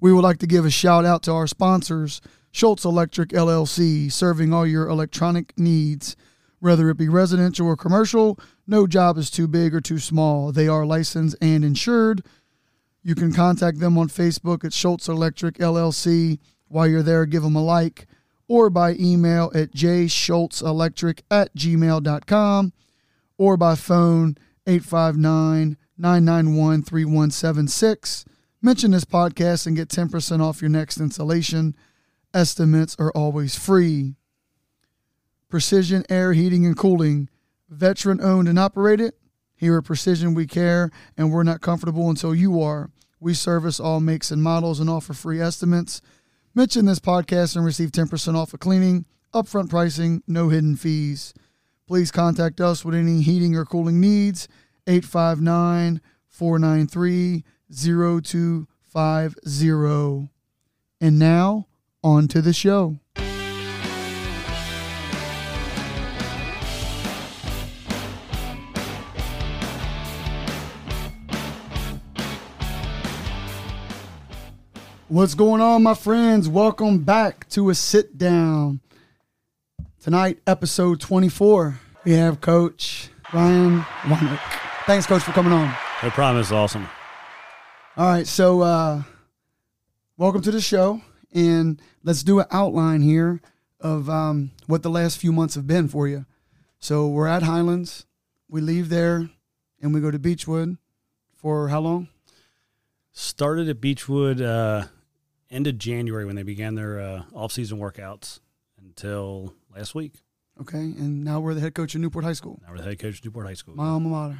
We would like to give a shout out to our sponsors, Schultz Electric LLC, serving all your electronic needs. Whether it be residential or commercial, no job is too big or too small. They are licensed and insured. You can contact them on Facebook at Schultz Electric LLC. While you're there, give them a like or by email at jschultzelectric at gmail.com or by phone 859 991 3176. Mention this podcast and get 10% off your next installation. Estimates are always free. Precision Air Heating and Cooling, veteran owned and operated. Here at Precision, we care and we're not comfortable until you are. We service all makes and models and offer free estimates. Mention this podcast and receive 10% off of cleaning, upfront pricing, no hidden fees. Please contact us with any heating or cooling needs. 859 493 0250. And now, on to the show. What's going on, my friends? Welcome back to a sit down. Tonight, episode 24, we have Coach Brian Weinrich. Thanks, Coach, for coming on. No problem. It's awesome. All right, so uh, welcome to the show, and let's do an outline here of um, what the last few months have been for you. So we're at Highlands. We leave there, and we go to Beechwood for how long? Started at Beechwood uh, end of January when they began their uh, off-season workouts until last week. Okay, and now we're the head coach of Newport High School, Now we're the head coach of Newport High School. my alma mater.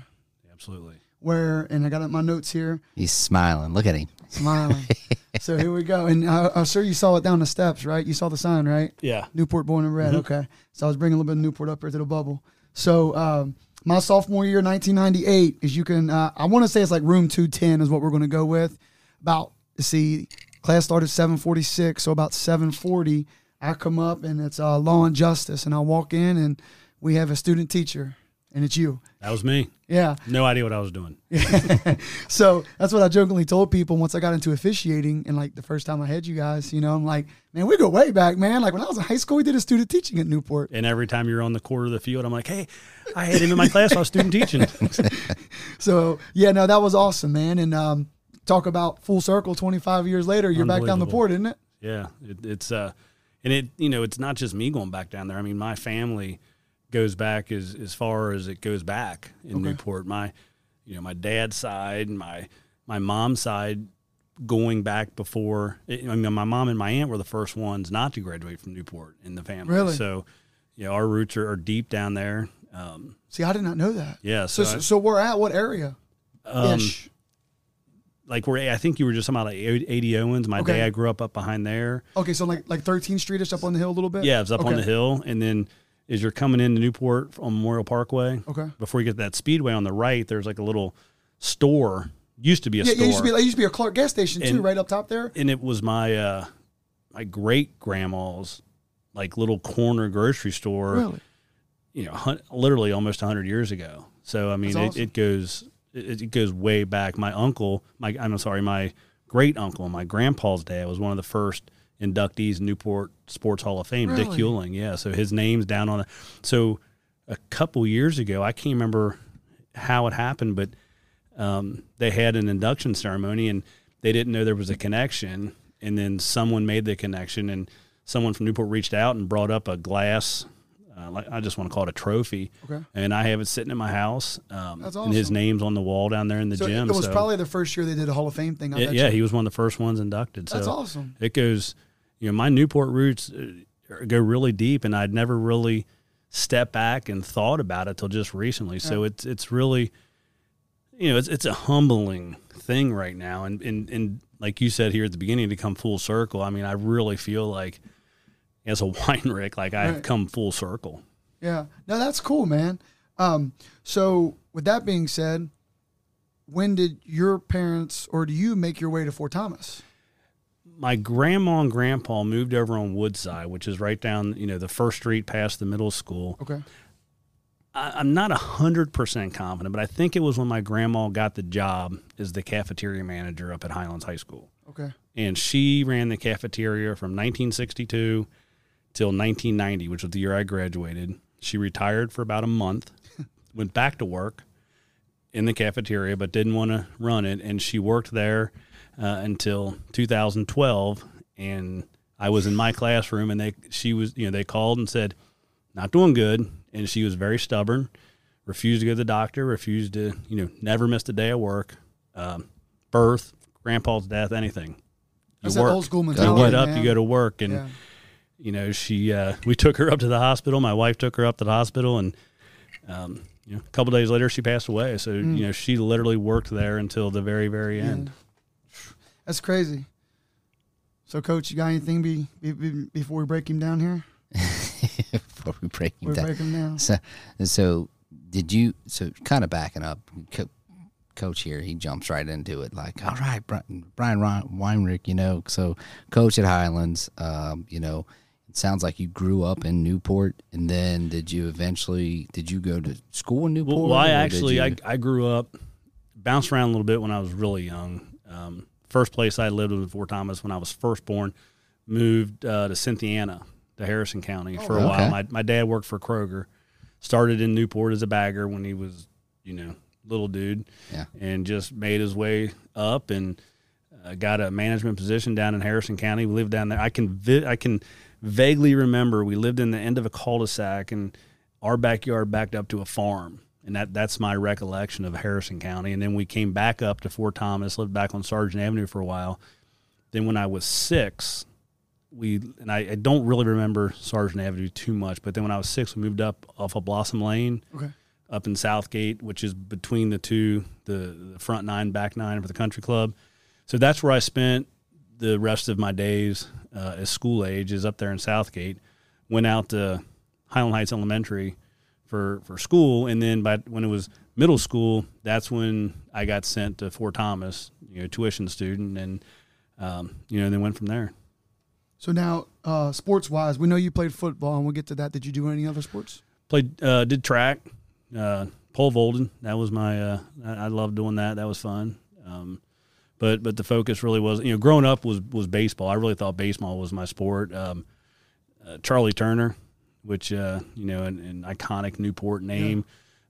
Absolutely. Where, and I got my notes here, He's smiling. Look at him. smiling. so here we go, and I, I'm sure you saw it down the steps, right? You saw the sign, right? Yeah. Newport born and bred. Mhm. Okay. So I was bringing a little bit of Newport up here to the bubble. So um, my sophomore year, 1998, is you can, uh, I want to say it's like room 210 is what we're going to go with. About, see, class started 746. So about 740, I come up and it's uh, law and justice. And I walk in and we have a student teacher and it's you. That was me. Yeah. No idea what I was doing. so that's what I jokingly told people once I got into officiating and like the first time I had you guys, you know, I'm like, man, we go way back, man. Like when I was in high school, we did a student teaching at Newport. And every time you're on the court of the field, I'm like, hey, I had him in my class. I was student teaching. So yeah, no, that was awesome, man. And um, talk about full circle. Twenty five years later, you're back down the port, isn't it? Yeah, it, it's uh, and it you know it's not just me going back down there. I mean, my family goes back as as far as it goes back in Okay. Newport. My you know my dad's side and my my mom's side going back before. I mean, my mom and my aunt were the first ones not to graduate from Newport in the family. Really? So, you know, our roots are, are deep down there. Um, See, I did not know that. yeah. So, So, so, so we're at what area? Um, Ish. like where I think you were just talking about like A.D. Owens. My Okay. dad grew up up behind there. Okay, so like like 13th Street ish up on the hill a little bit. Yeah, it's up on the hill, and then as you're coming into Newport on Memorial Parkway, Okay. before you get to that speedway on the right, there's like a little store. Used to be a Yeah, store, yeah, it used to be. Used to be a Clark gas station too, right up top there. and it was my uh, my great grandma's like little corner grocery store. Really? You know, hun- literally almost hundred years ago. So I mean, awesome. it, it goes it, it goes way back. My uncle, my I'm sorry, my great uncle, my grandpa's dad was one of the first inductees Newport Sports Hall of Fame. Dick Really? Hewling, yeah. So his name's down on it. So a couple years ago, I can't remember how it happened, but um, they had an induction ceremony and they didn't know there was a connection. And then someone made the connection, and someone from Newport reached out and brought up a glass. Uh, like I just want to call it a trophy, Okay. and I have it sitting in my house. Um, That's And his name's on the wall down there in the So gym. it was so probably the first year they did a Hall of Fame thing. It- yeah, he was one of the first ones inducted. So That's awesome. it goes, you know, my Newport roots uh, go really deep, and I'd never really stepped back and thought about it till just recently. So it's it's really, you know, it's it's a humbling thing right now, and and and like you said here at the beginning, to come full circle. I mean, I really feel like as a Weinrich, like I've Right. come full circle. Yeah. No, that's cool, man. Um, so with that being said, when did your parents or do you make your way to Fort Thomas? My grandma and grandpa moved over on Woodside, which is right down, you know, the first street past the middle school. Okay. I, am not hundred percent confident, but I think it was when my grandma got the job as the cafeteria manager up at Highlands High School. Okay. And she ran the cafeteria from 1962 till 1990, which was the year I graduated. She retired for about a month, went back to work in the cafeteria, but didn't want to run it, and she worked there uh, until 2012. And I was in my classroom, and they she was you know they called and said not doing good, and she was very stubborn, refused to go to the doctor, refused to you know never missed a day of work, um, birth, grandpa's death, anything. You That's work. old school mentality. You get up, man. you go to work, and yeah. you know she. Uh, we took her up to the hospital. My wife took her up to the hospital, and um, you know, a couple days later she passed away. So mm. you know she literally worked there until the very very end. That's crazy. So, coach, you got anything be, be, be before we break him down here? before we break him down. Break him down. So, so did you? So, kind of backing up, coach here, he jumps right into it. Like, all right, Brian Weinrich, you know, so coach at Highlands, um, you know, it sounds like you grew up in Newport, and then did you eventually did you go to school in Newport? Well, I actually you... I, I grew up, bounced around a little bit when I was really young. Um, first place I lived was Fort Thomas when I was first born. Moved uh, to Cynthiana, to Harrison County oh, for a okay. while. My my dad worked for Kroger. Started in Newport as a bagger when he was, you know, little dude, yeah. and just made his way up and uh, got a management position down in Harrison County. We lived down there. I can vi- I can vaguely remember we lived in the end of a cul-de-sac and our backyard backed up to a farm. And that, that's my recollection of Harrison County. And then we came back up to Fort Thomas, lived back on Sargent Avenue for a while. Then when I was six, we and I, I, don't really remember Sargent Avenue too much, but then when I was six, we moved up off of Blossom Lane. Okay up in Southgate, which is between the two, the, the front nine, back nine for the country club. So that's where I spent the rest of my days uh, as school age is up there in Southgate. Went out to Highland Heights Elementary for, for school, and then by when it was middle school, that's when I got sent to Fort Thomas, you know, tuition student, and um, you know, and then went from there. So now, uh, sports wise, we know you played football, and we'll get to that. Did you do any other sports? Played, uh, did track, uh, pole vaulting. That was my. Uh, I, I loved doing that. That was fun. Um, but but the focus really was you know growing up was was baseball. I really thought baseball was my sport. Um, uh, Charlie Turner, which uh, you know an, an, iconic Newport name,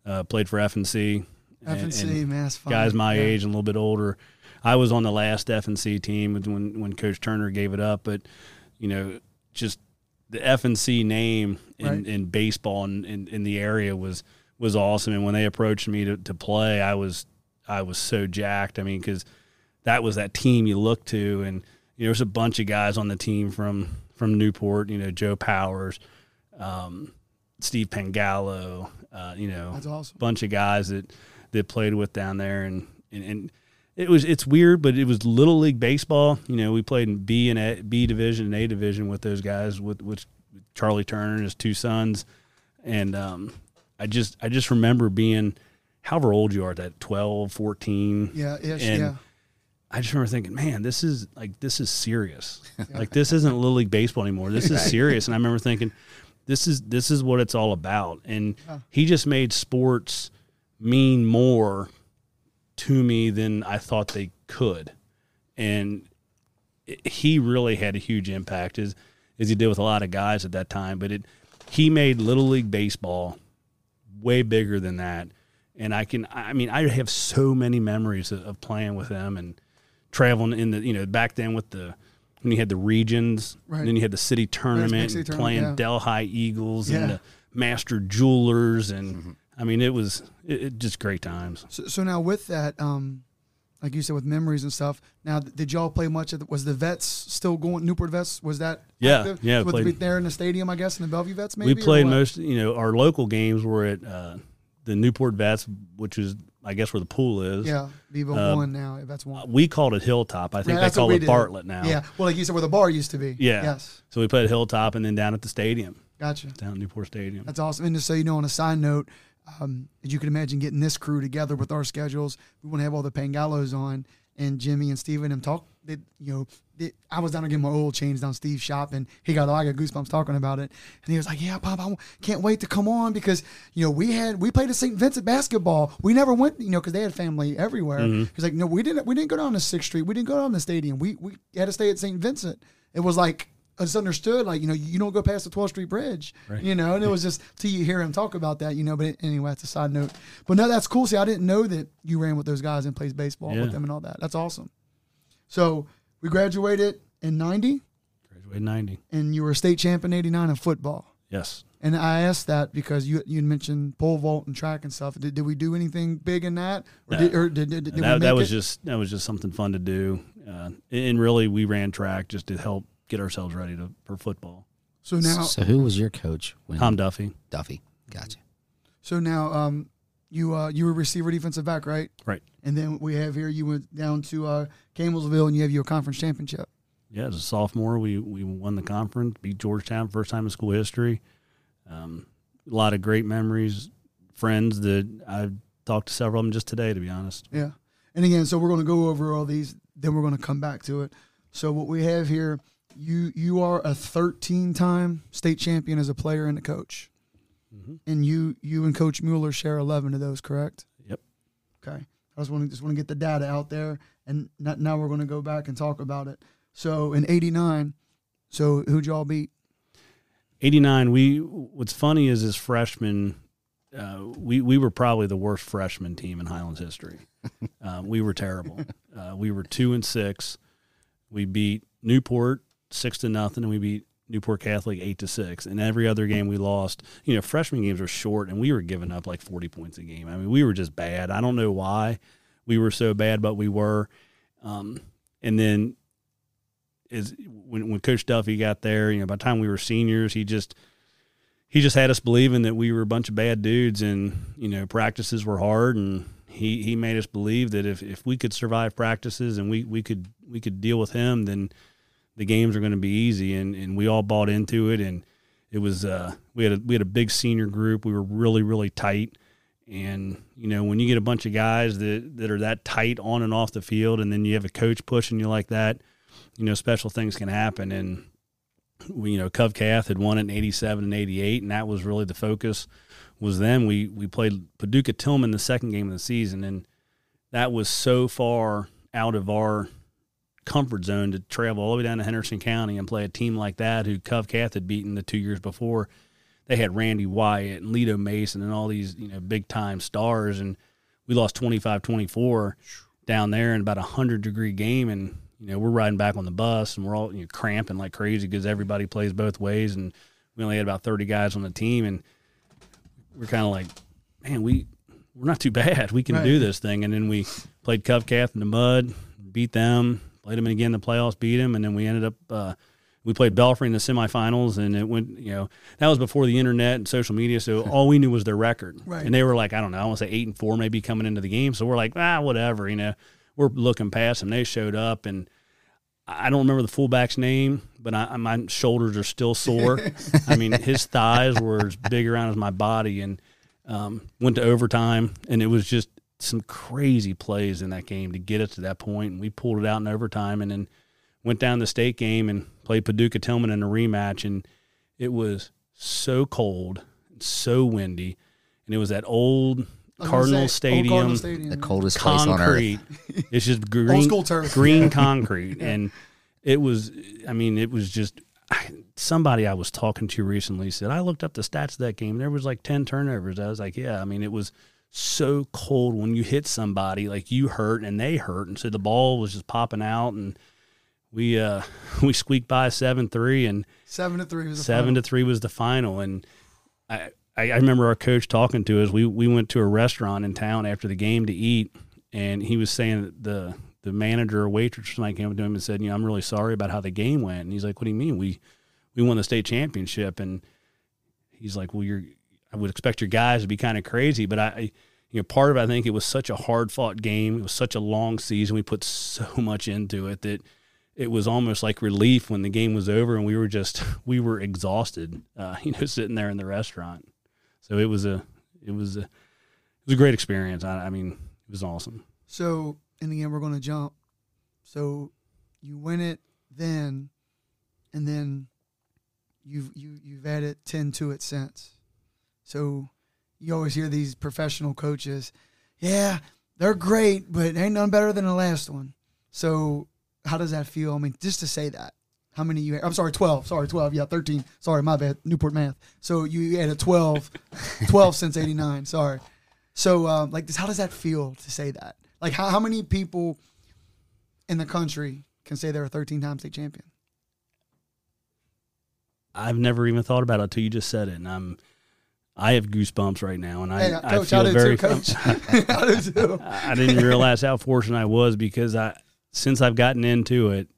yeah. uh, played for FNC. FNC, man, guys my yeah. age and a little bit older. I was on the last FNC team when when Coach Turner gave it up, but you know just the FNC name in, right. in baseball and in, in the area was was awesome. And when they approached me to, to play, I was I was so jacked. I mean, because that was that team you look to, and you know, there's a bunch of guys on the team from from Newport. You know, Joe Powers, um, Steve Pangallo. Uh, you know, that's awesome. Bunch of guys that that played with down there, and and. and it was it's weird, but it was little league baseball. You know, we played in B and A, B division and A division with those guys, with with Charlie Turner and his two sons, and um, I just I just remember being however old you are, that 12, 14. Yeah, ish, yeah. I just remember thinking, man, this is like this is serious. like this isn't little league baseball anymore. This is serious. And I remember thinking, this is this is what it's all about. And he just made sports mean more to me than I thought they could. And it, he really had a huge impact as as he did with a lot of guys at that time. But it he made little league baseball way bigger than that. And I can, I mean, I have so many memories of, of playing with them and traveling in the, you know, back then with the, when you had the regions, right. then you had the city tournament, city playing yeah. Delhi Eagles yeah. and the Master Jewelers, and mm-hmm. I mean it was it, it, just great times. So, so now with that, um, like you said, with memories and stuff. Now, did y'all play much? of the, Was the vets still going? Newport vets was that? Yeah, active? yeah. Was played, there in the stadium, I guess, in the Bellevue vets. Maybe we played most. You know, our local games were at uh, the Newport vets, which is I guess where the pool is. Yeah, Vivo uh, one now. That's one. We called it Hilltop. I think yeah, they call it Bartlett now. Yeah, well, like you said, where the bar used to be. Yeah. Yes. So we played Hilltop and then down at the stadium. Gotcha. Down at Newport Stadium. That's awesome. And just so you know, on a side note, um, as you can imagine, getting this crew together with our schedules, we want to have all the Pangallos on and Jimmy and Steven and talk. They, you know, I was down to get my oil changed down Steve's shop, and he got I got goosebumps talking about it. And he was like, "Yeah, Pop, I can't wait to come on because you know we had we played at St. Vincent basketball. We never went, you know, because they had family everywhere. Mm-hmm. He's like, no, we didn't we didn't go down to Sixth Street. We didn't go down to the stadium. We we had to stay at St. Vincent. It was like it's understood, like you know, you don't go past the 12th Street Bridge, you know, and it was just till you hear him talk about that, you know. But anyway, that's a side note. But no, that's cool. See, I didn't know that you ran with those guys and plays baseball Yeah. with them and all that. That's awesome. So we graduated in '90, Graduated ninety. and you were a state champ in '89 in football. Yes. And I asked that because you you mentioned pole vault and track and stuff. Did, did we do anything big in that, or No. did, or did, did, did we that, make that was it? just that was just something fun to do, uh, and really we ran track just to help get ourselves ready to for football. so now so who was your coach when Tom Duffy, Duffy? Gotcha. so now um you uh you were receiver defensive back right right? and then we have here you went down to uh Campbellsville and you have your conference championship. Yeah, as a sophomore, we we won the conference, beat Georgetown, first time in school history. Um, a lot of great memories, friends that I've talked to several of them just today, to be honest. Yeah. And again, so we're going to go over all these, then we're going to come back to it. So what we have here, you you are a 13 time state champion as a player and a coach, Mhm. and you you and Coach Mueller share 11 of those, correct? Yep. Okay. I just want to just want to get the data out there, and not, now we're going to go back and talk about it. So in '89, so who'd y'all beat? 89 we what's funny is as freshmen uh, we we were probably the worst freshman team in highlands history um, we were terrible uh, we were two and six we beat newport six to nothing and we beat newport catholic eight to six. And every other game we lost you know freshman games were short and we were giving up like 40 points a game. I mean we were just bad. I don't know why we were so bad but we were. Um, and then is when when Coach Duffy got there, you know, by the time we were seniors, he just he just had us believing that we were a bunch of bad dudes and, you know, practices were hard. And he, he made us believe that if, if we could survive practices and we, we could we could deal with him, then the games are going to be easy and, and we all bought into it and it was uh we had a we had a big senior group. We were really, really tight. And, you know, when you get a bunch of guys that, that are that tight on and off the field and then you have a coach pushing you like that, you know, special things can happen. And, we, you know, Cov Cath had won it in 87 and 88, and that was really the focus was them. We, we played Paducah Tilghman the second game of the season, and that was so far out of our comfort zone to travel all the way down to Henderson County and play a team like that who Cov Cath had beaten the two years before. They had Randy Wyatt and Leto Mason and all these, you know, big time stars, and we lost 25 24 down there in about a 100 degree game. And, you know, we're riding back on the bus and we're all you know, cramping like crazy because everybody plays both ways. And we only had about 30 guys on the team. And we're kind of like, man, we, we're not too bad. We can Right. do this thing. And then we played Cov Cath in the mud, beat them, played them again in the playoffs, beat them. And then we ended up, uh, we played Belfry in the semifinals, and it went. You know, that was before the internet and social media, so all we knew was their record. Right. And they were like, I don't know, I want to say eight and four, maybe coming into the game. So we're like, ah, whatever. You know, we're looking past them. They showed up, and I don't remember the fullback's name, but I, my shoulders are still sore. I mean, his thighs were as big around as my body, and um, went to overtime, and it was just some crazy plays in that game to get us to that point, and we pulled it out in overtime, and then went down the state game and played Paducah Tilghman in a rematch, and it was so cold, so windy, and it was that old I was gonna Cardinal say, Old Stadium, Cardinal Stadium. The coldest place on earth. concrete. it's just green, school turf. green concrete, and it was. I mean, it was just. I, somebody I was talking to recently said I looked up the stats of that game. There was like ten turnovers. I was like, yeah. I mean, it was so cold when you hit somebody, like you hurt and they hurt, and so the ball was just popping out, and we uh we squeaked by seven three, and Seven to three was the seven to three was the final, and I, I remember our coach talking to us. We we went to a restaurant in town after the game to eat, and he was saying that the the manager or waitress something came up to him and said, "You know, I'm really sorry about how the game went." And he's like, "What do you mean? We we won the state championship." And he's like, "Well, you're I would expect your guys to be kind of crazy, but I." You know, part of it, I think it was such a hard fought game. It was such a long season. We put so much into it that it was almost like relief when the game was over and we were just we were exhausted uh, you know sitting there in the restaurant so it was a it was a it was a great experience i, I mean it was awesome So, and again, we're going to jump. So you win it then, and then you've you you've added ten to it since. So you always hear these professional coaches, yeah, they're great, but ain't none better than the last one. So how does that feel? I mean, just to say that. How many you? I'm sorry, twelve. Sorry, twelve. Yeah, thirteen. Sorry, my bad. Newport math. So you added 12, 12 since '89. Sorry. So um, like this, how does that feel to say that? Like how how many people in the country can say they're a 13 time state champion? I've never even thought about it until you just said it, and I'm. I have goosebumps right now, and I, Hey, I coach, I feel do very. too, coach. I do. I didn't realize how fortunate I was because I, since I've gotten into it,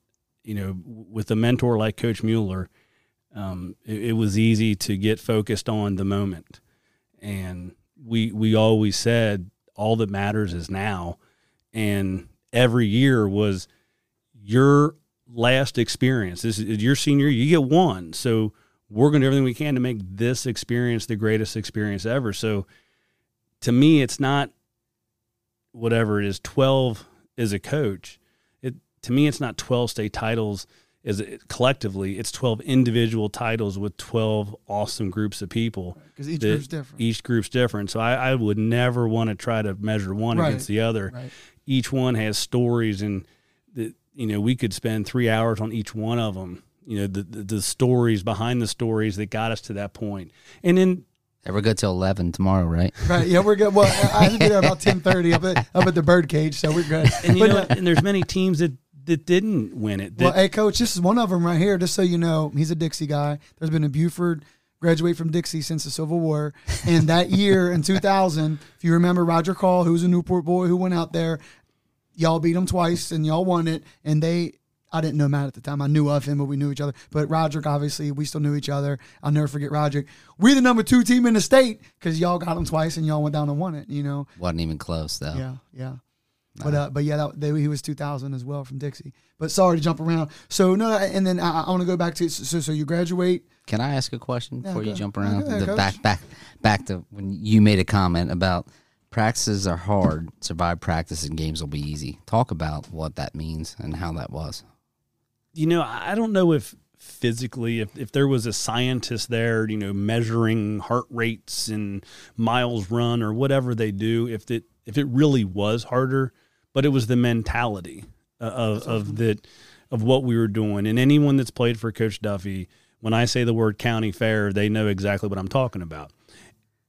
you know, with a mentor like Coach Mueller, um, it, it was easy to get focused on the moment, and we we always said all that matters is now, and every year was your last experience. This is your senior. You get one, so we're going to do everything we can to make this experience the greatest experience ever. So, to me, it's not whatever it is. Twelve as a coach, it to me, it's not twelve state titles as it, collectively. It's twelve individual titles with twelve awesome groups of people. Because each group's different. Each group's different. So I, I would never want to try to measure one Right. against the other. Right. Each one has stories, and the, you know we could spend three hours on each one of them. You know the, the the stories behind the stories that got us to that point, and then Yeah, we're good till eleven tomorrow, right? Right. Yeah, we're good. Well, I I have to be there about 10:30 up at up at the birdcage, so we're good. and you But, know and there's many teams that that didn't win it. That, Well, hey, coach, this is one of them right here. Just so you know, he's a Dixie guy. There's been a Buford graduate from Dixie since the Civil War, and that year in 2000, if you remember Roger Call, who was a Newport boy who went out there, y'all beat him twice and y'all won it, and they. I didn't know Matt at the time. I knew of him, but we knew each other. But Roderick, obviously, we still knew each other. I'll never forget Roderick. We're the number two team in the state because y'all got him twice and y'all went down and won it. You know, Wasn't even close though. yeah, yeah. But uh, but yeah, that, they, he was 2000 as well from Dixie. But sorry to jump around. So no, and then I, I want to go back to so so you graduate. Can I ask a question Yeah, before you jump around? ahead, The back back back to when you made a comment about practices are hard, survive practice and games will be easy. Talk about what that means and how that was. You know, I don't know if physically, if, if there was a scientist there, you know, measuring heart rates and miles run or whatever they do, if it if it really was harder, but it was the mentality uh, of of that of what we were doing. And anyone that's played for Coach Duffy, when I say the word county fair, they know exactly what I'm talking about.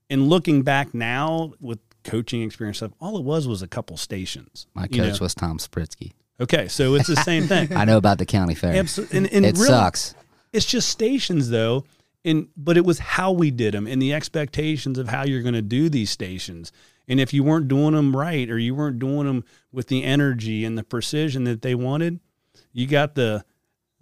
And looking back now with coaching experience stuff, all it was was a couple stations. My you coach know? was Tom Spritsky. Okay, so it's the same thing. I know about the county fair. Absolutely, and, and it really, sucks. it's just stations though and but it was how we did them and the expectations of how you're going to do these stations and if you weren't doing them right or you weren't doing them with the energy and the precision that they wanted you got the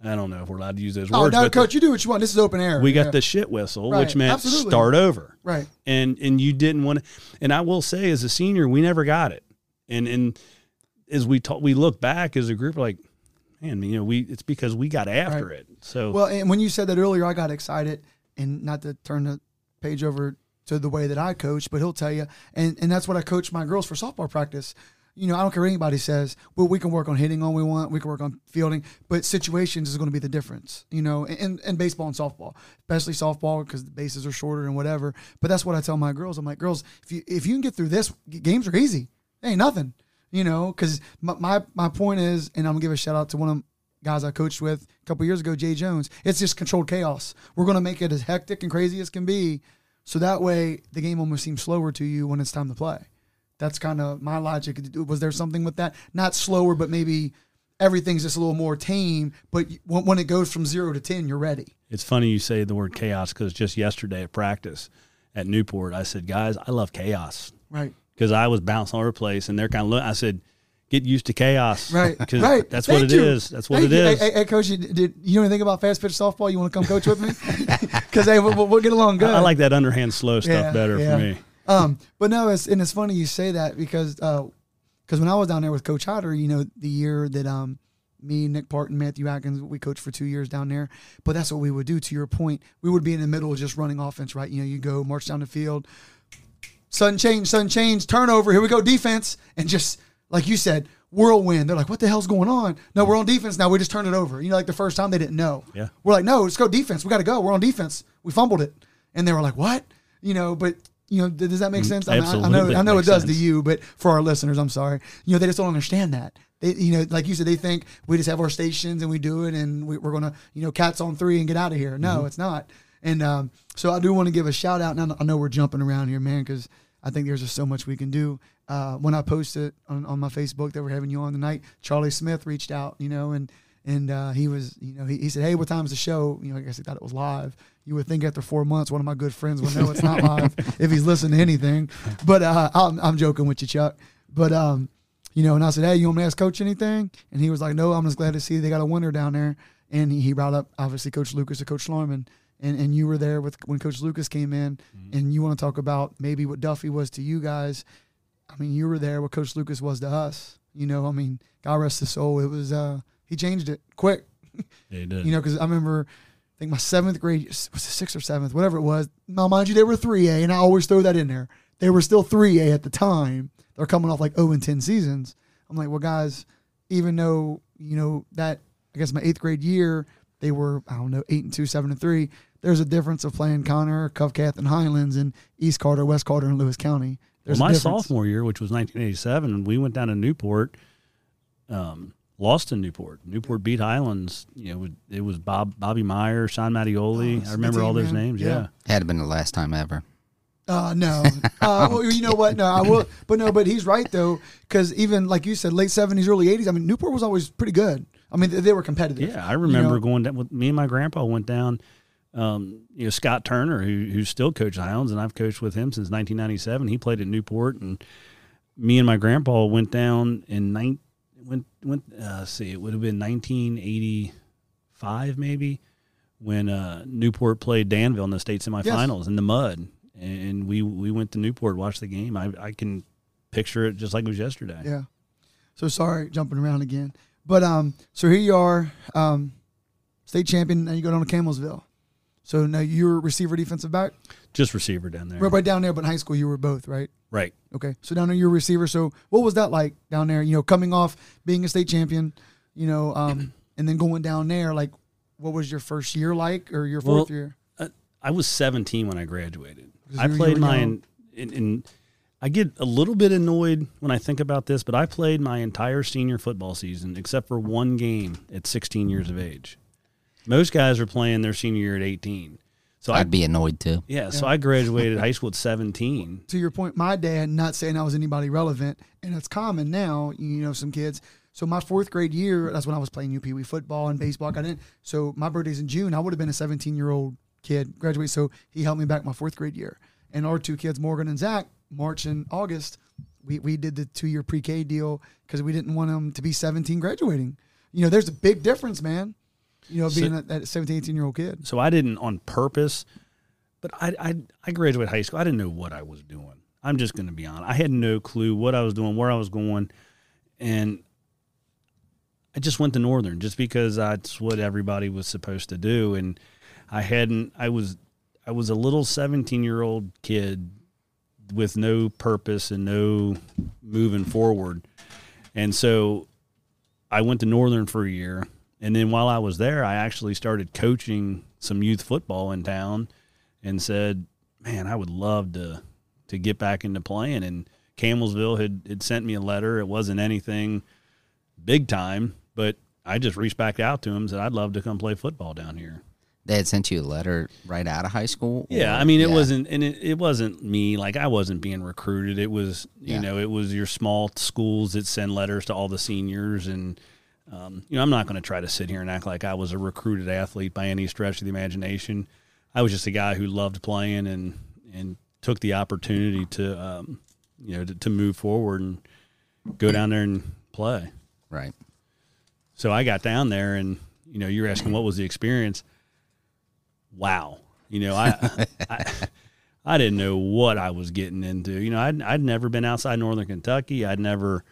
i don't know if we're allowed to use those Oh words Oh no, but coach, you do what you want. This is open air. we got Yeah. the shit whistle Right, which meant absolutely. start over right. and and you didn't want to and i will say as a senior we never got it and and as we talk we look back as a group like man you know we it's because we got after Right. it so Well, and when you said that earlier, I got excited, and not to turn the page over to the way that I coach, but he'll tell you, and and that's what I coach my girls for softball practice. You know, I don't care what anybody says. Well, we can work on hitting all we want. We can work on fielding, but situations is going to be the difference. You know, and, and baseball and softball, especially softball because the bases are shorter and whatever. But that's what I tell my girls. I'm like, girls, if you if you can get through this, games are easy. They ain't nothing. You know, because my, my my point is, and I'm gonna give a shout out to one of guys I coached with a couple years ago, Jay Jones. It's just controlled chaos. We're going to make it as hectic and crazy as can be, so that way the game almost seems slower to you when it's time to play. That's kind of my logic. Was there something with that? Not slower, but maybe everything's just a little more tame. But when, when it goes from zero to ten, you're ready. It's funny you say the word chaos because just yesterday at practice at Newport, I said, guys, I love chaos Right. Because I was bouncing all over the place and they're kind of looking. I said, get used to chaos. Right. 'Cause right. That's Thank what it you. is. That's what Thank it you. is. Hey, hey, coach, you, did you know anything about fast pitch softball? You want to come coach with me? Because hey, we'll, we'll get along good. I, I like that underhand slow stuff Yeah, better yeah. for me. Um, but no, it's and it's funny you say that because because when I was down there with Coach Hodder, you know, the year that um me, Nick Parton, Matthew Atkins, we coached for two years down there. But that's what we would do. To your point, we would be in the middle of just running offense, right? You know, you go march down the field, sudden change, sudden change, turnover. Here we go, defense, and just like you said, whirlwind. They're like, what the hell's going on? No, we're on defense now. We just turned it over. You know, like the first time they didn't know. Yeah. We're like, no, let's go defense. We got to go. We're on defense. We fumbled it. And they were like, what? You know, but you know, does that make mm, sense? I, mean, I- know, absolutely I know it does to you, but for our listeners, I'm sorry. You know, they just don't understand that. They, you know, like you said, they think we just have our stations and we do it, and we, we're gonna, you know, cats on three and get out of here. No, mm-hmm. it's not. And um, so I do want to give a shout out. Now I know we're jumping around here, man, because I think there's just so much we can do. Uh, when I posted on, on my Facebook that we're having you on tonight, Charlie Smith reached out, you know, and and uh, he was, you know, he, he said, "Hey, what time's the show?" You know, I guess he thought it was live. You would think after four months, one of my good friends would know it's not live if he's listening to anything. But uh, I'm, I'm joking with you, Chuck. But um, you know, and I said, "Hey, you want me to ask Coach anything?" And he was like, "No, I'm just glad to see they got a winner down there." And he, he brought up obviously Coach Lucas or Coach Schlarman, and and you were there with when Coach Lucas came in, and you want to talk about maybe what Duffy was to you guys. I mean, you were there what Coach Lucas was to us. You know, I mean, God rest his soul. It was uh, he changed it quick. Yeah, he did. You know, because I remember, I think my seventh grade was it sixth or seventh, whatever it was. Now, mind you, they were three A, and I always throw that in there. They were still three A at the time. They're coming off like zero and ten seasons. I'm like, well, guys, even though you know that, I guess my eighth grade year they were I don't know eight and two, seven and three. There's a difference of playing Connor, Covcath, and Highlands, and East Carter, West Carter, and Lewis County. Well, my sophomore year, which was 1987, we went down to Newport, um, lost in Newport. Newport beat Highlands. You know, it was Bob Bobby Meyer, Sean Mattioli. Oh, I remember all those man. names. Yeah. Yeah. Had to been the last time ever. Uh, no. Uh, well, you know what? No, I will. But no, but he's right though, because even like you said, late seventies, early eighties. I mean, Newport was always pretty good. I mean, they, they were competitive. Yeah, I remember know? going down with me and my grandpa went down. Um, you know Scott Turner, who who's still coach Hounds, and I've coached with him since 1997. He played at Newport, and me and my grandpa went down in nine went went. Uh, see, it would have been 1985 maybe when uh, Newport played Danville in the state semifinals in the mud, and we we went to Newport watched the game. I I can picture it just like it was yesterday. Yeah. So sorry, jumping around again. But um, so here you are, um, state champion, and you go down to Campbellsville. So now you're receiver, defensive back, Just receiver down there, right, right down there. But in high school, you were both, right? right. Okay. So down there, you're receiver. So what was that like down there? You know, coming off being a state champion, you know, um, and then going down there, like, what was your first year like, or your fourth Well, year? I was 17 when I graduated. I you were- you played my, young. and, and I get a little bit annoyed when I think about this, but I played my entire senior football season except for one game at 16 years of age. Most guys are playing their senior year at 18. So I, I'd be annoyed too. yeah, so I graduated high school at 17. to your point, my dad, not saying I was anybody relevant, and it's common now, you know, some kids. So my fourth grade year, that's when I was playing UPW football and baseball. I didn't. So my birthday's in June. I would have been a 17 year old kid, graduate. So he helped me back my fourth grade year. And our two kids, Morgan and Zach, March and August, we, we did the two year pre K deal because we didn't want them to be 17 graduating. You know, there's a big difference, man. You know, being a, that 17, 18 year old kid. So I didn't on purpose, but I, I, I graduated high school. I didn't know what I was doing. I'm just going to be honest. I had no clue what I was doing, where I was going. And I just went to Northern just because that's what everybody was supposed to do. And I hadn't, I was, I was a little 17 year old kid with no purpose and no moving forward. And so I went to Northern for a year. And then while I was there, I actually started coaching some youth football in town and said, man, I would love to, to get back into playing. And Campbellsville had, had sent me a letter. It wasn't anything big time, but I just reached back out to him and said, I'd love to come play football down here. They had sent you a letter right out of high school. Yeah, I mean, it yeah. wasn't, and it, it wasn't me. Like I wasn't being recruited. It was, you Yeah. know, it was your small schools that send letters to all the seniors, and um, you know, I'm not going to try to sit here and act like I was a recruited athlete by any stretch of the imagination. I was just a guy who loved playing and and took the opportunity to, um, you know, to, to move forward and go down there and play. right. So I got down there, and you know, you're asking what was the experience. Wow, you know, I, I, I didn't know what I was getting into. You know, I'd I'd never been outside Northern Kentucky. I'd never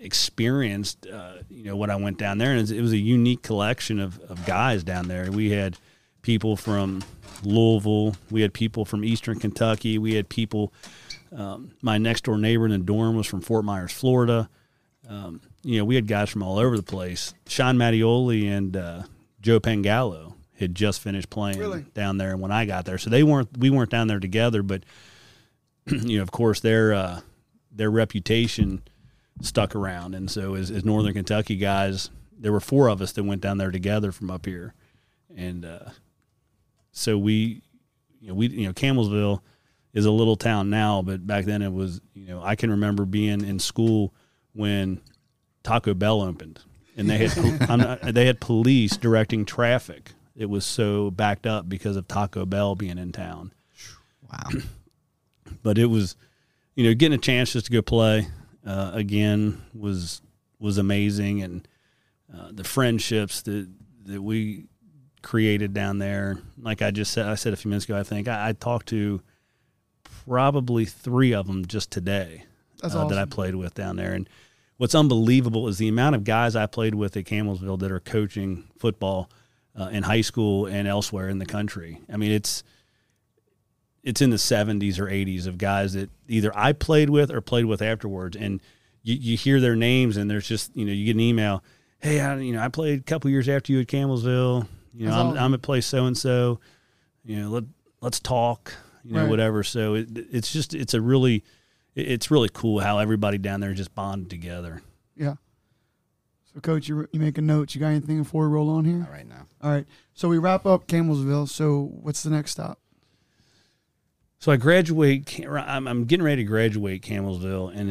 experienced, uh, you know, what I went down there, and it was, it was a unique collection of of guys down there. We had people from Louisville, we had people from Eastern Kentucky, we had people. Um, my next door neighbor in the dorm was from Fort Myers, Florida. um, you know, we had guys from all over the place. Sean Mattioli and uh, Joe Pangallo had just finished playing Really? down there when I got there, so they weren't we weren't down there together, but you know, of course, their uh, their reputation stuck around, and so as, as Northern Kentucky guys, there were four of us that went down there together from up here, and uh, so we, you know, we you know Campbellsville is a little town now, but back then it was you know I can remember being in school when Taco Bell opened, and they had I'm not, they had police directing traffic. It was so backed up because of Taco Bell being in town Wow. but it was you know getting a chance just to go play uh, again was was amazing. And uh, the friendships that that we created down there like i just said i said a few minutes ago i think i, I talked to probably three of them just today uh, that i played with down there. And what's unbelievable is the amount of guys i played with at Campbellsville that are coaching football uh, in high school and elsewhere in the country. I mean it's it's in the 70s or 80s of guys that either I played with or played with afterwards. And you, you hear their names and there's just, you know, you get an email, hey, I, you know, I played a couple years after you at Campbellsville. You know, I'm, awesome. I'm at place so and so. You know, let let's talk. You know, Right. whatever. So it, it's just it's a really it's really cool how everybody down there just bonded together. Yeah. So, coach, you you making notes? You got anything before we roll on here? All right now. All right. So we wrap up Campbellsville. So what's the next stop? So I graduate. I'm, getting ready to graduate Campbellsville, and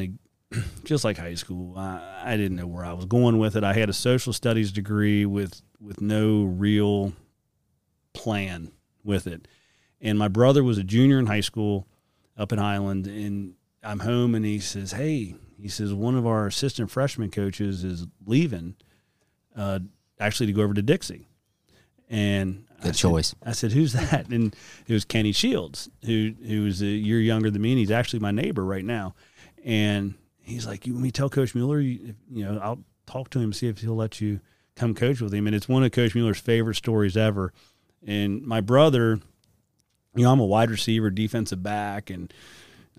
it, just like high school, I, I didn't know where I was going with it. I had a social studies degree with with no real plan with it, and my brother was a junior in high school up in Highland, and I'm home, and he says, "Hey," he says, "one of our assistant freshman coaches is leaving, uh, actually to go over to Dixie." And I Good said- choice. I said, "Who's that?" And it was Kenny Shields, who who was a year younger than me, and he's actually my neighbor right now. And he's like, "You want me to tell Coach Mueller? You, you know, I'll talk to him see if he'll let you come coach with him." And it's one of Coach Mueller's favorite stories ever. And my brother, you know, I'm a wide receiver, defensive back, and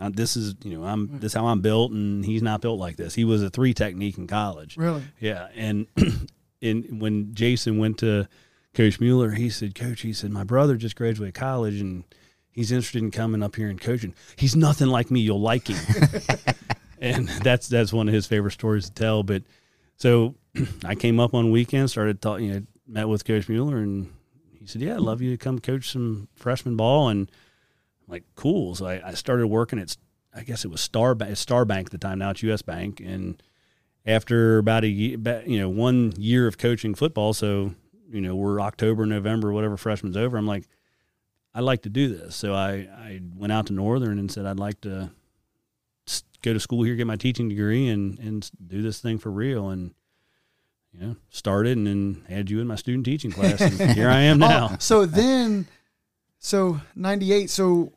uh, this is you know I'm this is how I'm built, and he's not built like this. He was a three technique in college. Really? Yeah, and and when Jason went to Coach Mueller, he said, "Coach, he said my brother just graduated college and he's interested in coming up here and coaching. He's nothing like me. You'll like him." and that's that's one of his favorite stories to tell. But so I came up on weekends, started talking, you know, met with Coach Mueller, and he said, "Yeah, I'd love you to come coach some freshman ball." And I'm like, "Cool." So I, I started working at, I guess it was Star Bank, Star Bank at the time. Now it's U.S. Bank, and after about a year, you know, one year of coaching football, so you know we're October, November, whatever freshman's over. I'm like, I'd like to do this. So I I went out to Northern and said I'd like to go to school here, get my teaching degree, and and do this thing for real. And you know, started and then had you in my student teaching class, and here I am now. Oh, so then, so ninety eight. So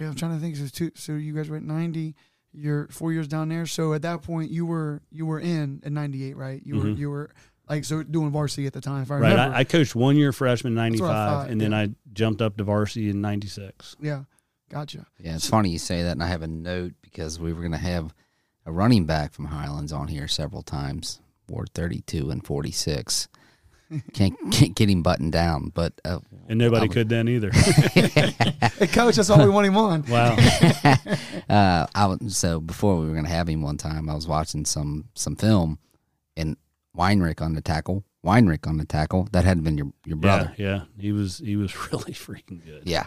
I'm trying to think. So two. So you guys were at ninety. You're four years down there. So at that point, you were you were in at ninety eight, right? You were Mhm. you were like so doing varsity at the time. If I Right, remember. I, I coached one year freshman in That's what I '95, thought, and then yeah. I jumped up to varsity in '96. yeah, gotcha. Yeah, it's funny you say that, and I have a note because we were going to have a running back from Highlands on here several times, Ward 32 and 46. Can't, can't get him buttoned down, but uh, And nobody Um, could then either. Hey, coach, that's all we want him on. wow. uh, I was, so before we were going to have him one time, I was watching some some film, and Weinrich on the tackle, Weinrich on the tackle. That had been your your brother. Yeah, yeah. He was he was really freaking good. Yeah,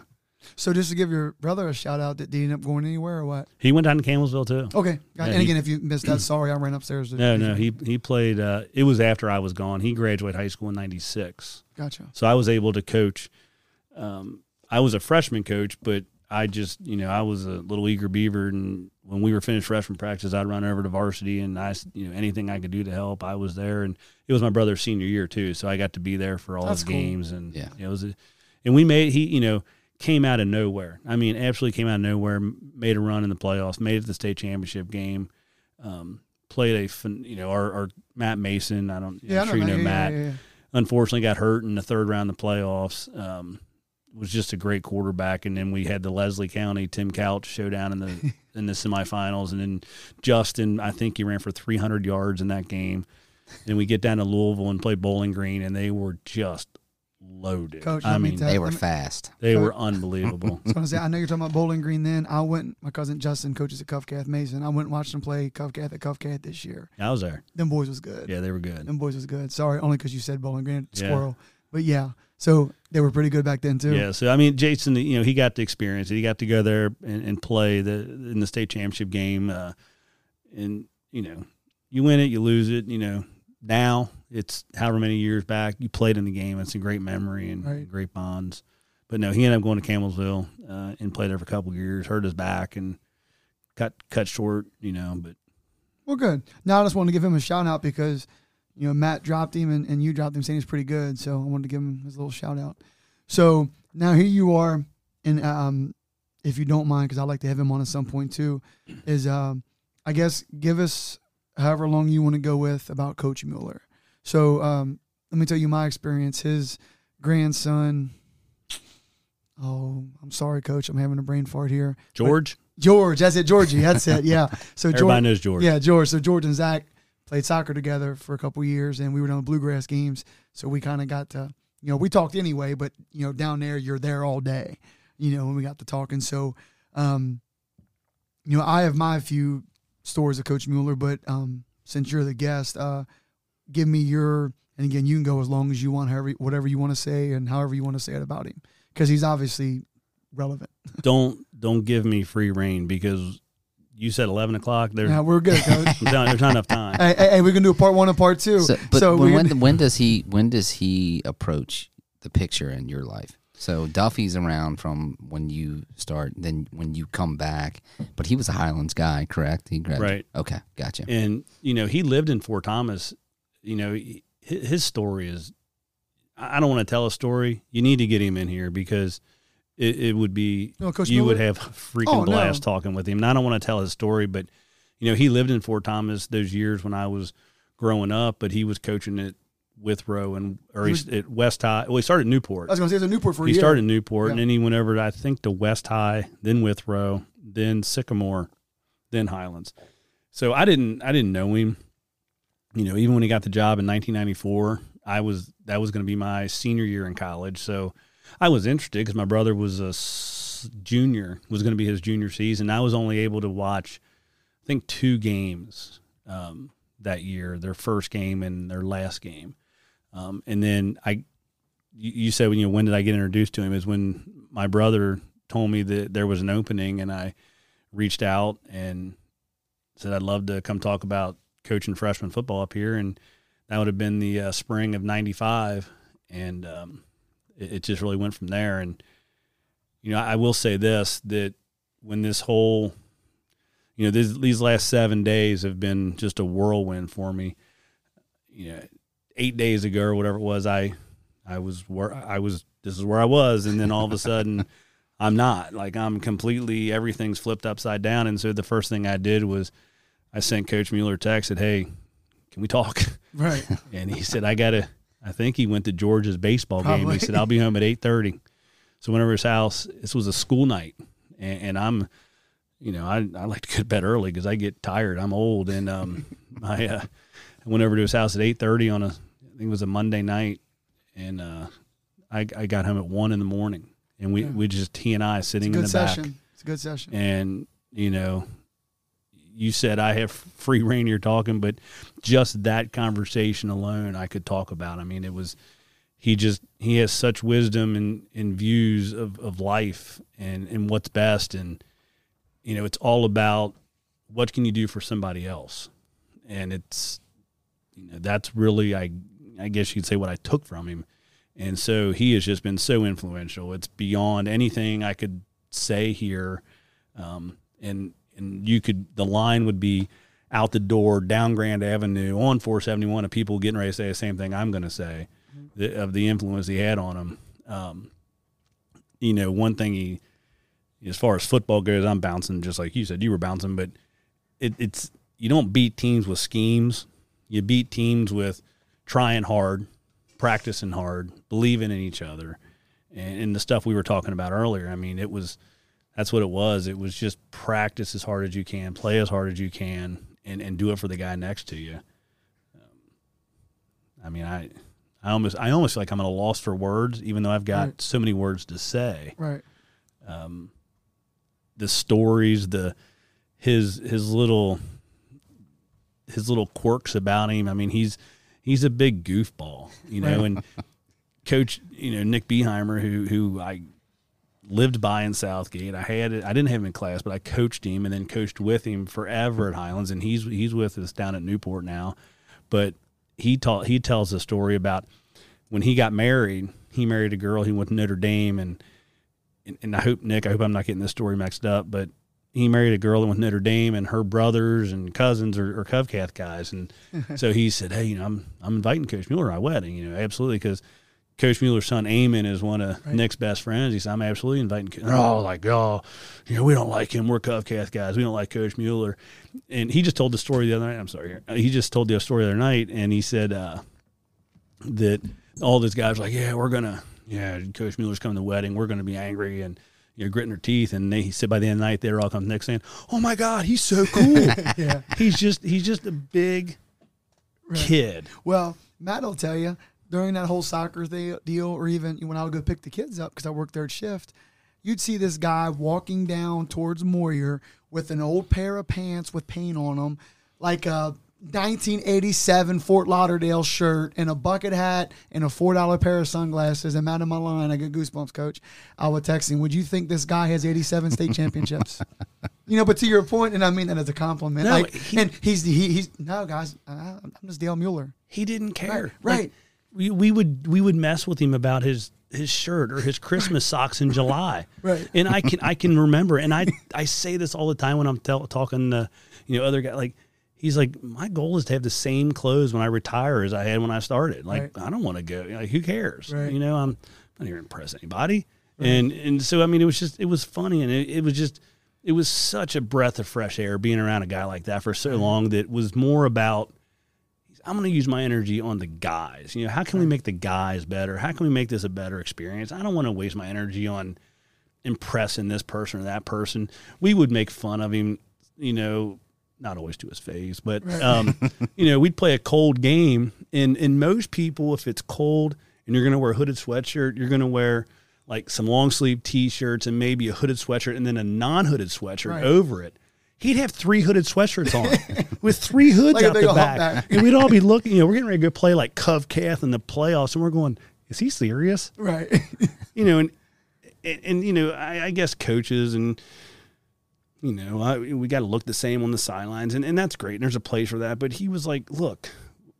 So just to give your brother a shout out, did he end up going anywhere or what? He went down to Campbellsville too. Okay, Yeah, and he- again, if you missed that, sorry, I ran upstairs. No, no, he he played. Uh, it was after I was gone. He graduated high school in '96, gotcha. so I was able to coach. Um, I was a freshman coach, but I just, you know, I was a little eager beaver, and when we were finished freshman practice, I'd run over to varsity, and I, you know, anything I could do to help, I was there. And it was my brother's senior year too, so I got to be there for all That's his cool. games, and Yeah. it was, a, and we made he, you know, came out of nowhere. I mean, absolutely came out of nowhere. Made a run in the playoffs, made it to the state championship game. Um, played a, you know, our, our Matt Mason. I don't, Yeah, I'm I sure you know, know Matt yeah, yeah. unfortunately got hurt in the third round of the playoffs. Um, was just a great quarterback, and then we had the Leslie County Tim Couch showdown in the in the semifinals, and then Justin, I think he ran for 300 yards in that game. And we get down to Louisville and play Bowling Green, and they were just loaded. Coach, I let me mean, tell- They were fast. they Coach- were unbelievable. I was gonna say, I know you're talking about Bowling Green. Then I went. My cousin Justin coaches at Cov Cath Mason. I went and watched them play Cov Cath at Cov Cath this year. I was there. Them boys was good. Yeah, they were good. Them boys was good. Sorry, only because you said Bowling Green Yeah. Squirrel. But yeah, so they were pretty good back then too. Yeah, so I mean, Jason, you know, he got to experience it. He got to go there and, and play the in the state championship game, uh, and you know, you win it, you lose it. You know, now it's however many years back you played in the game. It's a great memory and Right. great bonds. But no, he ended up going to Campbellsville uh, and played there for a couple of years. Hurt his back and got cut short. You know, but Well, good. Now I just wanted to give him a shout out because you know Matt dropped him and, and you dropped him saying he's pretty good. So I wanted to give him his little shout out. So now here you are, and um, if you don't mind, because I'd like to have him on at some point too, is um, I guess give us however long you want to go with about Coach Mueller. So um, let me tell you my experience. His grandson. Oh, I'm sorry, Coach. I'm having a brain fart here. George, George, that's it. Georgie, that's it. Yeah. So everybody George, knows George. yeah, George. So George and Zach played soccer together for a couple years, and we were doing bluegrass games. So we kind of got to, you know, we talked anyway, but you know, down there you're there all day, you know, when we got to talking. So, um, you know, I have my few stories of Coach Mueller, but um, since you're the guest, uh, give me your. And again, you can go as long as you want, however, whatever you want to say, and however you want to say it about him, because he's obviously relevant. Don't don't give me free reign because you said eleven o'clock. There's, Yeah, we're good, Coach. Telling there's not enough time. hey, hey, hey, we can do a part one and part two. So, but so when, we when when does he when does he approach the picture in your life? So Duffy's around from when you start, then when you come back. But he was a Highlands guy, correct? He graduated. Right. Okay, gotcha. and you know he lived in Fort Thomas. You know he- his story is. I I don't want to tell a story. You need to get him in here because it, it would be No, Coach you would have freaking Oh, no. blast talking with him. And I don't want to tell his story, but you know he lived in Fort Thomas those years when I was growing up. But he was coaching at Withrow and or He he's at West High. Well, he started at Newport. I was going to say it's a Newport for a he started in Newport, and then he went over, to, I think, to West High, then Withrow, then Sycamore, then Highlands. So I didn't, I didn't know him. You know, even when he got the job in 1994, I was that was going to be my senior year in college. So I was interested because my brother was a junior, was going to be his junior season. I was only able to watch, I think, two games um, that year, their first game and their last game. Um, and then I you, said when you when did I get introduced to him is when my brother told me that there was an opening and I reached out and said I'd love to come talk about coaching freshman football up here and that would have been the uh, spring of 95 and um, it, it just really went from there and you know I will say this that when this whole you know these, these last seven days have been just a whirlwind for me you know eight days ago or whatever it was I I was where I was. This is where I was, and then all of a sudden, I'm not. Like I'm completely everything's flipped upside down. And so the first thing I did was I sent Coach Mueller a text. Said, "Hey, can we talk?" Right. And he said, "I gotta." I think he went to George's baseball game. He said, "I'll be home at 8:30." So whenever his house, this was a school night, and, and I'm, you know, I I like to go to bed early because I get tired. I'm old, and um, I uh, I went over to his house at 8:30 on a, I think it was a Monday night, and uh, I I got home at one in the morning, and we Yeah. we just he and I sitting in the session. back, It's a good session. and you know, you said I have free reign here talking, but just that conversation alone, I could talk about. I mean, it was he just he has such wisdom and, and views of, of life and, and what's best. And you know it's all about what can you do for somebody else? And it's you know that's really I I guess you could say what I took from him. And so he has just been so influential. It's beyond anything I could say here. Um, and and you could the line would be out the door down Grand Avenue on 471 of people getting ready to say the same thing I'm going to say the, of the influence he had on them. Um, you know, one thing he, as far as football goes, I'm bouncing just like you said. You were bouncing, but it, it's you don't beat teams with schemes. You beat teams with trying hard, practicing hard, believing in each other, and, and the stuff we were talking about earlier. I mean, it was that's what it was. It was just practice as hard as you can, play as hard as you can, and, and do it for the guy next to you. Um, I mean, I I almost I almost feel like I'm at a loss for words, even though I've got Right. so many words to say. Right. Um, the stories, the his his little his little quirks about him. I mean, he's he's a big goofball, you know. Right. And coach, you know, Nick Beheimer, who who I lived by in Southgate. I had. I didn't have him in class, but I coached him and then coached with him forever at Highlands, and he's he's with us down at Newport now. But he taught he tells a story about when he got married. He married a girl. He went to Notre Dame, and and, and I hope Nick. I hope I'm not getting this story mixed up, but he married a girl that went to Notre Dame, and her brothers and cousins are, are Cov Cath guys, and so he said, "Hey, you know, I'm I'm inviting Coach Mueller to my wedding, you know, absolutely because." Coach Mueller's son Eamon is one of Right. Nick's best friends. He said, "I'm absolutely inviting." Co-" Oh, like oh, you know, we don't like him. We're Cov Cath guys. We don't like Coach Mueller. And he just told the story the other night. I'm sorry. He just told the story the other night, and he said uh, that all these guys were like, "Yeah, we're gonna, yeah, Coach Mueller's coming to the wedding. We're gonna be angry and." You know, gritting their teeth, and they, he said by the end of the night they were all coming to Nick saying, "Oh my God, he's so cool! Yeah. he's just he's just a big Right. kid." Well, Matt will tell you during that whole soccer thing, deal, or even when I would go pick the kids up because I worked third shift, you'd see this guy walking down towards Moyer with an old pair of pants with paint on them, like a 1987 Fort Lauderdale shirt and a bucket hat and a four dollar pair of sunglasses. I'm out of my line. I get goosebumps, coach. I would text him. Would you think this guy has 87 state championships? You know, but to your point, and I mean that as a compliment. No, like, he- and he's he, he's no guys. I, I'm just Dale Mueller. He didn't care. Right, Like, right. We we would we would mess with him about his his shirt or his Christmas socks in July. Right. And I can I can remember, and I I say this all the time when I'm tell, talking to you know other guys. Like he's like, my goal is to have the same clothes when I retire as I had when I started. Like Right. I don't want to go. Like who cares? Right. You know, I'm not here to impress anybody. And and so I mean, it was just it was funny, and it, it was just it was such a breath of fresh air being around a guy like that for so long that was more about I'm going to use my energy on the guys. You know, how can we make the guys better? How can we make this a better experience? I don't want to waste my energy on impressing this person or that person. We would make fun of him, you know, not always to his face, but um, you know, we'd play a cold game, and and most people, if it's cold and you're going to wear a hooded sweatshirt, you're going to wear like some long sleeve t-shirts and maybe a hooded sweatshirt and then a non-hooded sweatshirt Right. over it. He'd have three hooded sweatshirts on with three hoods Like out the old back. And we'd all be looking, you know, we're getting ready to go play like Cov Cath in the playoffs, and we're going, is he serious? Right. You know, and and, and you know, I, I guess coaches and you know, I, we got to look the same on the sidelines, and, and that's great. And there's a place for that. But he was like, look,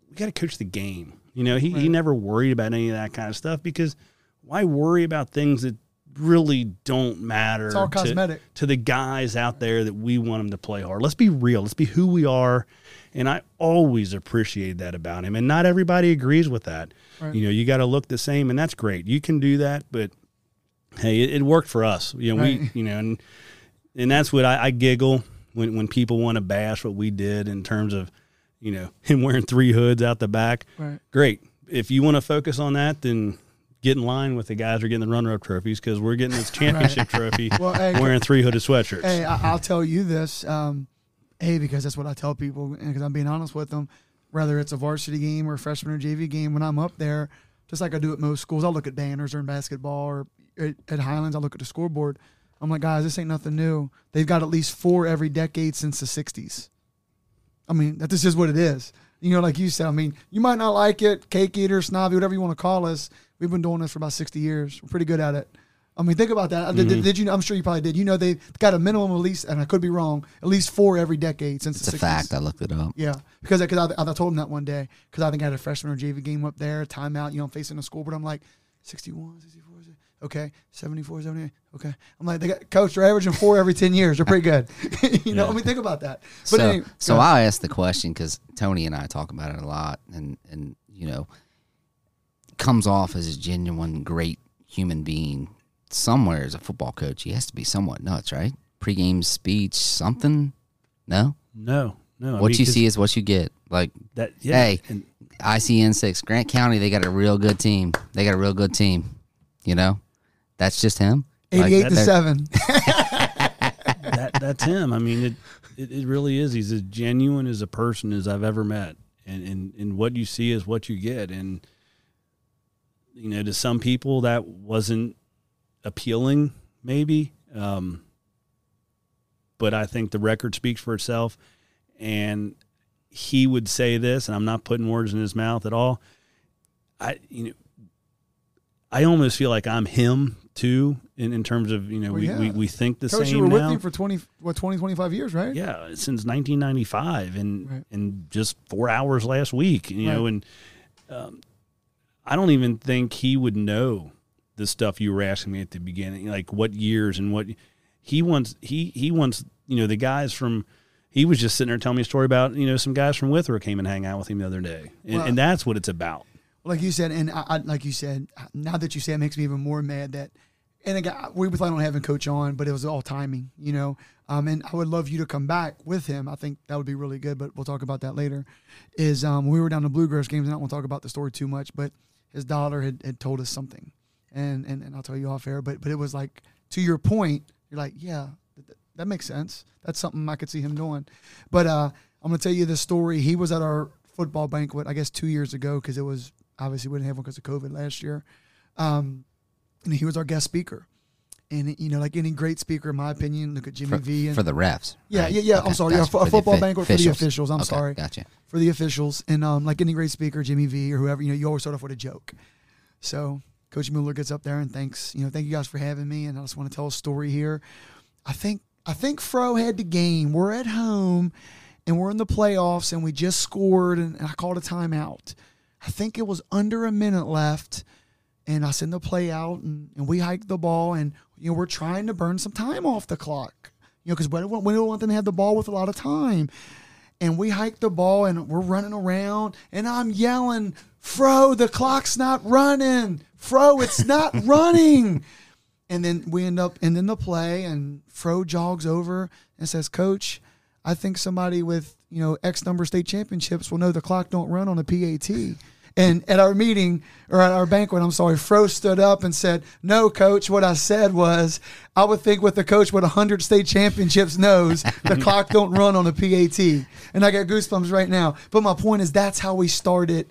we got to coach the game. You know, he, he never worried about any of that kind of stuff because why worry about things that really don't matter It's all to- cosmetic. to the guys out there that we want them to play hard. Let's be real. Let's be who we are. And I always appreciate that about him. And not everybody agrees with that. Right. You know, you got to look the same, and that's great. You can do that, but hey, it, it worked for us. You know, we, you know, and and that's what I, I giggle when when people want to bash what we did in terms of, you know, him wearing three hoods out the back. Right. Great. If you want to focus on that, then get in line with the guys who are getting the runner-up trophies because we're getting this championship trophy Well, hey, wearing three hooded sweatshirts. Hey, I, I'll tell you this. Um, a because that's what I tell people, and because I'm being honest with them. Whether it's a varsity game or a freshman or JV game, when I'm up there, just like I do at most schools, I'll look at banners or in basketball or at, at Highlands, I look at the scoreboard. I'm like, guys, this ain't nothing new. They've got at least four every decade since the '60s. I mean, that this is what it is. You know, like you said. I mean, you might not like it, cake eater, snobby, whatever you want to call us. We've been doing this for about 60 years. We're pretty good at it. I mean, think about that. Did, Mm-hmm. did you? know I'm sure you probably did. You know, they've got a minimum at least, and I could be wrong, at least four every decade since It's the a 60s. fact. I looked it up. Yeah, because because I, I told him that one day because I think I had a freshman or JV game up there, timeout. You know, I'm facing the scoreboard. I'm like, 61, 64, okay, 74, 78, okay. I'm like, they got coach. They're averaging four every 10 years. They're pretty good. you know, Yeah. I mean, think about that. But so, anyway, so. I'll ask the question because Tony and I talk about it a lot, and and you know, comes off as a genuine great human being. Somewhere as a football coach, he has to be somewhat nuts, right? Pre-game speech, something. No, No, no. I what mean, you 'cause see is what you get. Like that. Yeah, Hey. and ICN six, Grant County, they got a real good team. They got a real good team. You know, that's just him. Like, 88 to seven. that that's him. I mean, it, it it really is. He's as genuine as a person as I've ever met, and and and what you see is what you get. And you know, to some people that wasn't appealing, maybe. Um, but I think the record speaks for itself, and he would say this, and I'm not putting words in his mouth at all. I you know, I almost feel like I'm him too in, in terms of you know Well, we, we, yeah. we think the Coach, same you were with now. me for 20, what, 20, 25 years, right? yeah, since 1995, and Right. and just four hours last week, you know, and um, I don't even think he would know the stuff you were asking me at the beginning, like what years and what he wants. He he wants you know the guys from. He was just sitting there telling me a story about you know some guys from Withrow came and hang out with him the other day, and, Well- and that's what it's about. like you said, and I, I, like you said, now that you say it, makes me even more mad that. And again, we were planning on having Coach on, but it was all timing, you know. Um, and I would love you to come back with him. I think that would be really good, but we'll talk about that later. Is um, when we were down to Bluegrass games, and I don't want to talk about the story too much, but his daughter had, had told us something, and, and and I'll tell you off air. But but it was like to your point, you're like, yeah, that, that makes sense. That's something I could see him doing. But uh, I'm gonna tell you the story. He was at our football banquet, I guess two years ago, because it was obviously we didn't have one because of COVID last year. Um, and he was our guest speaker. And you know, like any great speaker, in my opinion, look at Jimmy for, V. And, for the refs. Yeah, right? yeah, yeah, I'm sorry, yeah, for a football banquet for the officials, I'm Okay, sorry. Gotcha. for the officials. And um, like any great speaker, Jimmy V or whoever, you know, you always start off with a joke. So Coach Mueller gets up there and thanks, you know, thank you guys for having me. And I just want to tell a story here. I think I think Fro had the game. We're at home and we're in the playoffs and we just scored and, and I called a timeout. I think it was under a minute left. And I send the play out and, and we hike the ball and you know we're trying to burn some time off the clock. You know, because we don't want we don't want them to have the ball with a lot of time and we hike the ball and we're running around and I'm yelling, Fro, the clock's not running. Fro, it's not running. And then we end up ending the play and Fro jogs over and says, Coach, I think somebody with, you know, X number of state championships will know the clock don't run on a PAT. And at our meeting or at our banquet, I'm sorry, Fro stood up and said, No, coach, what I said was I would think with the coach with 100 state championships knows the clock don't run on a PAT. And I got goosebumps right now. But my point is, that's how we started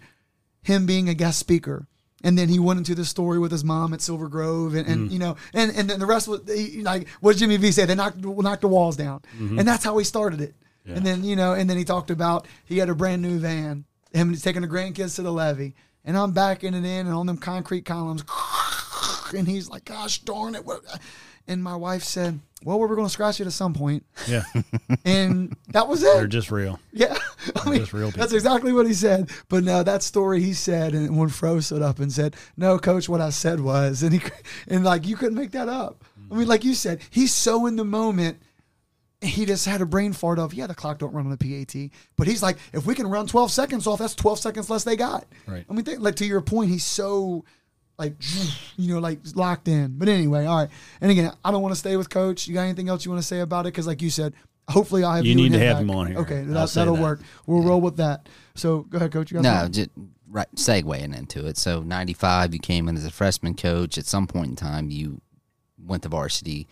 him being a guest speaker. And then he went into the story with his mom at Silver Grove, and, and mm. you know, and, and then the rest was he- like what did Jimmy V say? They knocked knocked the walls down, mm-hmm. and that's how he started it. And then you know, and then he talked about he had a brand new van, him taking the grandkids to the levee, and I'm backing it in and on them concrete columns, and he's like, "Gosh darn it!" What? And my wife said, "Well, we are going to scratch it at some point," Yeah, and that was it. they're just real. Yeah, I mean, just real that's exactly what he said. But no, that story he said, and when Fro stood up and said, "No, coach, what I said was," and he and like you couldn't make that up. I mean, like you said, he's so in the moment. He just had a brain fart of, yeah, the clock don't run on the PAT, but he's like, if we can run 12 seconds off, that's 12 seconds less they got. Right. I mean, think, like to your point, he's so like, you know, like locked in. But anyway, all right. And again, I don't want to stay with coach. You got anything else you want to say about it? Because like you said, hopefully I'll have You you, need to have back. him on here. Okay, that, that'll that. work. We'll roll with that. So go ahead, coach. You got No, something? just right segueing into it. So ninety five, you came in as a freshman coach. At some point in time, you went to varsity.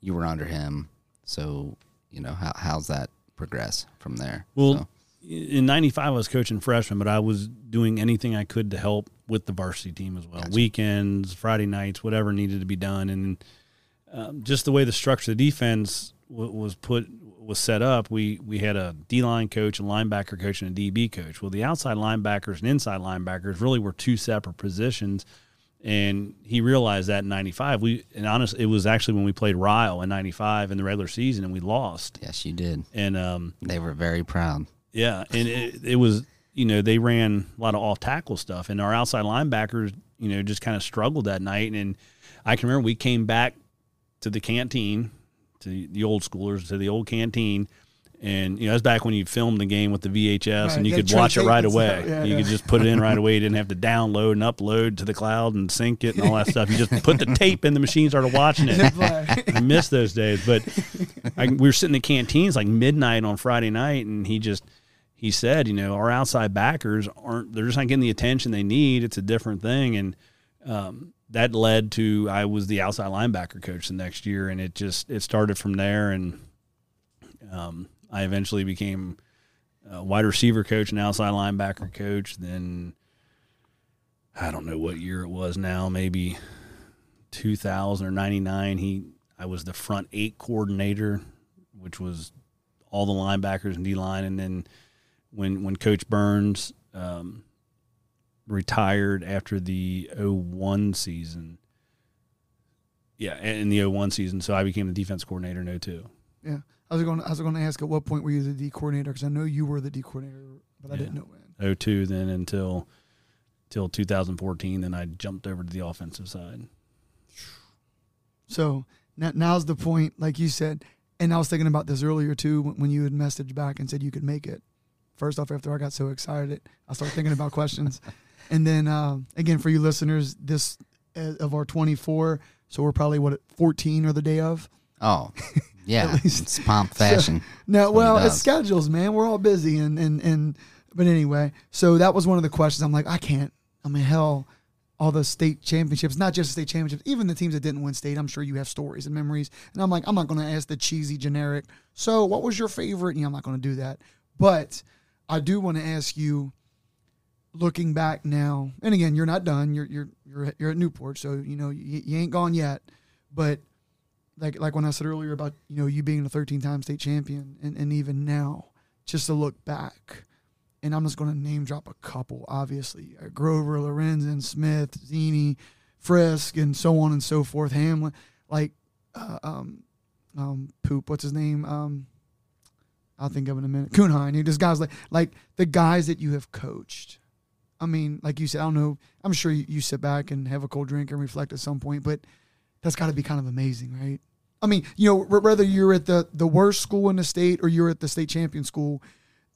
You were under him. So you know how how's that progress from there? Well, So, in '95, I was coaching freshmen, but I was doing anything I could to help with the varsity team as well. Gotcha. Weekends, Friday nights, whatever needed to be done, and um, just the way the structure of the defense w- was put was set up. We we had a D line coach, a linebacker coach, and a DB coach. Well, the outside linebackers and inside linebackers really were two separate positions. And he realized that in '95. We and honestly, it was actually when we played Ryle in '95 in the regular season, and we lost. yes, you did. And um, They were very proud. yeah, and it, it was you know they ran a lot of off tackle stuff, and our outside linebackers you know just kind of struggled that night. And I can remember we came back to the canteen, to the old schoolers, to the old canteen, and you know that's back when you filmed the game with the VHS, Right, and you yeah, could watch it right away. stuff. Yeah, you yeah. could just put it in right away. You didn't have to download and upload to the cloud and sync it and all that stuff. You just put the tape in the machine, and started watching it. I miss those days. But I, we were sitting in the canteens like midnight on Friday night, and he just he said, you know, our outside backers aren't they're just not getting the attention they need. It's a different thing, and um, that led to I was the outside linebacker coach the next year, and it just it started from there, and um, I eventually became a wide receiver coach and outside linebacker coach. Then I don't know what year it was now, maybe 2000 or 99. He I was the front eight coordinator, which was all the linebackers and D line, and then when when Coach Burns um, retired after the 01 season. Yeah, in the 01 season, so I became the defense coordinator in 02. Yeah, I was going. I was going to ask at what point were you the D coordinator? Because I know you were the D coordinator, but I didn't know when. 02 then until till 2014 then I jumped over to the offensive side. So now, now's the point, like you said, and I was thinking about this earlier too when, when you had messaged back and said you could make it. First off, after I got so excited, I started thinking about questions, and then um, again for you listeners, this uh, of our 24, so we're probably what 14 or the day of. Oh, yeah. At least- it's pomp fashion. No, That's what well, it's schedules, man. We're all busy, and and and. But anyway, so that was one of the questions. I'm like, I can't. I mean, hell, all the state championships, not just the state championships, even the teams that didn't win state. I'm sure you have stories and memories. And I'm like, I'm not going to ask the cheesy generic. So, what was your favorite? Yeah, I'm not going to do that. But I do want to ask you, looking back now, and again, you're not done. You're you're you're you're at Newport, so you know you, you ain't gone yet. But like like when I said earlier about you know you being a 13 time state champion, and, and even now, just to look back, and I'm just going to name drop a couple. Obviously, uh, Grover, Lorenzen, Smith, Zini, Frisk, and so on and so forth. Hamlin, like uh, um, um, poop. What's his name? Um, I'll think of in a minute. Kuhnheim. You just guys like like the guys that you have coached. I mean, like you said, I don't know. I'm sure you, you sit back and have a cold drink and reflect at some point, but that's got to be kind of amazing, right? I mean, you know, whether you're at the the worst school in the state or you're at the state champion school,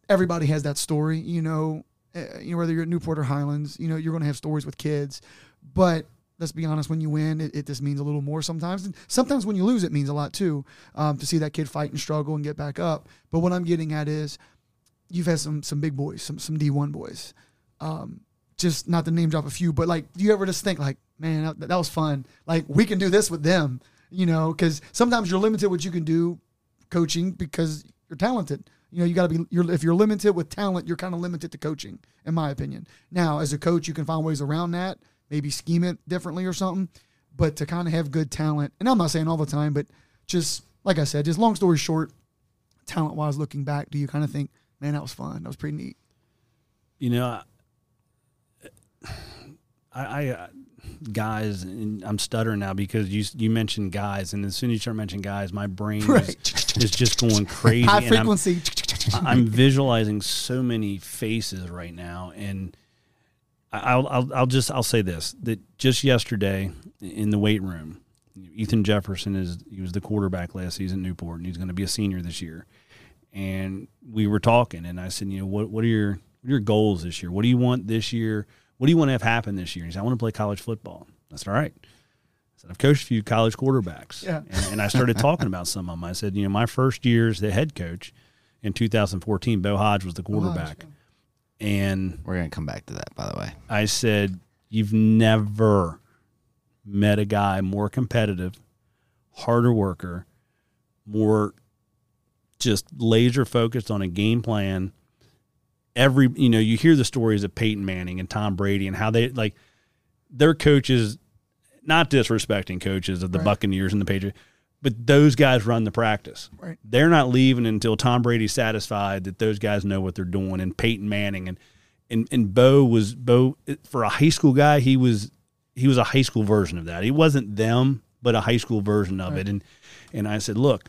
everybody has that story. You know, uh, you know whether you're at Newport or Highlands, you know, you're going to have stories with kids. But let's be honest, when you win, it, it just means a little more sometimes. And sometimes when you lose, it means a lot too. Um, to see that kid fight and struggle and get back up. But what I'm getting at is, you've had some some big boys, some some D1 boys. Um, just not to name drop a few, but like, do you ever just think like, man, that, that was fun. Like we can do this with them, you know? Because sometimes you're limited what you can do coaching because you're talented. You know, you got to be. You're, if you're limited with talent, you're kind of limited to coaching, in my opinion. Now, as a coach, you can find ways around that, maybe scheme it differently or something. But to kind of have good talent, and I'm not saying all the time, but just like I said, just long story short, talent wise, looking back, do you kind of think, man, that was fun, that was pretty neat? You know, I, I, uh, guys, and I'm stuttering now because you you mentioned guys, and as soon as you start mentioning guys, my brain Right. is, is just going crazy. High and I'm- frequency. I'm visualizing so many faces right now, and I'll, I'll I'll just I'll say this that just yesterday in the weight room, Ethan Jefferson is he was the quarterback last season at Newport, and he's going to be a senior this year. And we were talking, and I said, you know, what what are your what are your goals this year? What do you want this year? What do you want to have happen this year? He said, I want to play college football. I said, all right. I said, I've coached a few college quarterbacks. Yeah. And, and I started talking about some of them. I said, you know, my first year as the head coach in 2014, Bo Hodge was the quarterback. And We're gonna come back to that, by the way. I said, You've never met a guy more competitive, harder worker, more just laser focused on a game plan. Every, you know, you hear the stories of Peyton Manning and Tom Brady and how they like their coaches, not disrespecting coaches of the Right. Buccaneers and the Patriots, but those guys run the practice. Right. They're not leaving until Tom Brady's satisfied that those guys know what they're doing. And Peyton Manning and and and Bo was Bo for a high school guy. He was he was a high school version of that. He wasn't them, but a high school version of it. And and I said, look,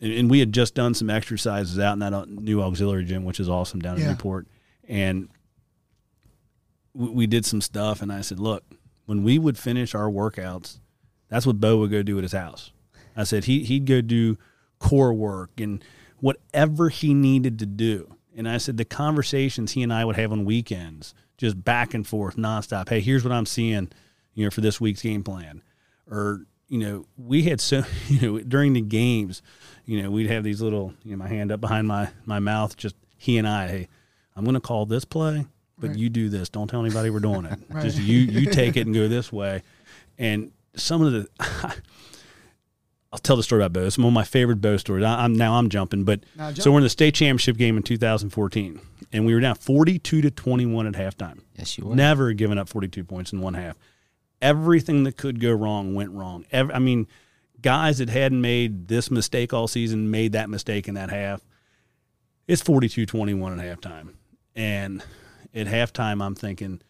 and, we had just done some exercises out in that uh, new auxiliary gym, which is awesome down in Yeah. Newport, and we, we did some stuff. And I said, look, when we would finish our workouts, that's what Bo would go do at his house. I said he he'd go do core work and whatever he needed to do. And I said the conversations he and I would have on weekends, just back and forth, nonstop. Hey, here's what I'm seeing, you know, for this week's game plan. Or, you know, we had so you know, during the games, you know, we'd have these little, you know, my hand up behind my my mouth, just he and I, hey, I'm gonna call this play, but Right. you do this. Don't tell anybody we're doing it. Right. Just you you take it and go this way. And some of the, I'll tell the story about Bo. It's one of my favorite Bo stories. I, am now I'm jumping, but Now so we're in the state championship game in 2014, and we were down 42 to 21 at halftime. Yes, you were. Never given up 42 points in one half. Everything that could go wrong went wrong. Ev I mean, guys that hadn't made this mistake all season made that mistake in that half. It's 42 21 at halftime. And at halftime, I'm thinking,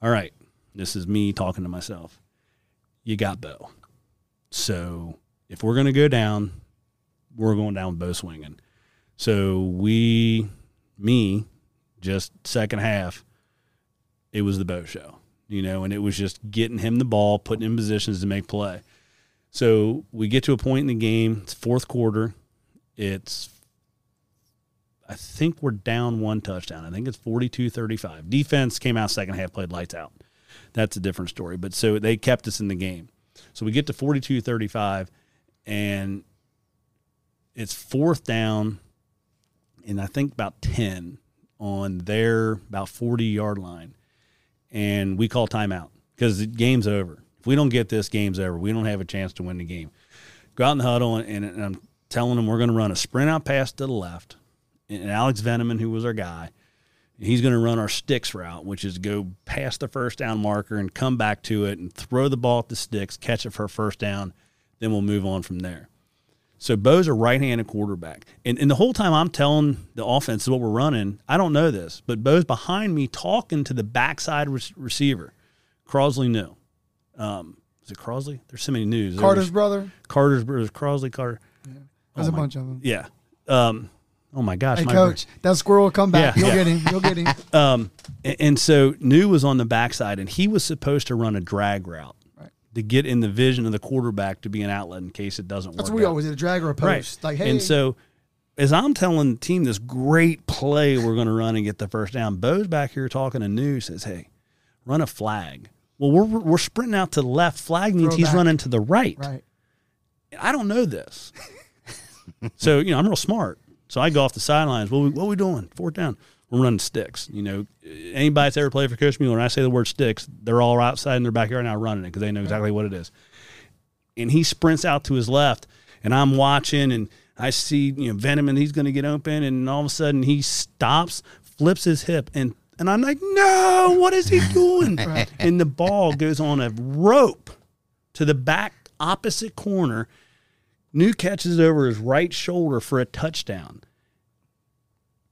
all right, this is me talking to myself. You got Bo. So if we're going to go down, we're going down with Bo swinging. So we, me, just second half, it was the Bo show, you know, and it was just getting him the ball, putting him in positions to make play. So we get to a point in the game, it's fourth quarter. It's, I think we're down one touchdown. I think it's 42 35. Defense came out second half, played lights out. That's a different story. But so they kept us in the game. So we get to 42 35, and it's fourth down, and I think about 10 on their about 40 yard line. And we call timeout because the game's over. If we don't get this, game's over. We don't have a chance to win the game. Go out in the huddle, and, and I'm telling them we're going to run a sprint out pass to the left. And Alex Veneman, who was our guy, he's going to run our sticks route, which is go past the first down marker and come back to it and throw the ball at the sticks, catch it for a first down. Then we'll move on from there. So Bo's a right-handed quarterback, and, and the whole time I'm telling the offense what we're running. I don't know this, but Bo's behind me talking to the backside re- receiver. Crosley knew. Um, is it Crosley? There's so many news. Carter's was brother. Carter's brother. Crosley Carter. There's Oh a my- bunch of them. Yeah. Um, oh my gosh. Hey, my coach, that squirrel will come back. Yeah. You'll Yeah. get him. You'll get him. Um, and, and so New was on the backside, and he was supposed to run a drag route Right. to get in the vision of the quarterback to be an outlet in case it doesn't That's work. That's what we out. always did, a drag or a right. Like, hey, and so as I'm telling the team this great play we're going to run and get the first down, Bo's back here talking to New says, "Hey, run a flag." Well, we're we're sprinting out to the left. Flag means Throw he's back. running to the right. right. I don't know this. so, you know, I'm real smart. So I go off the sidelines. What we, what we doing? Fourth down. We're running sticks. You know, anybody that's ever played for Coach Mueller, when I say the word sticks, they're all outside in their backyard now running it because they know exactly what it is. And he sprints out to his left, and I'm watching, and I see, you know, Venom, and he's going to get open, and all of a sudden he stops, flips his hip, and and I'm like, no, what is he doing? And the ball goes on a rope to the back opposite corner. New catches it over his right shoulder for a touchdown.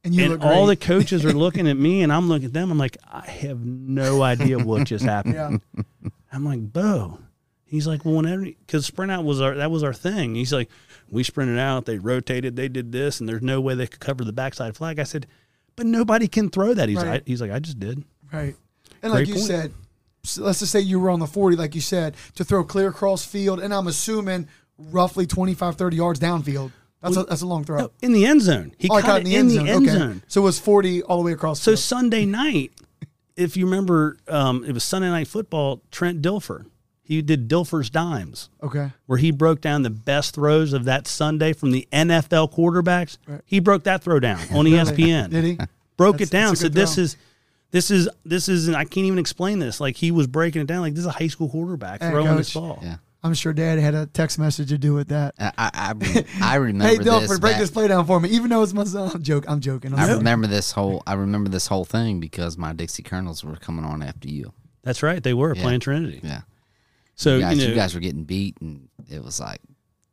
And you and look all the coaches are looking at me and I'm looking at them. I'm like, I have no idea what just happened. Yeah. I'm like, Bo. He's like, well, whenever, because sprint out was our, that was our thing. He's like, we sprinted out, they rotated, they did this, and there's no way they could cover the backside flag. I said, but nobody can throw that. He's Right. like, he's like, I just did. Right. And like you point. said, s- let's just say you were on the 40, like you said, to throw clear across field, and I'm assuming roughly 25, 30 yards downfield. That's, a, that's a long throw. No, in the end zone. He oh, caught caught it in the end zone. So it was 40 all the way across. So field. Sunday night, if you remember, um, it was Sunday night football. Trent Dilfer, he did Dilfer's dimes, okay. where he broke down the best throws of that Sunday from the NFL quarterbacks. He broke that throw down on ESPN. Did he? Broke That's- it down. that's a Said this throw. is. This is this is and I can't even explain this. Like he was breaking it down. Like this is a high school quarterback Hey, throwing this ball. Yeah. I'm sure Dad had a text message to do with that. I I, I, remember Hey, this. Dilfer, break back- this play down for me. Even though it's my son, I'm joking. I'm joking. I'm I joking. remember this whole. I remember this whole thing because my Dixie Colonels were coming on after you. That's right. They were Yeah. playing Trinity. Yeah. So you guys, you know, you guys were getting beat, and it was like.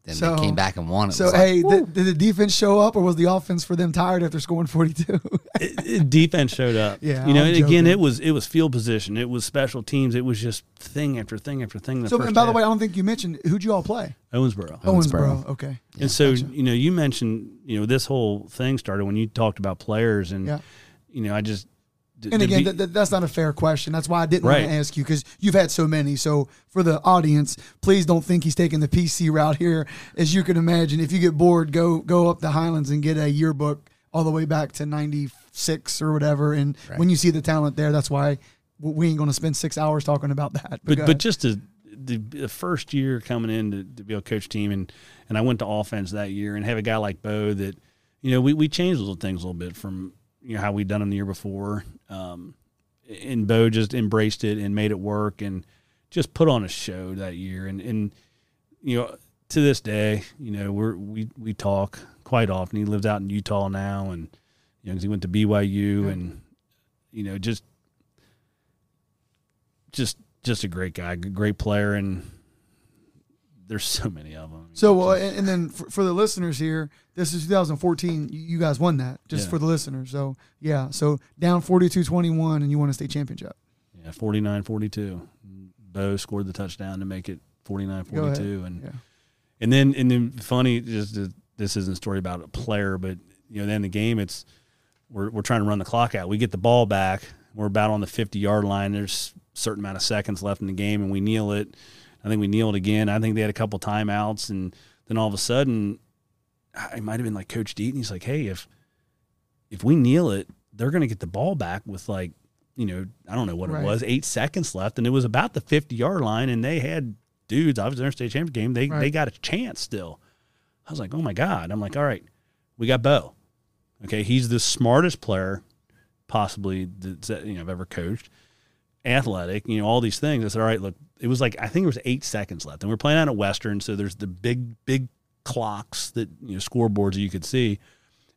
Then So- they came back and won. It So, was like, hey, did, did the defense show up, or was the offense for them tired after scoring 42? it- it- defense showed up. Yeah, you know, I'm and again, it was it was field position, it was special teams, it was just thing after thing after thing. The so, first and by the way, I don't think you mentioned who'd you all play? Owensboro. Owensboro. Owensboro. Okay. and so gotcha. you know, you mentioned you know this whole thing started when you talked about players, and Yeah. you know, I just d- And again, be- th- th- that's not a fair question. That's why I didn't want to ask you because you've had so many. So for the audience, please don't think he's taking the PC route here. As you can imagine, if you get bored, go go up the Highlands and get a yearbook all the way back to '96 or whatever. And Right. when you see the talent there, that's why we ain't going to spend six hours talking about that. but go but just to, the, the first year coming in to, to be a coach team and and I went to offense that year and have a guy like Bo that you know we we changed little things a little bit from you know how we'd done them the year before um, and Bo just embraced it and made it work and just put on a show that year. And and you know, to this day, you know, we're we we talk quite often. He lives out in Utah now, and you know, 'cause he went to BYU, Yeah. and you know, just just just a great guy, great player, and there's so many of them. So, well, and, and then for, for the listeners here, this is 2014. You, guys won that just Yeah. for the listeners. So, yeah. So down 42-21, and you won a state championship. yeah, 49-42. Bo scored the touchdown to make it 49-42, and Yeah. And then, and then funny, just to, this isn't a story about a player, but you know, then the game, it's we're we're trying to run the clock out. We get the ball back. We're about on the fifty yard line. There's a certain amount of seconds left in the game, and we kneel it. I think we kneeled again. I think they had a couple timeouts, and then all of a sudden, it might have been like Coach Deaton. He's like, "Hey, if if we kneel it, they're going to get the ball back with like." You know, I don't know what Right. it was, eight seconds left, and it was about the fifty yard line, and they had dudes. I was in their state championship game. They Right. they got a chance still. I was like, oh my god. I'm like, all right, we got Bo. Okay, he's the smartest player possibly that you know I've ever coached. Athletic, you know, all these things. I said, all right, look, it was like I think it was eight seconds left, and we're playing out at Western, so there's the big big clocks that you know scoreboards that you could see.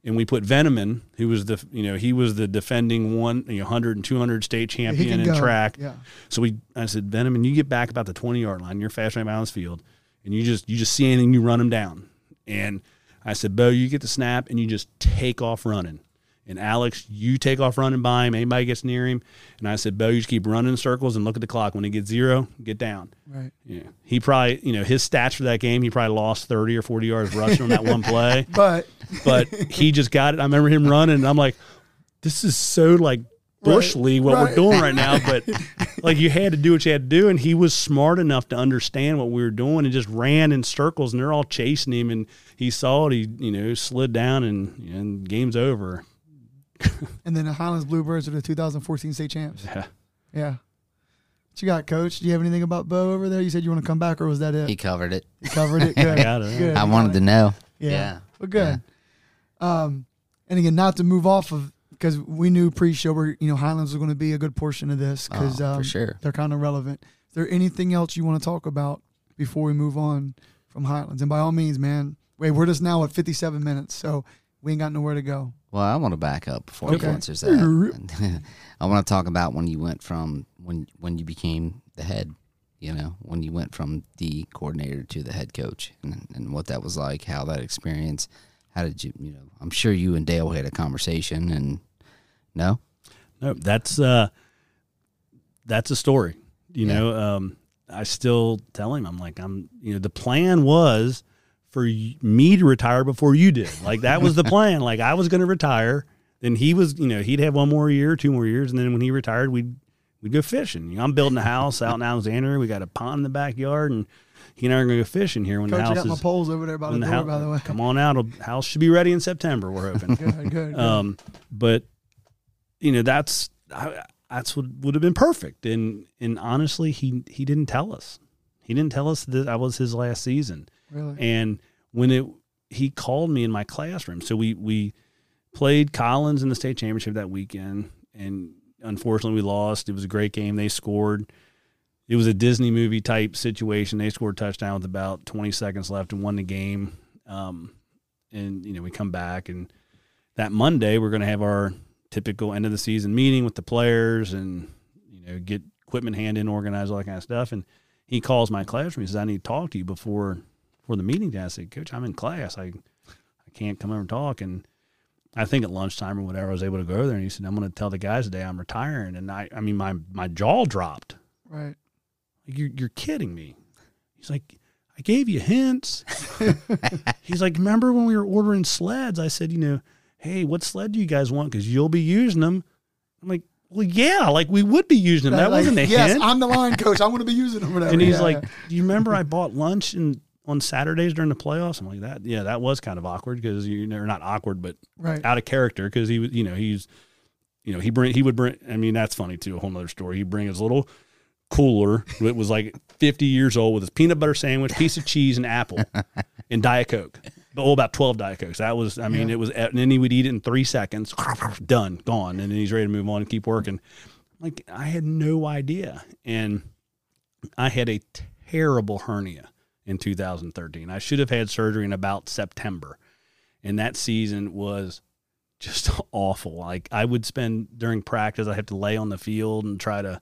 And we put Veneman, who was the you know he was the defending one you know 100 and 200 state champion in go. track. Yeah. So we, I said, Venom, you get back about the twenty yard line. You're fast right balance field, and you just you just see anything, you run them down. And I said, Bo, you get the snap, and you just take off running. And Alex, you take off running by him. Anybody gets near him, and I said, Bo, you just keep running in circles and look at the clock. When it gets zero, get down. Right. Yeah, he probably, you know, his stats for that game, he probably lost thirty or forty yards rushing on that one play But but he just got it. I remember him running, and I'm like, this is so like bush Right, league what we're doing right now. But like you had to do what you had to do, and he was smart enough to understand what we were doing, and just ran in circles, and they're all chasing him, and he saw it. He you know slid down, and and game's over. and then the Highlands Bluebirds are the 2014 state champs. Yeah. Yeah. What you got, Coach? Do you have anything about Bo over there? You said you want to come back, or was that it? He covered it. You covered it. Good. got it. Good. I You wanted to know. Yeah. Yeah. Well, good. Um, and again, not to move off of because we knew pre-show where you know Highlands was going to be a good portion of this because Oh, um, for sure. they're kind of relevant. Is there anything else you want to talk about before we move on from Highlands? And by all means, man, wait, we're just now at 57 minutes, so we ain't got nowhere to go. Well, I want to back up before Okay. he answers that. I want to talk about when you went from when when you became the head. You know, when you went from the coordinator to the head coach, and, and what that was like, how that experience. How did you? You know, I'm sure you and Dale had a conversation, and no, No, that's uh, that's a story. You Yeah. know, um, I still tell him, I'm like, I'm, you know, the plan was for me to retire before you did. Like that was the plan. Like I was going to retire, then he was, you know, he'd have one more year, two more years, and then when he retired, we'd we'd go fishing. You know, I'm building a house out in Alexandria. We got a pond in the backyard, and he and I are going to go fishing here when Coach, the I house got my poles over there by the the door, house, by the way. come on out. House should be ready in September. We're hoping. Good, good. good. Um, but you know that's I, that's what would have been perfect. And and honestly, he he didn't tell us. He didn't tell us that I was his last season. really? And when it he called me in my classroom, so we we played Collins in the state championship that weekend, and unfortunately we lost. It was a great game. They scored. It was a Disney movie type situation. They scored a touchdown with about 20 seconds left and won the game. Um, and you know we come back and that Monday we're going to have our typical end of the season meeting with the players and you know get equipment hand in, organize all that kind of stuff. And he calls my classroom. He says, "I need to talk to you before before the meeting." I said, "Coach, I'm in class. I I can't come over and talk." And I think at lunchtime or whatever, I was able to go over there. And he said, "I'm going to tell the guys today I'm retiring." And I, I mean, my my jaw dropped. right. Like, you're you're kidding me. He's like, I gave you hints. He's like, remember when we were ordering sleds? I said, you know, hey, what sled do you guys want? Because you'll be using them. I'm like, well, yeah, like we would be using them. That Like, wasn't a yes, hint. I'm the line coach. I'm going to be using them. Whatever. and he's Yeah, like, yeah. do you remember I bought lunch and on Saturdays during the playoffs? I'm like, that, yeah, that was kind of awkward because you know, not awkward, but right. out of character because he was, you know, he's, you know, he bring, he would bring. I mean, that's funny too. A whole nother story. He'd bring his little cooler that was like 50 years old with his peanut butter sandwich, piece of cheese, and apple, and Diet Coke. But oh, about 12 Diet Cokes. That was, I mean, Yeah. it was, and then he would eat it in three seconds, done, gone, and then he's ready to move on and keep working. Like I had no idea, and I had a terrible hernia in 2013. I should have had surgery in about September. And that season was just awful. Like I would spend during practice, I have to lay on the field and try to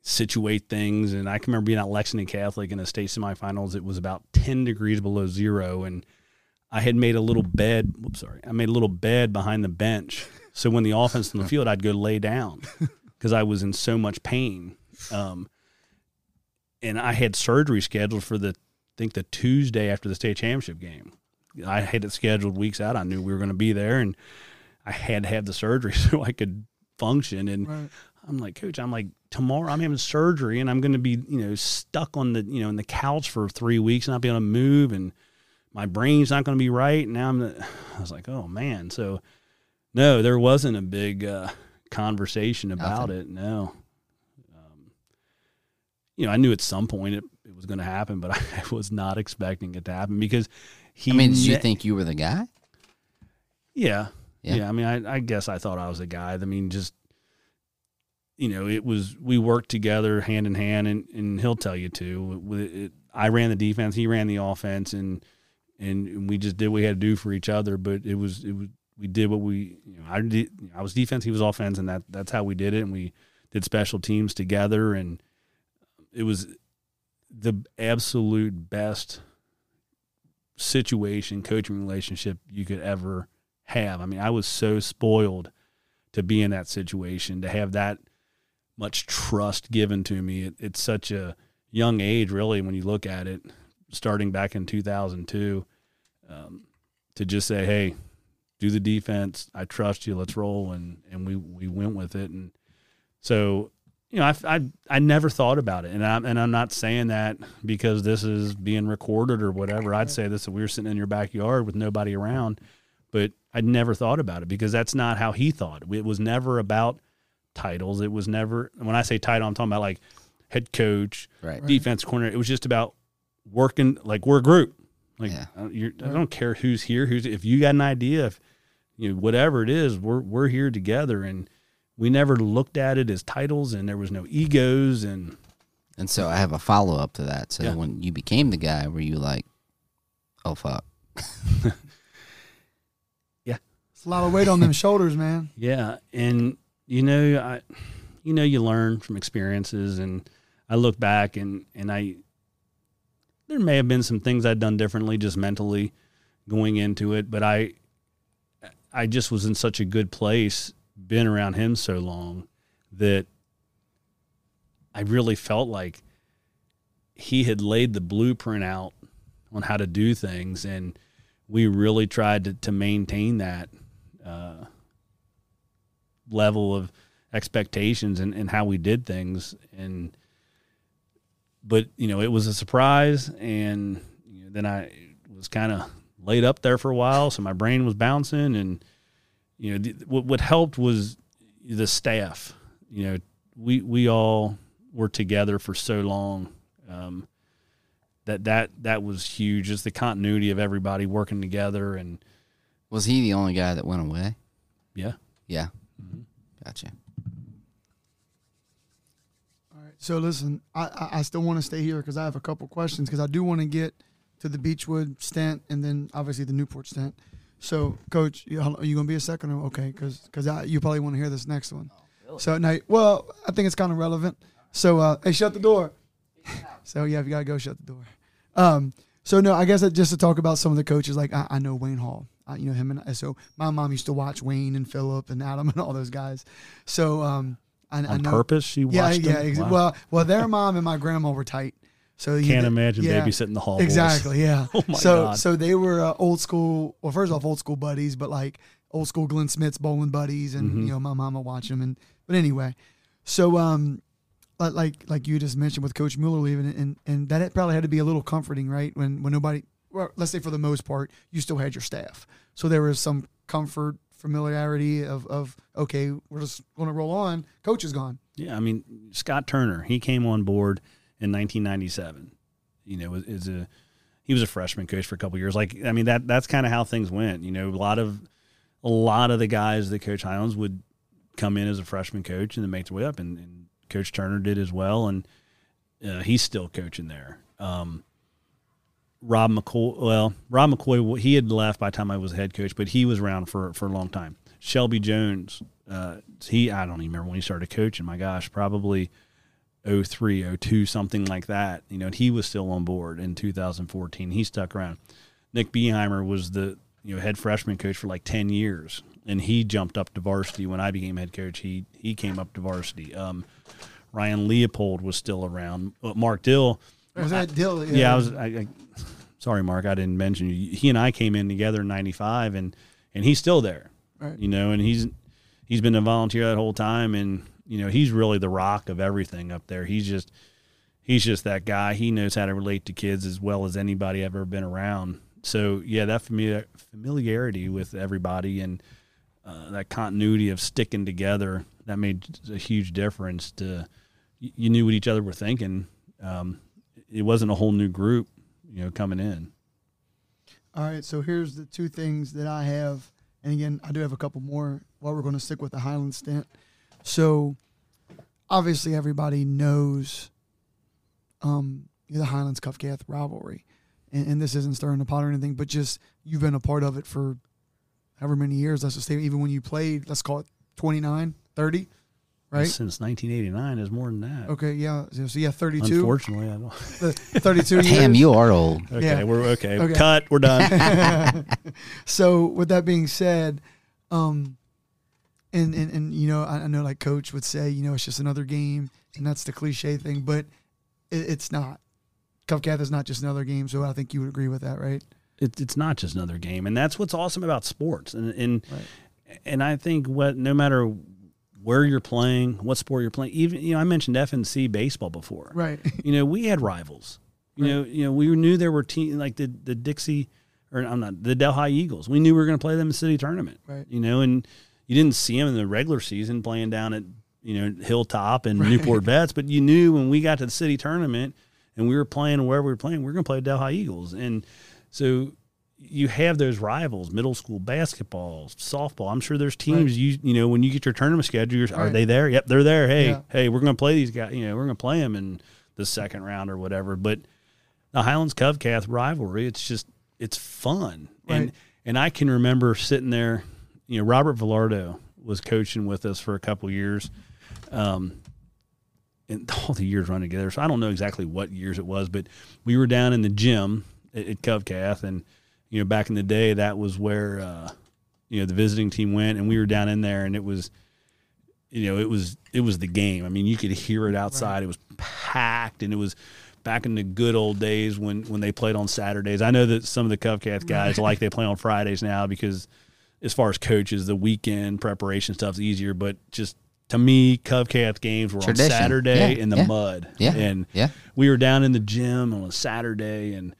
situate things. And I can remember being at Lexington Catholic in the state semifinals. It was about 10 degrees below zero. And I had made a little bed. Whoops, sorry. I made a little bed behind the bench. So when the offense in the field, I'd go lay down because I was in so much pain. Um, and I had surgery scheduled for the, I think the Tuesday after the state championship game. I had it scheduled weeks out. I knew we were going to be there, and I had to have the surgery so I could function. And right. I'm like, Coach, I'm like, tomorrow I'm having surgery, and I'm going to be, you know, stuck on the, you know, in the couch for three weeks, and not be able to move, and my brain's not going to be right. Now I'm, I was like, oh man. So, no, there wasn't a big uh, conversation about Nothing. it. No. Um, you know, I knew at some point it, it was going to happen, but I was not expecting it to happen because he. I mean, did you think you were the guy? Yeah. Yeah. yeah I mean, I, I guess I thought I was the guy. I mean, just, you know, it was, we worked together hand in hand, and, and he'll tell you too. It, it, I ran the defense, he ran the offense, and, and we just did what we had to do for each other. But it was, it was, we did what we, you know, I did, I was defense, he was offense, and that, that's how we did it. And we did special teams together, and it was the absolute best situation, coaching relationship you could ever have. I mean, I was so spoiled to be in that situation, to have that much trust given to me. It, it's such a young age, really, when you look at it, starting back in 2002, um, to just say, hey, do the defense. I trust you. Let's roll. And, and we, we went with it. And so you know, I, I, I never thought about it, and I'm and I'm not saying that because this is being recorded or whatever. I'd say this if we were sitting in your backyard with nobody around, but I'd never thought about it because that's not how he thought. It was never about titles. It was never when I say title, I'm talking about like head coach, right. defense corner. It was just about working like we're a group. Like yeah. Uh, I, I don't care who's here, who's if you got an idea, if you know whatever it is, we're we're here together and we never looked at it as titles and there was no egos and and so I have a follow up to that. So yeah. when you became the guy, were you like, "Oh fuck"? yeah, it's a lot of weight on them shoulders, man. Yeah, and you know, I, you know, you learn from experiences, and I look back and and I, there may have been some things I'd done differently, just mentally going into it, but I, I just was in such a good place been around him so long that I really felt like he had laid the blueprint out on how to do things, and we really tried to, to maintain that uh, level of expectations and, and how we did things. And but you know, it was a surprise, and you know, then I was kind of laid up there for a while, so my brain was bouncing and you know, the, what, what helped was the staff. You know, we we all were together for so long. Um, that that that was huge. Just the continuity of everybody working together. And was he the only guy that went away? Yeah. Yeah. Mm-hmm. Gotcha. All right. So listen, I I still want to stay here because I have a couple questions because I do want to get to the Beechwood stint and then obviously the Newport stint. So, coach, you, are you going to be a second? Or, okay, because because you probably want to hear this next one. Oh, really? So now, well, I think it's kind of relevant. So, uh, hey, shut the door. so yeah, if you gotta go, shut the door. Um, so no, I guess just to talk about some of the coaches, like I, I know Wayne Hall. I, you know him and so my mom used to watch Wayne and Philip and Adam and all those guys. So um, I, on I know, purpose, she watched yeah, them? yeah. Wow. Well, well, their mom and my grandma were tight. So you can't imagine yeah, babysitting the hall. Exactly. Yeah. oh my so God. so they were uh, old school. Well, first off, old school buddies, but like old school Glenn Smith's bowling buddies, and mm-hmm. you know my mama watch them. And but anyway, so um, like like you just mentioned with Coach Mueller leaving, and and that probably had to be a little comforting, right? When when nobody, well, let's say for the most part, you still had your staff, so there was some comfort, familiarity of of okay, we're just going to roll on. Coach is gone. Yeah, I mean Scott Turner, he came on board in 1997. You know, is a he was a freshman coach for a couple years. Like, I mean that that's kind of how things went. You know, a lot of a lot of the guys that coach Highlands would come in as a freshman coach and then make their way up, and, and Coach Turner did as well. And uh, he's still coaching there. Um, Rob McCoy, well, Rob McCoy, he had left by the time I was head coach, but he was around for for a long time. Shelby Jones, uh, he I don't even remember when he started coaching. My gosh, probably 03, 02, something like that. You know, he was still on board in 2014. He stuck around. Nick Beheimer was the you know head freshman coach for like 10 years, and he jumped up to varsity when I became head coach. He he came up to varsity. Um, Ryan Leopold was still around. Mark Dill. Was that Dill? Yeah, yeah I was. I, I, sorry, Mark, I didn't mention you. He and I came in together in '95, and and he's still there. Right. You know, and he's he's been a volunteer that whole time, and you know he's really the rock of everything up there. He's just he's just that guy. He knows how to relate to kids as well as anybody I've ever been around. So yeah, that familiar, familiarity with everybody and uh, that continuity of sticking together that made a huge difference. To you knew what each other were thinking. Um, it wasn't a whole new group, you know, coming in. All right, so here's the two things that I have and again, I do have a couple more while we're going to stick with the Highland stint. So, obviously, everybody knows um, the Highlands Covcath rivalry. And, and, this isn't stirring the pot or anything, but just you've been a part of it for however many years. That's the same. Even when you played, let's call it 29, 30, right? Since 1989 is more than that. Okay, yeah. So, yeah, 32. Unfortunately, I don't. 32 years. Damn, you are old. Okay, Yeah. we're okay. Okay. Cut. We're done. so with that being said, um, and and, and you know, I, I know like coach would say, you know, it's just another game, and that's the cliche thing, but it, it's not. Cov Cath is not just another game, so I think you would agree with that, right? it, it's not just another game, and that's what's awesome about sports. And and Right. and I think what no matter where you're playing, what sport you're playing, even you know, I mentioned FNC baseball before. Right. You know, we had rivals. You know, you know, we knew there were teams like the the Dixie, or I'm not the Delhi Eagles. We knew we were going to play them in the city tournament. Right. You know, and you didn't see them in the regular season playing down at you know Hilltop and Newport Vets, but you knew when we got to the city tournament and we were playing wherever we were playing, we were going to play the Delhi Eagles, and so you have those rivals, middle school basketball, softball. I'm sure there's teams Right. you you know when you get your tournament schedule, you're, are they there? Yep, they're there. Hey, Yeah. hey, we're going to play these guys. You know, we're going to play them in the second round or whatever. But the Highlands Covcath rivalry, it's just it's fun, and Right. and I can remember sitting there. You know, Robert Villardo was coaching with us for a couple years. Um, and all the years running together. So I don't know exactly what years it was, but we were down in the gym at, at Covcath, and you know, back in the day, that was where uh, you know the visiting team went, and we were down in there, and it was, you know, it was it was the game. I mean, you could hear it outside. It was packed, and it was back in the good old days when when they played on Saturdays. I know that some of the Covcath guys like they play on Fridays now because as far as coaches, the weekend preparation stuff's easier, but just to me, Covcath games were Tradition. on Saturday Yeah, in the yeah. mud. Yeah, And yeah. we were down in the gym on a Saturday and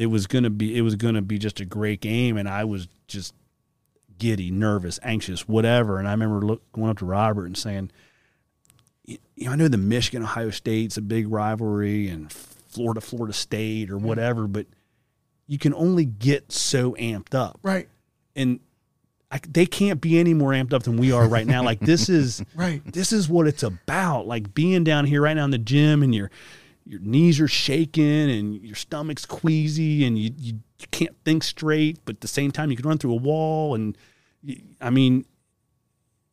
it was gonna be it was gonna be just a great game and I was just giddy, nervous, anxious, whatever. And I remember look, going up to Robert and saying, you know, I know the Michigan Ohio State's a big rivalry and Florida Florida State or whatever, but you can only get so amped up Right. and I, they can't be any more amped up than we are right now. Like this is Right. this is what it's about. Like being down here right now in the gym and your your knees are shaking and your stomach's queasy and you, you, you can't think straight, but at the same time you can run through a wall and you, I mean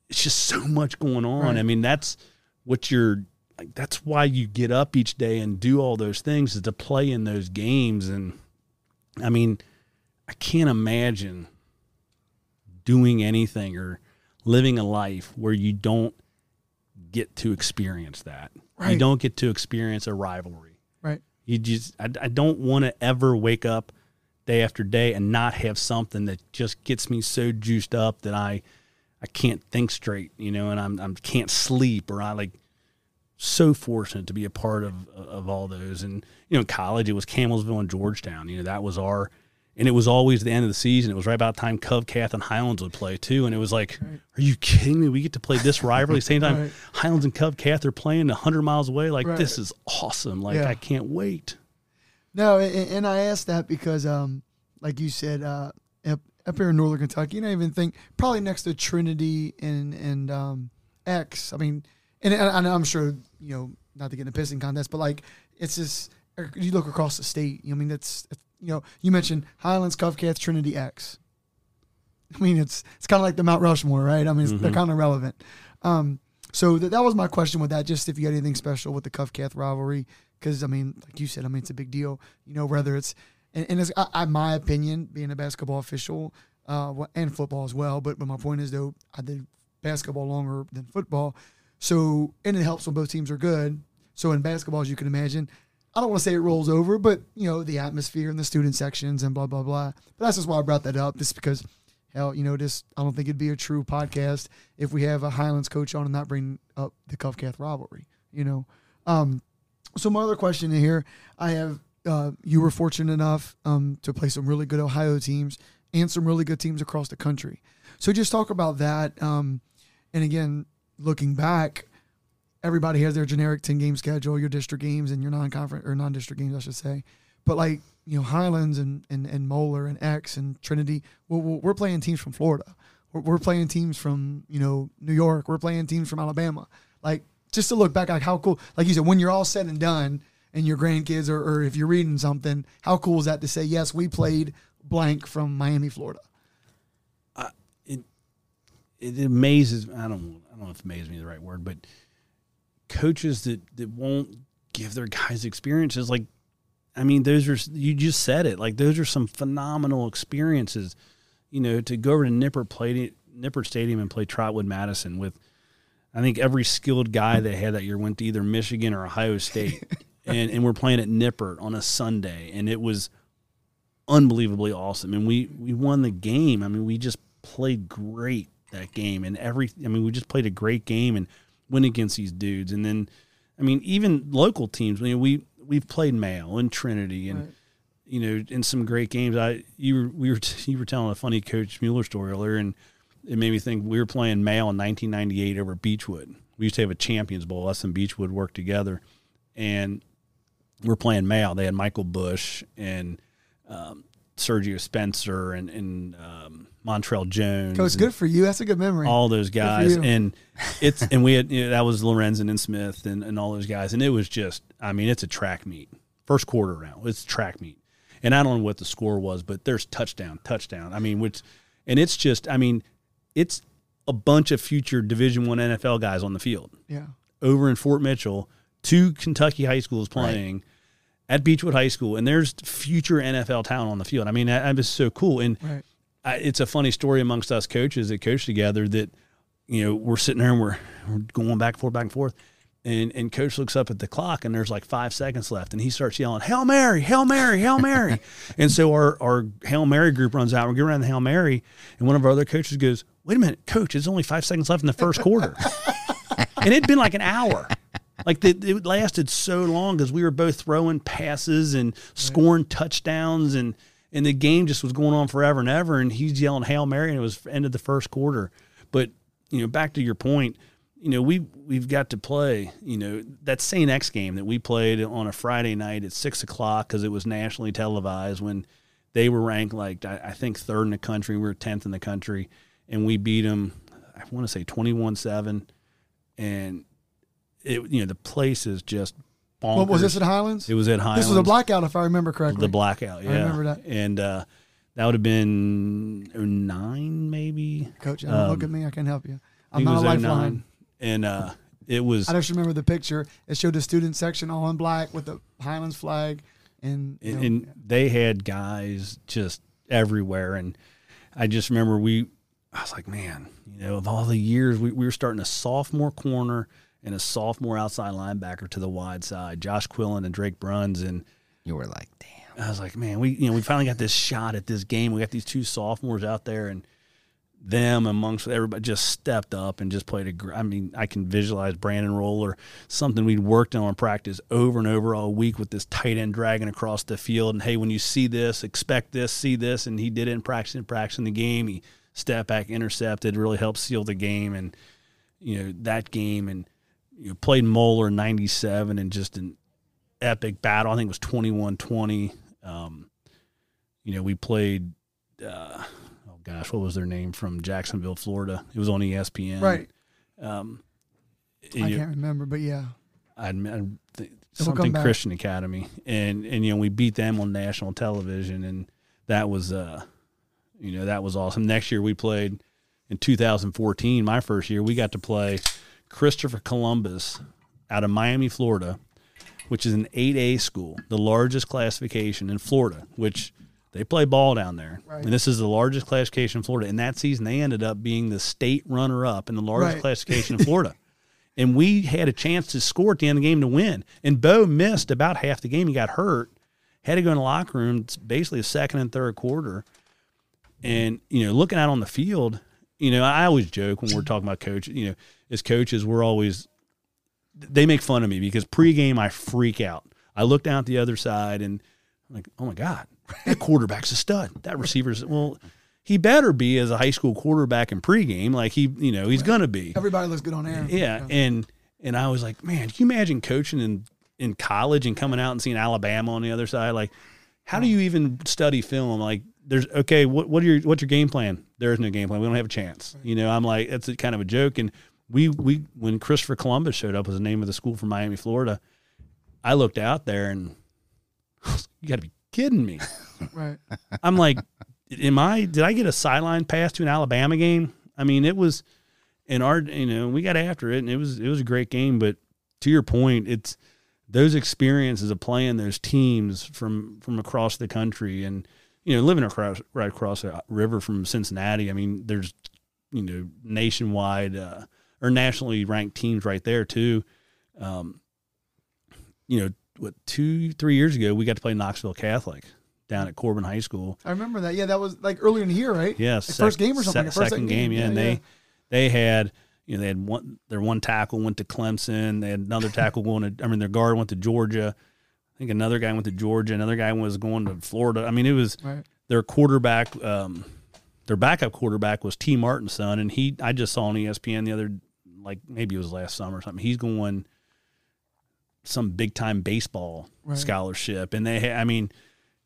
it's just so much going on. Right. I mean that's what you're like that's why you get up each day and do all those things is to play in those games and I mean I can't imagine doing anything or living a life where you don't get to experience that. You don't get to experience a rivalry. Right. You just, I, I don't want to ever wake up day after day and not have something that just gets me so juiced up that I, I can't think straight, you know, and I'm, I'm can't sleep or I like so fortunate to be a part of, of all those. And, you know, in college, it was Campbellsville and Georgetown, you know, that was our, and it was always the end of the season. It was right about the time Covcath and Highlands would play too. And it was like, are you kidding me? We get to play this rivalry. Same time Right. Highlands and Covcath are playing hundred miles away. Like Right. this is awesome. Like Yeah. I can't wait. No, and, and I asked that because, um, like you said, uh, up, up here in Northern Kentucky, and I even think probably next to Trinity and and um, X. I mean, and, and I'm sure you know not to get in a pissing contest, but like it's just er, you look across the state. I mean, it's you know you mentioned Highlands, Covcath, Trinity X. I mean, it's it's kind of like the Mount Rushmore, right? I mean, Mm-hmm. they're kind of relevant. Um, so th- that was my question with that. Just if you had anything special with the Covcath rivalry, because I mean, like you said, I mean, it's a big deal. You know, whether it's and, and it's I, I, my opinion, being a basketball official uh, and football as well. But but my point is though, I did basketball longer than football, so and it helps when both teams are good. So in basketball, as you can imagine, I don't want to say it rolls over, but you know the atmosphere and the student sections and blah blah blah. But that's just why I brought that up, just because hell, you know, this I don't think it'd be a true podcast if we have a Highlands coach on and not bring up the Covcath rivalry. You know, um, so my other question here, I have uh, you were fortunate enough um, to play some really good Ohio teams and some really good teams across the country. So just talk about that. Um, and again, looking back, everybody has their generic 10 game schedule, your district games and your non conference or non district games, I should say. But like, you know, Highlands and, and, and Moeller and X and Trinity, well, we're playing teams from Florida. We're, we're playing teams from, you know, New York. We're playing teams from Alabama. Like, just to look back, like how cool, like you said, when you're all said and done and your grandkids or, or if you're reading something, how cool is that to say, yes, we played blank from Miami, Florida? it amazes I don't I don't know if amazes me the right word, but coaches that that won't give their guys experiences like I mean those are you just said it like those are some phenomenal experiences. You know, to go over to Nippert play Nippert Stadium and play Trotwood Madison with I think every skilled guy they had that year went to either Michigan or Ohio State. and and we're playing at Nippert on a Sunday and it was unbelievably awesome. And we we won the game. I mean, we just played great that game and every I mean, we just played a great game and went against these dudes. And then I mean, even local teams, I mean, we we've played Male and Trinity and Right. you know, in some great games. I you were we were you were telling a funny Coach Mueller story earlier and it made me think we were playing Male in 1998 over Beechwood. We used to have a Champions Bowl. Us and Beechwood worked together, and we're playing Male. They had Michael Bush and um, Sergio Spencer and, and um, Montrell Jones. Coach, and good for you. That's a good memory. all those guys, and it's and we had you know, that was Lorenzen and Smith and, and all those guys, and it was just I mean it's a track meet, first quarter round, it's track meet, and I don't know what the score was, but there's touchdown, touchdown. I mean, which, and it's just I mean, it's a bunch of future Division One NFL guys on the field yeah. over in Fort Mitchell, two Kentucky high schools playing at Beechwood High School, and there's future NFL talent on the field. I mean, that, that was so cool. And Right. I, it's a funny story amongst us coaches that coach together that, you know, we're sitting there and we're, we're going back and forth, back and forth. And, and coach looks up at the clock and there's like five seconds left and he starts yelling, Hail Mary, Hail Mary, Hail Mary. and so our, our Hail Mary group runs out. We're going around the Hail Mary and one of our other coaches goes, Wait a minute, coach, it's only five seconds left in the first quarter. and it'd been like an hour. Like the, it lasted so long because we were both throwing passes and scoring touchdowns, and and the game just was going on forever and ever. And he's yelling hail mary, and it was ended the first quarter. But you know, back to your point, you know, we we've got to play. You know, that Saint X game that we played on a Friday night at six o'clock because it was nationally televised when they were ranked like I, think third in the country. We were tenth in the country, and we beat them. I want to say twenty one seven, and it you know the place is just bonkers. What was this at Highlands? It was at Highlands. This was a blackout, if I remember correctly. The blackout, yeah. I remember that. And uh, that would have been 09 maybe. Coach, don't look Um, at me. I can't help you. I'm not a lifeline. And uh, it was I just remember the picture. It showed the student section all in black with the Highlands flag, and, and, know, and they had guys just everywhere and i just remember we i was like man you know of all the years we, we were starting a sophomore corner and a sophomore outside linebacker to the wide side josh quillen and drake bruns. And You were like, damn. i was like man we you know we finally got this shot at this game. We got these two sophomores out there and them amongst everybody just stepped up and just played a I mean I can visualize Brandon Roller something we'd worked on in practice over and over all week with this tight end dragging across the field. And hey when you see this expect this see this. And he did it in practice in practice in the game. He stepped back intercepted really helped seal the game and you know that game. And you know, played Moeller in 97 and just an epic battle I think it was 21-20 um, you know we played uh, oh gosh, what was their name from Jacksonville, Florida? It was on ESPN. right. Um, I you can't remember, but yeah, I admit th- something. Christian Academy, and and you know we beat them on national television, and that was uh, you know that was awesome. Next year we played in 2014, my first year. We got to play Christopher Columbus out of Miami, Florida, which is an 8A school, the largest classification in Florida, which they play ball down there. Right. And this is the largest classification in Florida. And that season, they ended up being the state runner up in the largest Right. classification in Florida. and we had a chance to score at the end of the game to win. And Bo missed about half the game. He got hurt, had to go in the locker room, it's basically the second and third quarter. And, you know, looking out on the field, you know, I always joke when we're talking about coaches, you know, as coaches, we're always, they make fun of me because pregame I freak out. I look down at the other side and I'm like, oh my God, that quarterback's a stud. That receiver's, well, he better be as a high school quarterback in pregame. Like he, you know, he's going to be. Everybody looks good on air. Yeah, and and I was like, man, can you imagine coaching in in college and coming out and seeing Alabama on the other side? Like, how do you even study film? Like, there's okay, what what are your what's your game plan? There is no game plan. We don't have a chance. You know, I'm like, that's a, kind of a joke. And we we when Christopher Columbus showed up was the name of the school from Miami, Florida. I looked out there and you got to be kidding me. Right. I'm like, am I? Did I get a sideline pass to an Alabama game? I mean, it was in our, you know, we got after it, and it was it was a great game. But to your point, it's those experiences of playing those teams from from across the country, and you know, living across right across the river from Cincinnati. I mean, there's you know nationwide uh, or nationally ranked teams right there too. Um, you know, what two three years ago we got to play Knoxville Catholic down at Corbin High School. I remember that. Yeah, that was like earlier in the year, right? Yeah, Like sec- first game or something. sec- like first, second game, yeah, and yeah. they they had you know they had one their one tackle went to Clemson. They had another tackle going to I mean their guard went to Georgia. I think another guy went to Georgia. Another guy was going to Florida. I mean it was Right. their quarterback. Um, their backup quarterback was Tee Martin's son, and he I just saw on ESPN the other like maybe it was last summer or something. He's going some big time baseball Right. scholarship, and they, I mean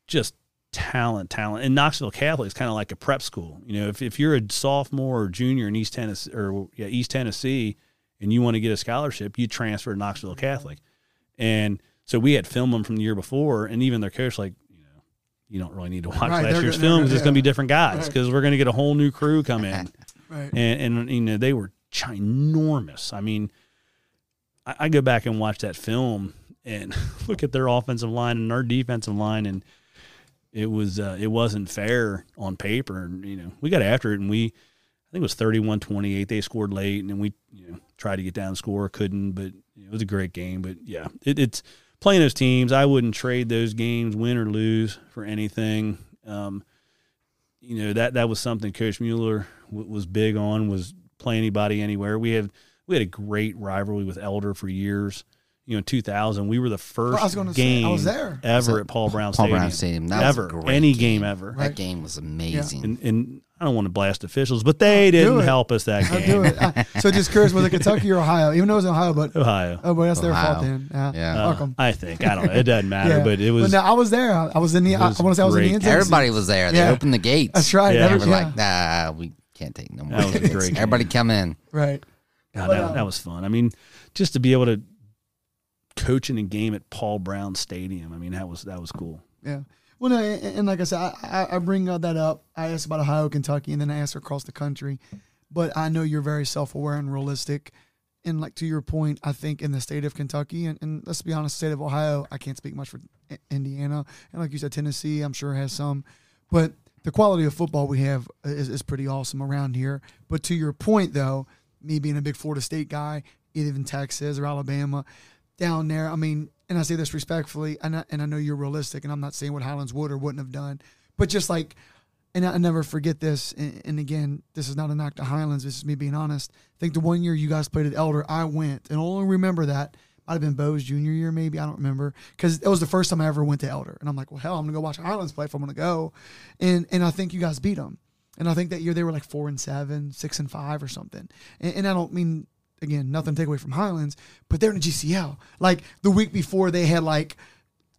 just talent, talent. And Knoxville Catholic is kind of like a prep school. You know, if, if you're a sophomore or junior in East Tennessee or yeah, East Tennessee and you want to get a scholarship, you transfer to Knoxville Catholic. And so we had filmed them from the year before and even their coach like, you know, you don't really need to watch Right, last year's film because it's going to be different guys Right. because we're going to get a whole new crew come in Right. and and you know they were ginormous. I mean, I, I go back and watch that film and look at their offensive line and our defensive line, and it was uh, it wasn't fair on paper. And you know we got after it, and we I think it was 31-28. They scored late, and then we you know tried to get down score, couldn't. But it was a great game. But yeah, it, it's playing those teams. I wouldn't trade those games, win or lose, for anything. Um, you know that that was something Coach Mueller w- was big on was play anybody anywhere. We had we had a great rivalry with Elder for years. You know, in 2000, we were the first I was gonna say, game I was there. ever at Paul Brown Paul Stadium. Brown Stadium. That was a ever great any game. game, ever. Right. That game was amazing. And, and I don't want to blast officials, but they didn't help us that game. do it. I- so just curious, was it Kentucky or Ohio? Even though it was Ohio, but Ohio. oh, but that's their fault then. Yeah. Yeah. Uh, Fuck 'em. I think I don't know. It doesn't matter, Yeah. but it was. no, I was there. I, I was in the. I, was want to say I was in the great. end. Everybody was there. They Yeah. opened the gates. That's right. Yeah. They Every- were yeah. like, nah, we can't take no more. That was a great. Everybody come in. right. God, But, that, um, that was fun. I mean, just to be able to coach in a game at Paul Brown Stadium. I mean, that was that was cool. Yeah. Well, no, and, and like I said, I, I, I bring uh, that up. I asked about Ohio, Kentucky, and then I asked across the country. But I know you're very self aware and realistic. And like to your point, I think in the state of Kentucky, and, and let's be honest, the state of Ohio, I can't speak much for Indiana. And like you said, Tennessee, I'm sure has some. But the quality of football we have uh, is, is pretty awesome around here. But to your point, though, me being a big Florida State guy, even Texas or Alabama, down there, I mean, and I say this respectfully, and I, and I know you're realistic, and I'm not saying what Highlands would or wouldn't have done, but just like, and I, I never forget this, and, and again, this is not a knock to Highlands, this is me being honest. I think the one year you guys played at Elder, I went, and I only remember that. Might have been Bo's junior year, maybe. I don't remember. Because it was the first time I ever went to Elder. And I'm like, well, hell, I'm going to go watch Highlands play if I'm going to go. And and I think you guys beat them. And I think that year they were like four and seven, six and five or something. And, and I don't mean, again, nothing to take away from Highlands, but they're in the GCL. Like the week before, they had like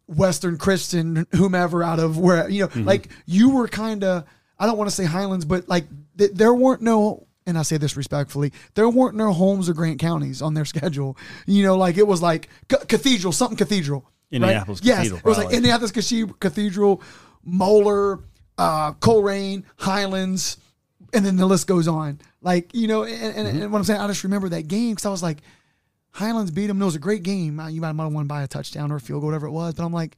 Western Christian, whomever out of where, you know, mm-hmm. like you were kind of, I don't want to say Highlands, but like th- there weren't no and I say this respectfully, there weren't no homes or Grant counties on their schedule. You know, like it was like C- Cathedral, something Cathedral. right? Indianapolis Yes, Cathedral, it was like probably. Indianapolis Cathedral- Cathedral, Moeller, uh, Colerain, Highlands, and then the list goes on. Like you know, and, and, Mm-hmm. and what I'm saying, I just remember that game because I was like, Highlands beat them. It was a great game. You might have won by a touchdown or a field goal, whatever it was. But I'm like,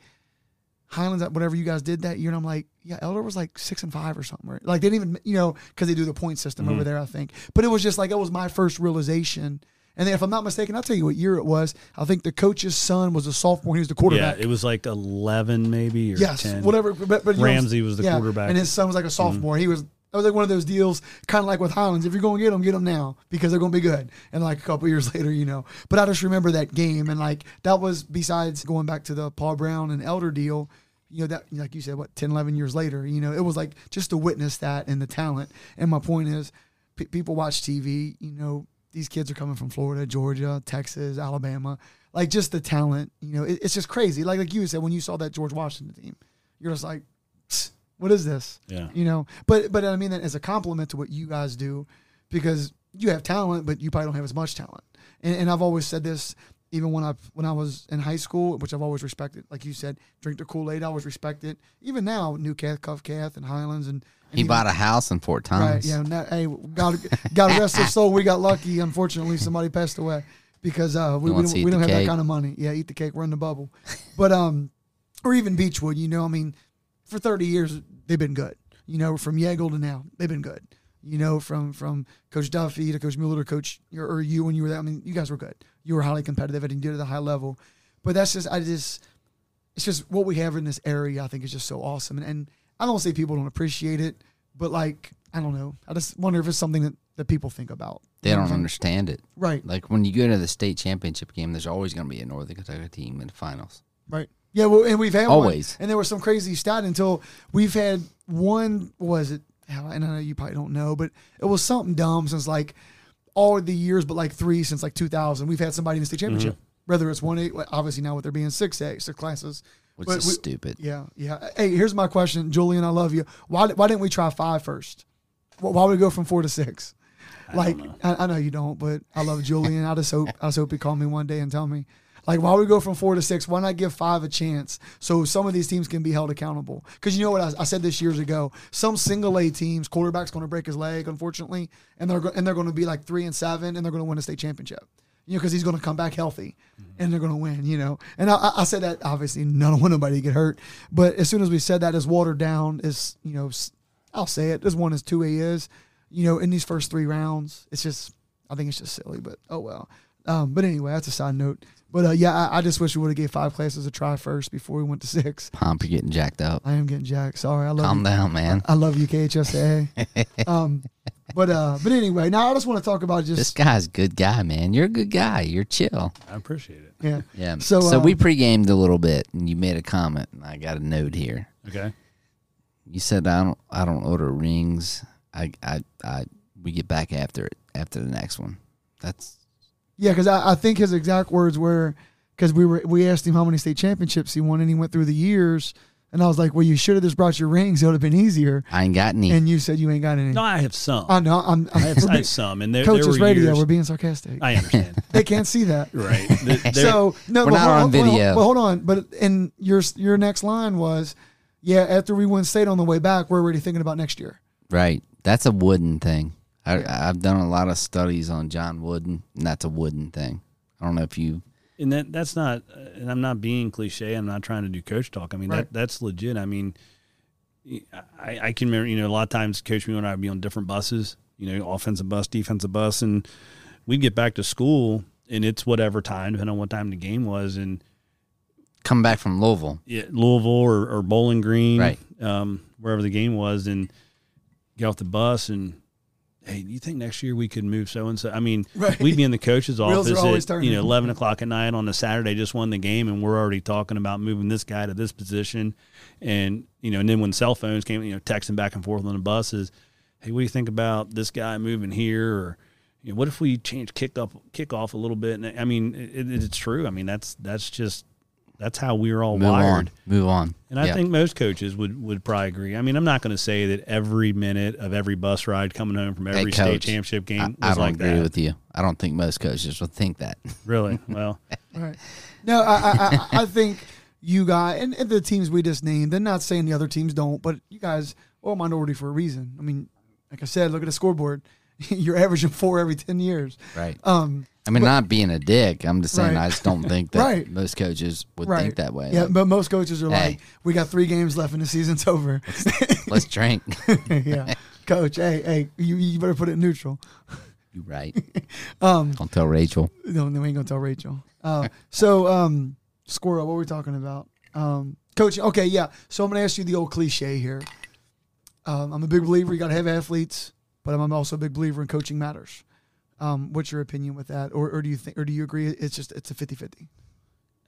Highlands, whatever you guys did that year, and I'm like, yeah, Elder was like six and five or something. Right? Like they didn't even, you know, because they do the point system Mm-hmm. over there, I think. But it was just like it was my first realization. And if I'm not mistaken, I'll tell you what year it was. I think the coach's son was a sophomore. He was the quarterback. Yeah, it was like eleven maybe or yes, ten. whatever. But, but know, Ramsey was the yeah, quarterback. Mm-hmm. and his son was like a sophomore. He was. That was like one of those deals, kind of like with Highlands. If you're going to get them, get them now because they're going to be good. And like a couple years later, you know. But I just remember that game, and like that was besides going back to the Paul Brown and Elder deal. You know that, like you said, what 10, 11 years later, you know, it was like just to witness that and the talent. And my point is, pe people watch TV. You know, these kids are coming from Florida, Georgia, Texas, Alabama. Like just the talent. You know, it, it's just crazy. Like like you said, when you saw that George Washington team, you're just like, "Psst, what is this? Yeah. You know, but but I mean that as a compliment to what you guys do, because you have talent, but you probably don't have as much talent. And, and I've always said this, even when I when I was in high school, which I've always respected. Like you said, drink the Kool Aid. I always respected. It. Even now, New Cath, Cov Cath, and Highlands, and, and He even- bought a house in Fort Right. Thomas. Yeah. Now, hey, God, God rest his soul. We got lucky. Unfortunately, somebody passed away because uh, we, we don't, we don't the have that kind of money. Yeah, eat the cake, run the bubble. But um, or even Beechwood. You know, I mean, for thirty years they've been good. You know, from Yeagle to now, they've been good. You know, from from Coach Duffy to Coach Mueller to Coach or, you when you were there. I mean, you guys were good. You were highly competitive and you did it at a high level. But that's just I just it's just what we have in this area. I think is just so awesome. And, and I don't say people don't appreciate it, but like I don't know. I just wonder if it's something that, that people think about. They don't what I'm saying? understand it. Right. Like when you go to the state championship game, there's always going to be a Northern Kentucky team in the finals. Right. Yeah. Well, and we've had Always. one, and there was some crazy stat until we've had one. Was it? And I know you probably don't know, but it was something dumb since like all the years, but like three since like 2000. We've had somebody in the state championship. Mm-hmm. Whether it's one eight, obviously now with there being six A, six classes. Which But is we- stupid. Yeah, yeah. Hey, here's my question, Julian. I love you. Why why didn't we try five first? Why would we go from four to six? like I, I know you don't, but I love Julian. I just hope I just hope he call me one day and tell me. Like why we go from four to six? Why not give five a chance so some of these teams can be held accountable? Because you know what I, I said this years ago. Some single A teams, quarterback's going to break his leg, unfortunately, and they're and they're going to be like three and seven, and they're going to win a state championship. You know, because he's going to come back healthy, and they're going to win. You know, and I, I- said that obviously, don't want nobody to get hurt, but as soon as we said that, it's watered down. Is you know, I'll say it. As one as two A is, you know, in these first three rounds, it's just I think it's just silly, but oh well. Um, but anyway, that's a side note. But uh, yeah, I, I just wish we would have gave five classes a try first before we went to six. Pomp, you're getting jacked up. I am getting jacked. Sorry, I love Calm you. down, man. I love you, KHSAA. um, but uh, but anyway, now I just want to talk about just This guy's good guy, man. You're a good guy. You're chill. I appreciate it. yeah. Yeah. So, So, uh, we pre-gamed a little bit, and you made a comment, and I got a note here. Okay. You said I don't I don't order rings. I I I we get back after it after the next one. That's Yeah, because I, I think his exact words were because we were we asked him how many state championships he won, and he went through the years, and I was like, "Well, you should have just brought your rings; it would have been easier." I ain't got any. And you said you ain't got any. No, I have some. I know. I'm. I'm I have, I have some, and there, there were radio. years. We're being sarcastic. I understand. they can't see that. right. Th- there- So no, We're but not hold, on hold- hold- video. But hold on. But and your your next line was, yeah. After we win state on the way back, we're already thinking about next year. right. That's a wooden thing. I I've done a lot of studies on John Wooden, and that's a wooden thing. I don't know if you and that that's not and i'm not being cliche i'm not trying to do coach talk i mean Right. that that's legit i mean I, I can remember you know a lot of times coach me and i would be on different buses you know offensive bus defensive bus and we'd get back to school and it's whatever time depending on what time the game was and come back from Louisville. yeah, louisville or, or bowling green Right. um, wherever the game was and get off the bus and hey do you think next year we could move so and so i mean Right. we'd be in the coach's office at turning. you know 11 o'clock at night on a saturday just won the game and we're already talking about moving this guy to this position. And you know and then when cell phones came you know texting back and forth on the buses hey what do you think about this guy moving here? Or you know, what if we change kick up kick off a little bit? And i mean it, it's true. I mean that's that's just that's how we're all Move wired. on. Move on. And I Yeah. think most coaches would, would probably agree. I mean, I'm not going to say that every minute of every bus ride coming home from Hey, every state championship game I was don't like agree that. with you. I don't think most coaches would think that. Really? Well, Right. No, I, I, I, I think you guys and, and the teams we just named. They're not saying the other teams don't, but you guys are a minority for a reason. I mean, like I said, look at the scoreboard. You're averaging four every ten years. Right. Um, I mean, not being a dick. I'm just saying Right. I just don't think that Right. most coaches would right. think that way. Yeah, Like, but most coaches are Hey. like, we got three games left and the season's over. let's drink. yeah, coach. Hey, hey, you, you better put it neutral. you right. Um, Don't tell Rachel. No, no, we ain't gonna tell Rachel. Uh, so, um, squirrel, what were we talking about? Um, coaching. Okay, yeah. So I'm gonna ask you the old cliche here. Um, I'm a big believer you got to have athletes, but I'm also a big believer in coaching matters. Um, what's your opinion with that, or, or do you think, or do you agree it's just it's a 50-50?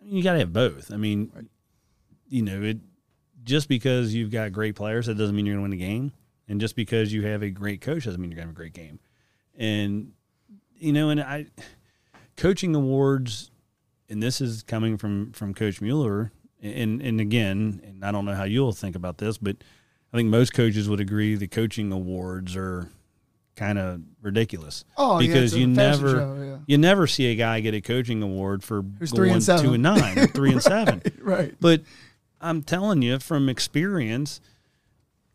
you got to have both. I mean, you know, it just because you've got great players, that doesn't mean you're going to win the game. And just because you have a great coach doesn't mean you're going to have a great game. And, you know, and I, coaching awards, and this is coming from, from Coach Mueller. And, and again, and I don't know how you'll think about this, but I think most coaches would agree the coaching awards are kind of ridiculous. Oh, because a you never show, yeah. you never see a guy get a coaching award for Who's going three and seven. two and nine or three and seven. right. But I'm telling you from experience,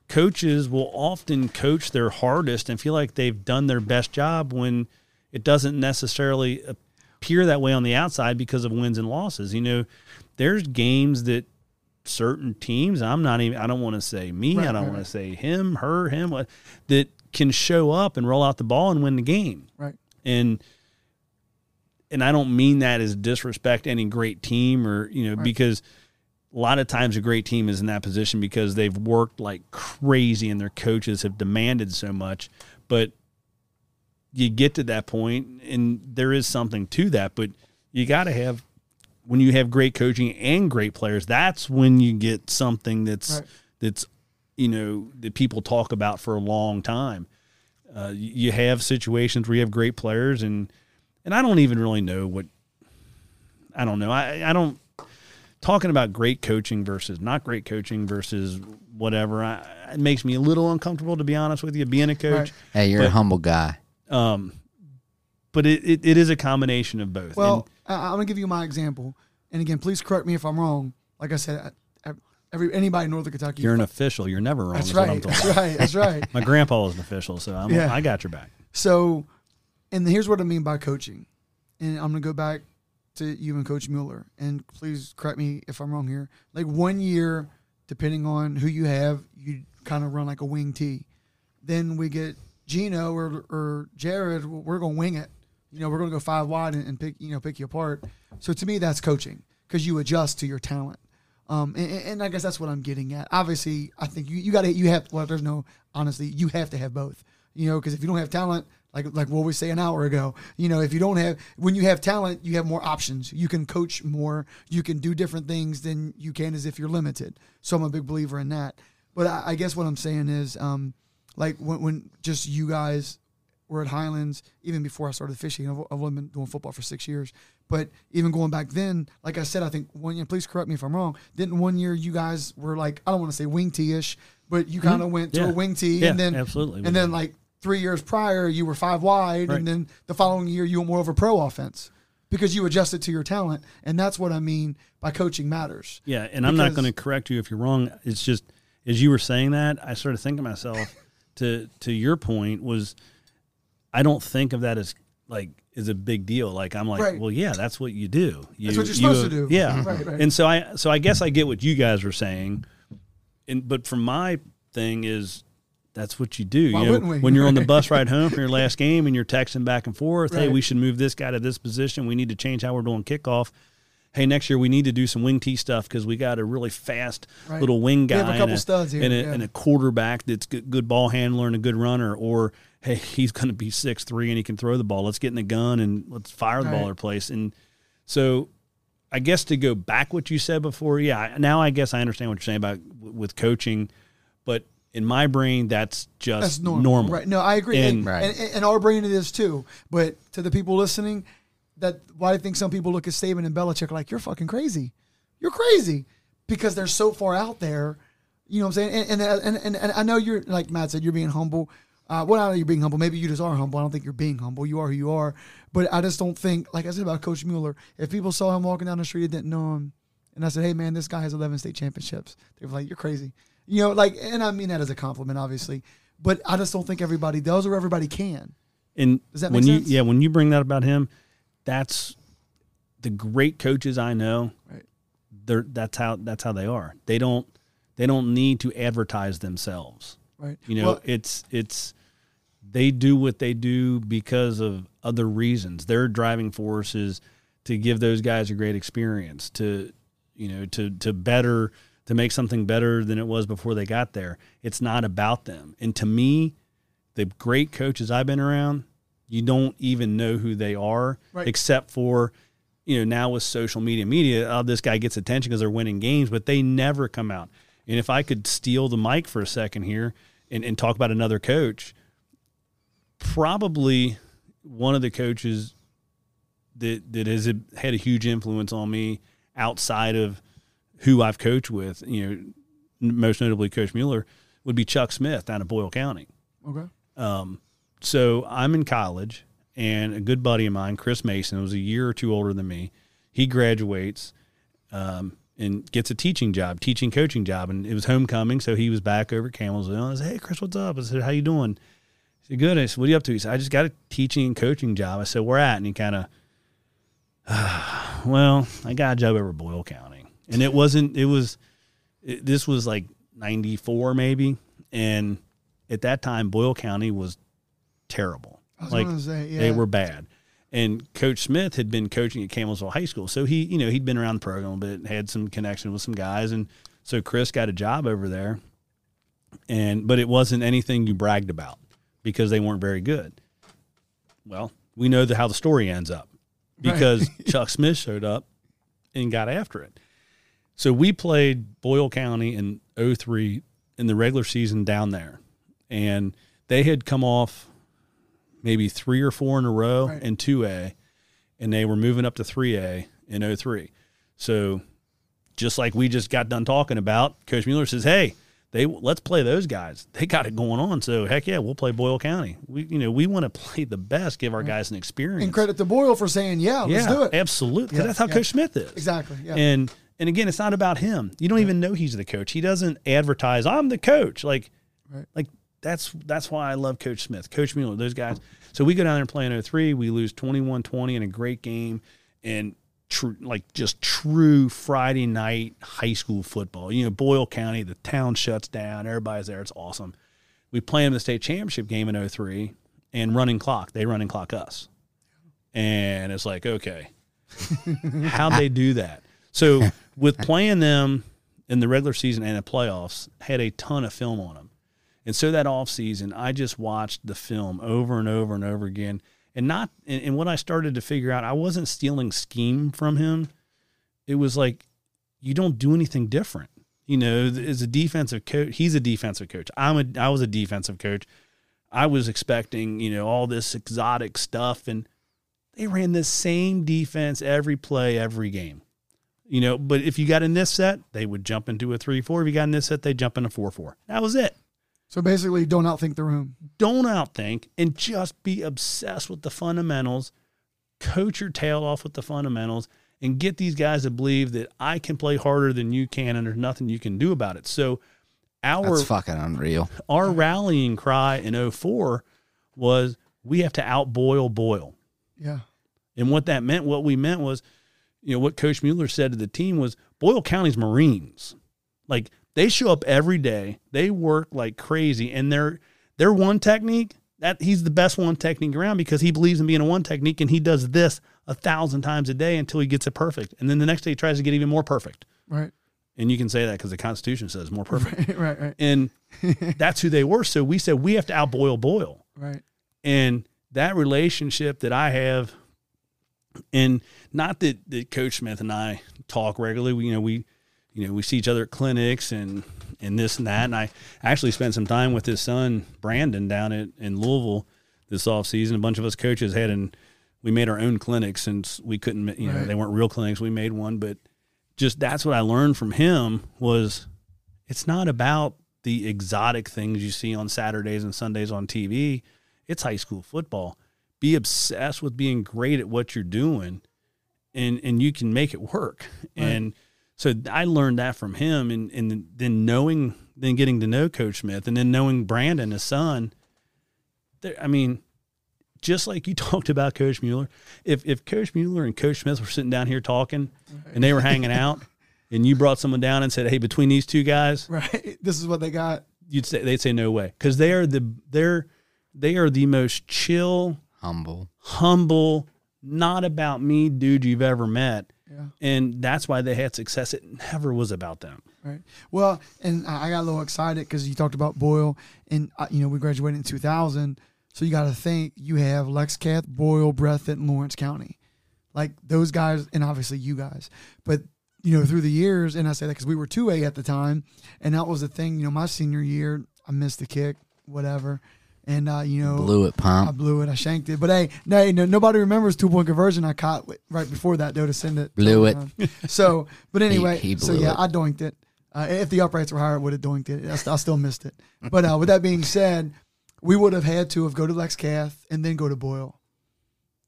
coaches will often coach their hardest and feel like they've done their best job when it doesn't necessarily appear that way on the outside because of wins and losses. You know, there's games that certain teams, I'm not even I don't want to say me, Right, I don't right, want to say him, her, him, what that can show up and roll out the ball and win the game Right. and and I don't mean that as disrespect any great team or you know Right. because a lot of times a great team is in that position because they've worked like crazy and their coaches have demanded so much but you get to that point and there is something to that but you got to have when you have great coaching and great players that's when you get something that's Right. that's you know that people talk about for a long time uh, you you have situations where you have great players and and I don't even really know what I don't know. I I don't talking about great coaching versus not great coaching versus whatever. I, it makes me a little uncomfortable to be honest with you. Being a coach, Right. Hey, you're a humble guy. um, but it, it, it is a combination of both. Well, I, I'm gonna give you my example, and again, please correct me if I'm wrong. Like I said, I, I, every anybody in Northern Kentucky, you're an official. You're never wrong. that's is what I'm right. That's right. That's right. My grandpa was an official, so I'm, Yeah. I got your back. So, and here's what I mean by coaching. And I'm going to go back to you and Coach Mueller. And please correct me if I'm wrong here. Like one year, depending on who you have, you kind of run like a wing T. Then we get Gino or, or Jared, we're going to wing it. You know, we're going to go five wide and, and pick, you know, pick you apart. So to me, that's coaching because you adjust to your talent. Um, and, and I guess that's what I'm getting at. Obviously, I think you, you got to, you have, well, there's no, honestly, you have to have both, you know, because if you don't have talent, like, like what we say an hour ago, you know, if you don't have, when you have talent, you have more options. You can coach more, you can do different things than you can as if you're limited. So I'm a big believer in that. But I, I guess what I'm saying is, um, like when, when just you guys were at Highlands, even before I started fishing, I've, I've only been doing football for six years. But even going back then, like I said, I think one year, please correct me if I'm wrong, didn't one year you guys were like, I don't want to say wing tee ish, but you kind of went to Mm-hmm. Yeah. a wing tee. Yeah, and then, absolutely. And then like three years prior, you were five wide. Right. And then the following year, you went more of a pro offense because you adjusted to your talent. And that's what I mean by coaching matters. Yeah, and I'm not going to correct you if you're wrong. It's just as you were saying that, I started thinking to myself to to your point was I don't think of that as like is a big deal. Like I'm like, Right. well, yeah, that's what you do. You, That's what you're you- supposed to do. Yeah, Right, right. and so I so I guess I get what you guys were saying, and but from my thing is. That's what you do. Why you know, wouldn't we? when you're on the bus ride home from your last game and you're texting back and forth, hey, we should move this guy to this position. We need to change how we're doing kickoff hey, next year we need to do some wing T stuff because we got a really fast little wing guy a and, studs here, and, a, yeah. and a quarterback that's good, good ball handler and a good runner, or hey, he's going to be six three and he can throw the ball. Let's get in the gun and let's fire the ball Right. or place. And so, I guess to go back what you said before, yeah. Now I guess I understand what you're saying about with coaching, but in my brain that's just That's normal. normal. Right. No, I agree. And- And, Right. and, and our brain it is too. But to the people listening, that why I think some people look at Saban and Belichick like, you're fucking crazy. you're crazy because they're so far out there. You know what I'm saying? And and and, and, and I know you're like Matt said, you're being humble. Uh, well, I know you're being humble. Maybe you just are humble. I don't think you're being humble. You are who you are. But I just don't think, like I said about Coach Mueller, if people saw him walking down the street and didn't know him, and I said, "Hey, man, this guy has 11 state championships," they were like, "You're crazy." You know, like, and I mean that as a compliment, obviously. But I just don't think everybody does or everybody can. And Does that when make you sense? yeah, when you bring that about him, that's the great coaches I know. Right. They're that's how that's how they are. They don't they don't need to advertise themselves. Right. You know, Well, it's it's they do what they do because of other reasons. Their driving force is to give those guys a great experience, to you know, to to better to make something better than it was before they got there. It's not about them. And to me, the great coaches I've been around, you don't even know who they are Right. except for you know now with social media media oh this guy gets attention because they're winning games but they never come out and if i could steal the mic for a second here and, and talk about another coach probably one of the coaches that that has had a huge influence on me outside of who i've coached with you know most notably coach mueller would be chuck smith down at boyle county Okay. um, so I'm in college, and a good buddy of mine, Chris Mason, was a year or two older than me. He graduates um, and gets a teaching job, teaching coaching job, and it was homecoming, so he was back over at Campbellsville. I said, "Hey, Chris, what's up?" I said, "How you doing?" He said, "Good." I said, "What are you up to?" He said, "I just got a teaching and coaching job." I said, "Where at?" And he kind of, well, I got a job over Boyle County, and it wasn't. It was. It, this was like '94 maybe, and at that time, Boyle County was terrible. I was like say, yeah. they were bad. And Coach Smith had been coaching at Campbellsville High School, so he, you know, he'd been around the program a bit, had some connection with some guys, and so Chris got a job over there. And but it wasn't anything you bragged about because they weren't very good. Well, we know the, how the story ends up because Chuck Smith showed up and got after it. So we played Boyle County in 03 in the regular season down there. And they had come off maybe three or four in a row Right. in 2A, and they were moving up to 3A in 03. So just like we just got done talking about, Coach Mueller says, "Hey, they let's play those guys. They got it going on. So heck yeah, we'll play Boyle County. We you know we want to play the best, give our guys an experience. and credit to Boyle for saying, yeah, let's do it. absolutely. Yeah, that's how yeah. Coach Smith is. Exactly. Yeah. And and again, it's not about him. You don't even know he's the coach. He doesn't advertise. I'm the coach. Like, Right. like that's that's why I love Coach Smith, Coach Mueller, those guys. So we go down there and play in 03. We lose 21-20 in a great game, and true like just true Friday night high school football. You know, Boyle County, the town shuts down. Everybody's there. It's awesome. We play in the state championship game in 03 and running clock. They running clock us. And it's like, okay, how'd they do that? So with playing them in the regular season and the playoffs, had a ton of film on them. And so that off season, I just watched the film over and over and over again. And not and, and what I started to figure out, I wasn't stealing scheme from him. It was like you don't do anything different. You know, as a defensive coach, he's a defensive coach. I'm a I was a defensive coach. I was expecting, you know, all this exotic stuff and they ran the same defense every play, every game. You know, but if you got in this set, they would jump into a three four. If you got in this set, they jump into four four. That was it. So basically, don't outthink the room. Don't outthink and just be obsessed with the fundamentals. Coach your tail off with the fundamentals and get these guys to believe that I can play harder than you can and there's nothing you can do about it. So our That's fucking unreal. our rallying cry in 04 was we have to outboil Boyle. Yeah. And what that meant, what we meant was, you know, what Coach Mueller said to the team was Boyle County's Marines. Like they show up every day, they work like crazy, and their their one technique that he's the best one technique around because he believes in being a one technique, and he does this a thousand times a day until he gets it perfect, and then the next day he tries to get even more perfect. Right. And you can say that because the Constitution says more perfect, right. Right. and that's who they were. So we said we have to outboil Boyle. Right. and that relationship that I have, and not that, that Coach Smith and I talk regularly. We, you know, we, you know, we see each other at clinics and and this and that. And I actually spent some time with his son Brandon down at in Louisville this off season. A bunch of us coaches had and we made our own clinics since we couldn't, you know, Right. they weren't real clinics. We made one, but just that's what I learned from him was it's not about the exotic things you see on Saturdays and Sundays on TV. It's high school football. Be obsessed with being great at what you're doing and and you can make it work. Right. And so I learned that from him and and then knowing then getting to know Coach Smith and then knowing Brandon, his son. There, I mean, just like you talked about Coach Mueller, if if Coach Mueller and Coach Smith were sitting down here talking and they were hanging out and you brought someone down and said, "Hey, between these two guys, right, this is what they got," you'd say they'd say no way because they are the they're they are the most chill, humble, humble, not about me dude you've ever met. Yeah. And that's why they had success. It never was about them. Right. Well, and I got a little excited because you talked about Boyle, and uh, you know we graduated in 2000, so you got to think you have Lexcath, Boyle, Breathitt, and Lawrence County, like those guys, and obviously you guys. But you know, through the years, and I say that because we were 2A at the time, and that was the thing. You know, my senior year, I missed the kick, whatever. And uh, you know, blew it, pump. I blew it. I shanked it. But hey, no, no nobody remembers two point conversion I caught right before that though to send it. Blew it. So, but anyway, he, he so yeah, it. I doinked it. Uh, if the uprights were higher, I would have doinked it. I, I still missed it. But uh, with that being said, we would have had to have go to Lex Cath and then go to Boyle.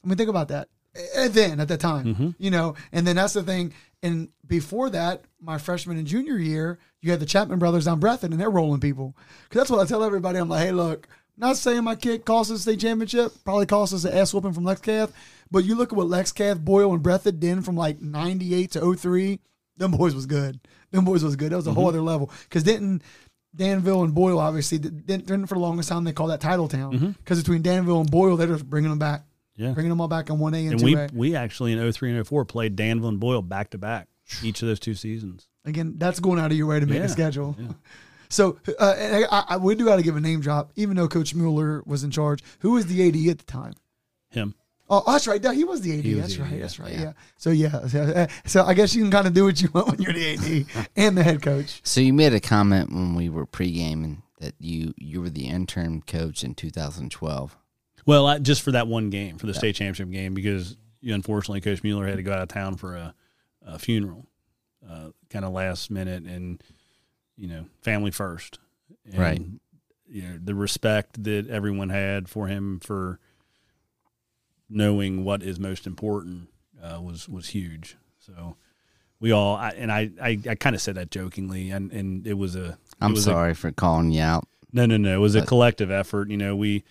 I mean, think about that. And then at that time, mm-hmm. you know, and then that's the thing. And before that, my freshman and junior year, you had the Chapman brothers on Breathitt, and they're rolling people. Because that's what I tell everybody. I'm like, hey, look, not saying my kid cost us a state championship, probably cost us an ass whooping from Lexcath, but you look at what Lexcath, Boyle, and Breathitt did from like 98 to 03, them boys was good. Them boys was good. That was a mm-hmm. whole other level. Because Denton, Danville, and Boyle, obviously, Denton for the longest time, they called that title town. Because mm-hmm. between Danville and Boyle, they're just bringing them back. Yeah. Bringing them all back in 1A and, and 2A. We, we actually in 03 and 04 played Danville and Boyle back to back each of those two seasons. Again, that's going out of your way to make yeah. a schedule. Yeah. So uh, I, I, we do got to give a name drop, even though Coach Mueller was in charge. Who was the AD at the time? Him. Oh, that's right. He was the AD. Was that's the right. AD, that's right. Yeah. yeah. So yeah. So I guess you can kind of do what you want when you're the AD and the head coach. So you made a comment when we were pre-gaming that you you were the interim coach in 2012. Well, I, just for that one game, for the yeah. state championship game, because you, unfortunately Coach Mueller had to go out of town for a, a funeral, uh, kind of last minute, and you know, family first. And, right. You know, the respect that everyone had for him for knowing what is most important uh, was was huge. So we all I, and I I, I kind of said that jokingly, and and it was a. I'm was sorry a, for calling you out. No, no, no. It was a collective effort. You know, we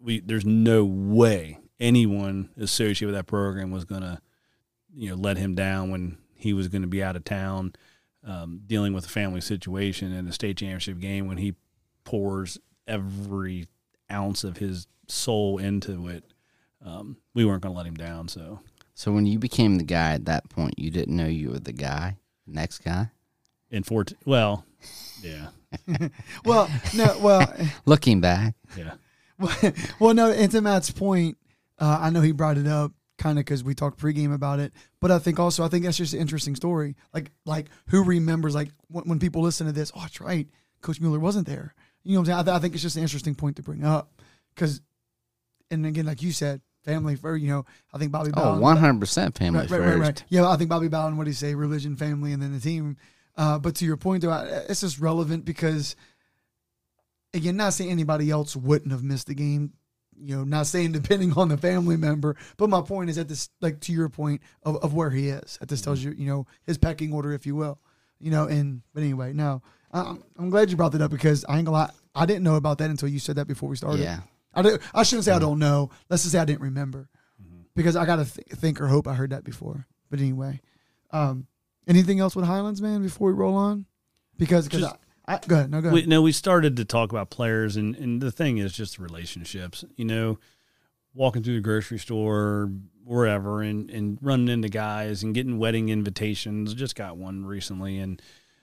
we there's no way anyone associated with that program was gonna you know let him down when he was going to be out of town um, dealing with a family situation in a state championship game when he pours every ounce of his soul into it. Um, we weren't going to let him down. So, so when you became the guy at that point, you didn't know you were the guy, next guy. In four, well, yeah. well, no, well, looking back, yeah. well, no. And to Matt's point, uh, I know he brought it up kind of because we talked pregame about it. But I think also I think that's just an interesting story. Like like who remembers like when, when people listen to this? Oh, that's right, Coach Mueller wasn't there. You know what I'm saying? I, th- I think it's just an interesting point to bring up because, and again, like you said, family first. You know, I think Bobby. Oh, one hundred percent family right, first. Right, right, right. Yeah, I think Bobby Bowden. What do you say? Religion, family, and then the team. Uh, but to your point, though, it's just relevant because, again, not saying anybody else wouldn't have missed the game you know, not saying depending on the family member, but my point is at this, like to your point of, of where he is. At this tells mm-hmm. you, you know, his pecking order, if you will, you know. And but anyway, no, I'm, I'm glad you brought that up because I ain't gonna lie, I didn't know about that until you said that before we started. Yeah, I did, I shouldn't say mm-hmm. I don't know. Let's just say I didn't remember mm-hmm. because I gotta th- think or hope I heard that before. But anyway, um, anything else with Highlands, man? Before we roll on, because because I, go ahead. No, go ahead. We, no, we started to talk about players, and, and the thing is just relationships. You know, walking through the grocery store, wherever, and, and running into guys and getting wedding invitations. Just got one recently, and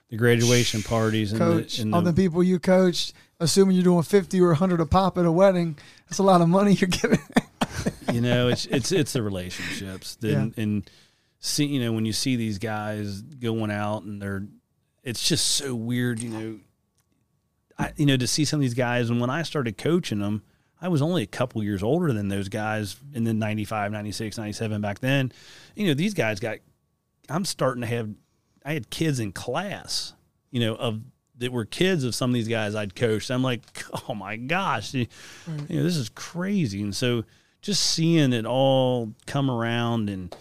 the graduation parties and coach, the, and all the, people you coached, assuming you're doing fifty or hundred a pop at a wedding, that's a lot of money you're giving. you know, it's it's it's the relationships, that, yeah. and see, you know, when you see these guys going out and they're it's just so weird, you know. I, you know, to see some of these guys, and when I started coaching them, I was only a couple years older than those guys in the 95, 96, 97 back then. You know, these guys got, I'm starting to have I had kids in class, you know, of that were kids of some of these guys I'd coached. I'm like, oh my gosh, you, Right. you know, this is crazy. And so just seeing it all come around and,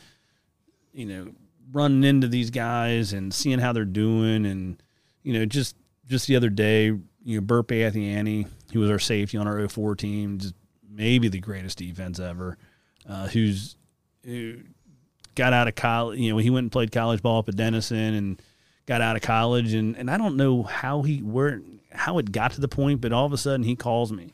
you know, running into these guys and seeing how they're doing and, you know, just, just the other day, you know, Burt Bathiani, he was our safety on our 04 team, just maybe the greatest defense ever, uh, who's, who got out of college, you know, he went and played college ball up at Denison and, got out of college. And, and I don't know how he where how it got to the point, but all of a sudden he calls me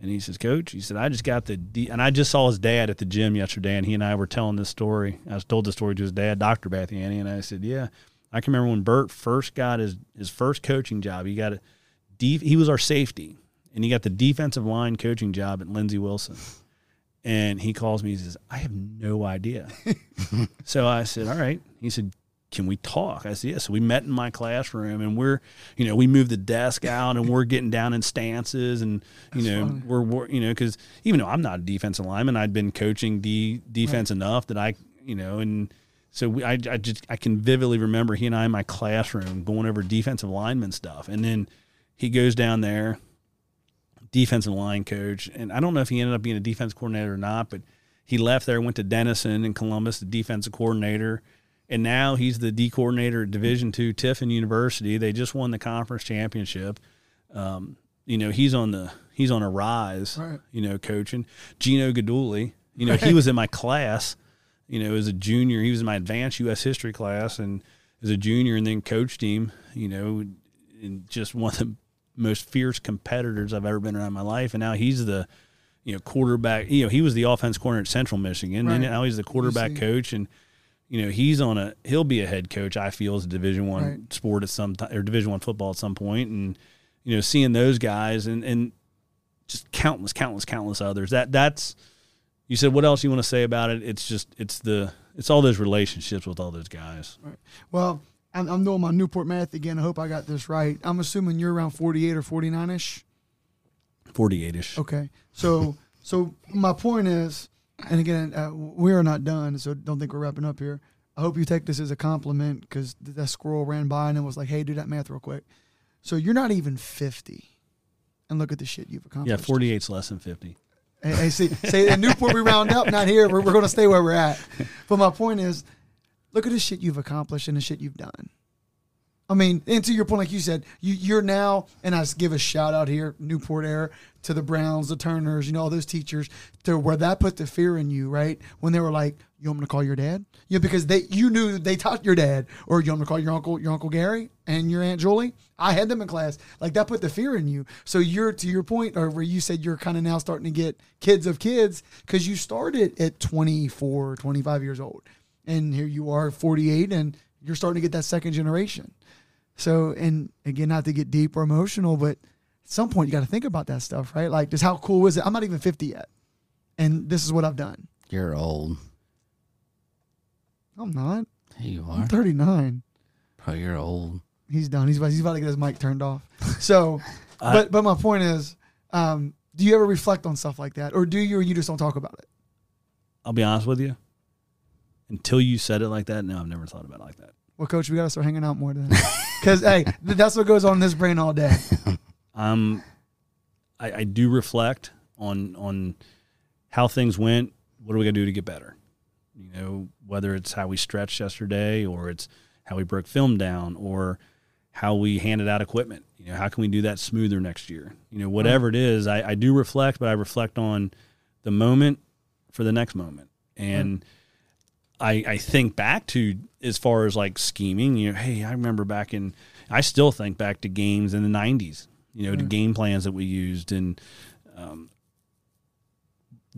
and he says, Coach, he said, I just got the D and I just saw his dad at the gym yesterday and he and I were telling this story. I was told the story to his dad, Dr. Bathiani, and I said, Yeah. I can remember when Bert first got his, his first coaching job, he got a def- he was our safety and he got the defensive line coaching job at Lindsey Wilson. And he calls me, he says, I have no idea. so I said, All right. He said, can we talk? I said, yes. So we met in my classroom and we're, you know, we moved the desk out and we're getting down in stances and, you know, funny. we're, we're, you know, cause even though I'm not a defensive lineman, I'd been coaching D defense enough that I, you know, and so we, I, I just, I can vividly remember he and I in my classroom going over defensive lineman stuff. And then he goes down there, defensive line coach. And I don't know if he ended up being a defense coordinator or not, but he left there, went to Denison in Columbus, the defensive coordinator and now he's the D coordinator at Division Two Tiffin University. They just won the conference championship. Um, you know, he's on the he's on a rise. Right. You know, coaching Gino Guidugli. You know, he was in my class. You know, as a junior, he was in my advanced U.S. history class, and as a junior, and then coached him. You know, and just one of the most fierce competitors I've ever been around in my life. And now he's the you know quarterback. You know, he was the offense corner at Central Michigan, Right. and now he's the quarterback coach and you know he's on a he'll be a head coach i feel as a division one Right. sport at some time or division one football at some point and you know seeing those guys and and just countless countless countless others that that's you said what else you want to say about it it's just it's the it's all those relationships with all those guys right. Well, I'm, I'm doing my Newport math again. I hope I got this right. I'm assuming you're around 48 or 49 ish. 48ish Okay. So, so my point is, and again, uh, we are not done, so don't think we're wrapping up here. I hope you take this as a compliment because that squirrel ran by and it was like, "Hey, do that math real quick." So you're not even 50, and look at the shit you've accomplished. yeah accomplished. 48's less than 50 Hey, hey, see, say in Newport we round up, not here. We're, we're going to stay where we're at. But my point is, look at the shit you've accomplished and the shit you've done. I mean, and to your point, like you said, you, you're now, and I give a shout out here, Newport Air, to the Browns, the Turners, you know, all those teachers, to where that put the fear in you, right? When they were like, "You want me to call your dad?" Yeah, because they, you knew they taught your dad, or you want me to call your uncle, your uncle Gary, and your aunt Julie. I had them in class, like that put the fear in you. So you're to your point, or where you said you're kind of now starting to get kids of kids because you started at 24, 25 years old, and here you are, 48, and you're starting to get that second generation. So, and again, not to get deep or emotional, but at some point you got to think about that stuff, right? Like, just how cool is it? I'm not even 50 yet, and this is what I've done. You're old. I'm not. Here you I'm are. 39. Bro, you're old. He's done. He's about, he's about to get his mic turned off. So, I- but but my point is, um, do you ever reflect on stuff like that, or do you, or you just don't talk about it? i'll be honest with you until you said it like that no i've never thought about it like that Well, coach, we got to start hanging out more then, because hey, that's what goes on in this brain all day. um, I, I do reflect on on how things went. What are we gonna do to get better? You know, whether it's how we stretched yesterday, or it's how we broke film down, or how we handed out equipment. You know, how can we do that smoother next year? You know, whatever it is, I, I do reflect, but I reflect on the moment for the next moment, and. I, I think back to as far as like scheming, you know, hey, I remember back in, I still think back to games in the 90s, you know, to game plans that we used and um,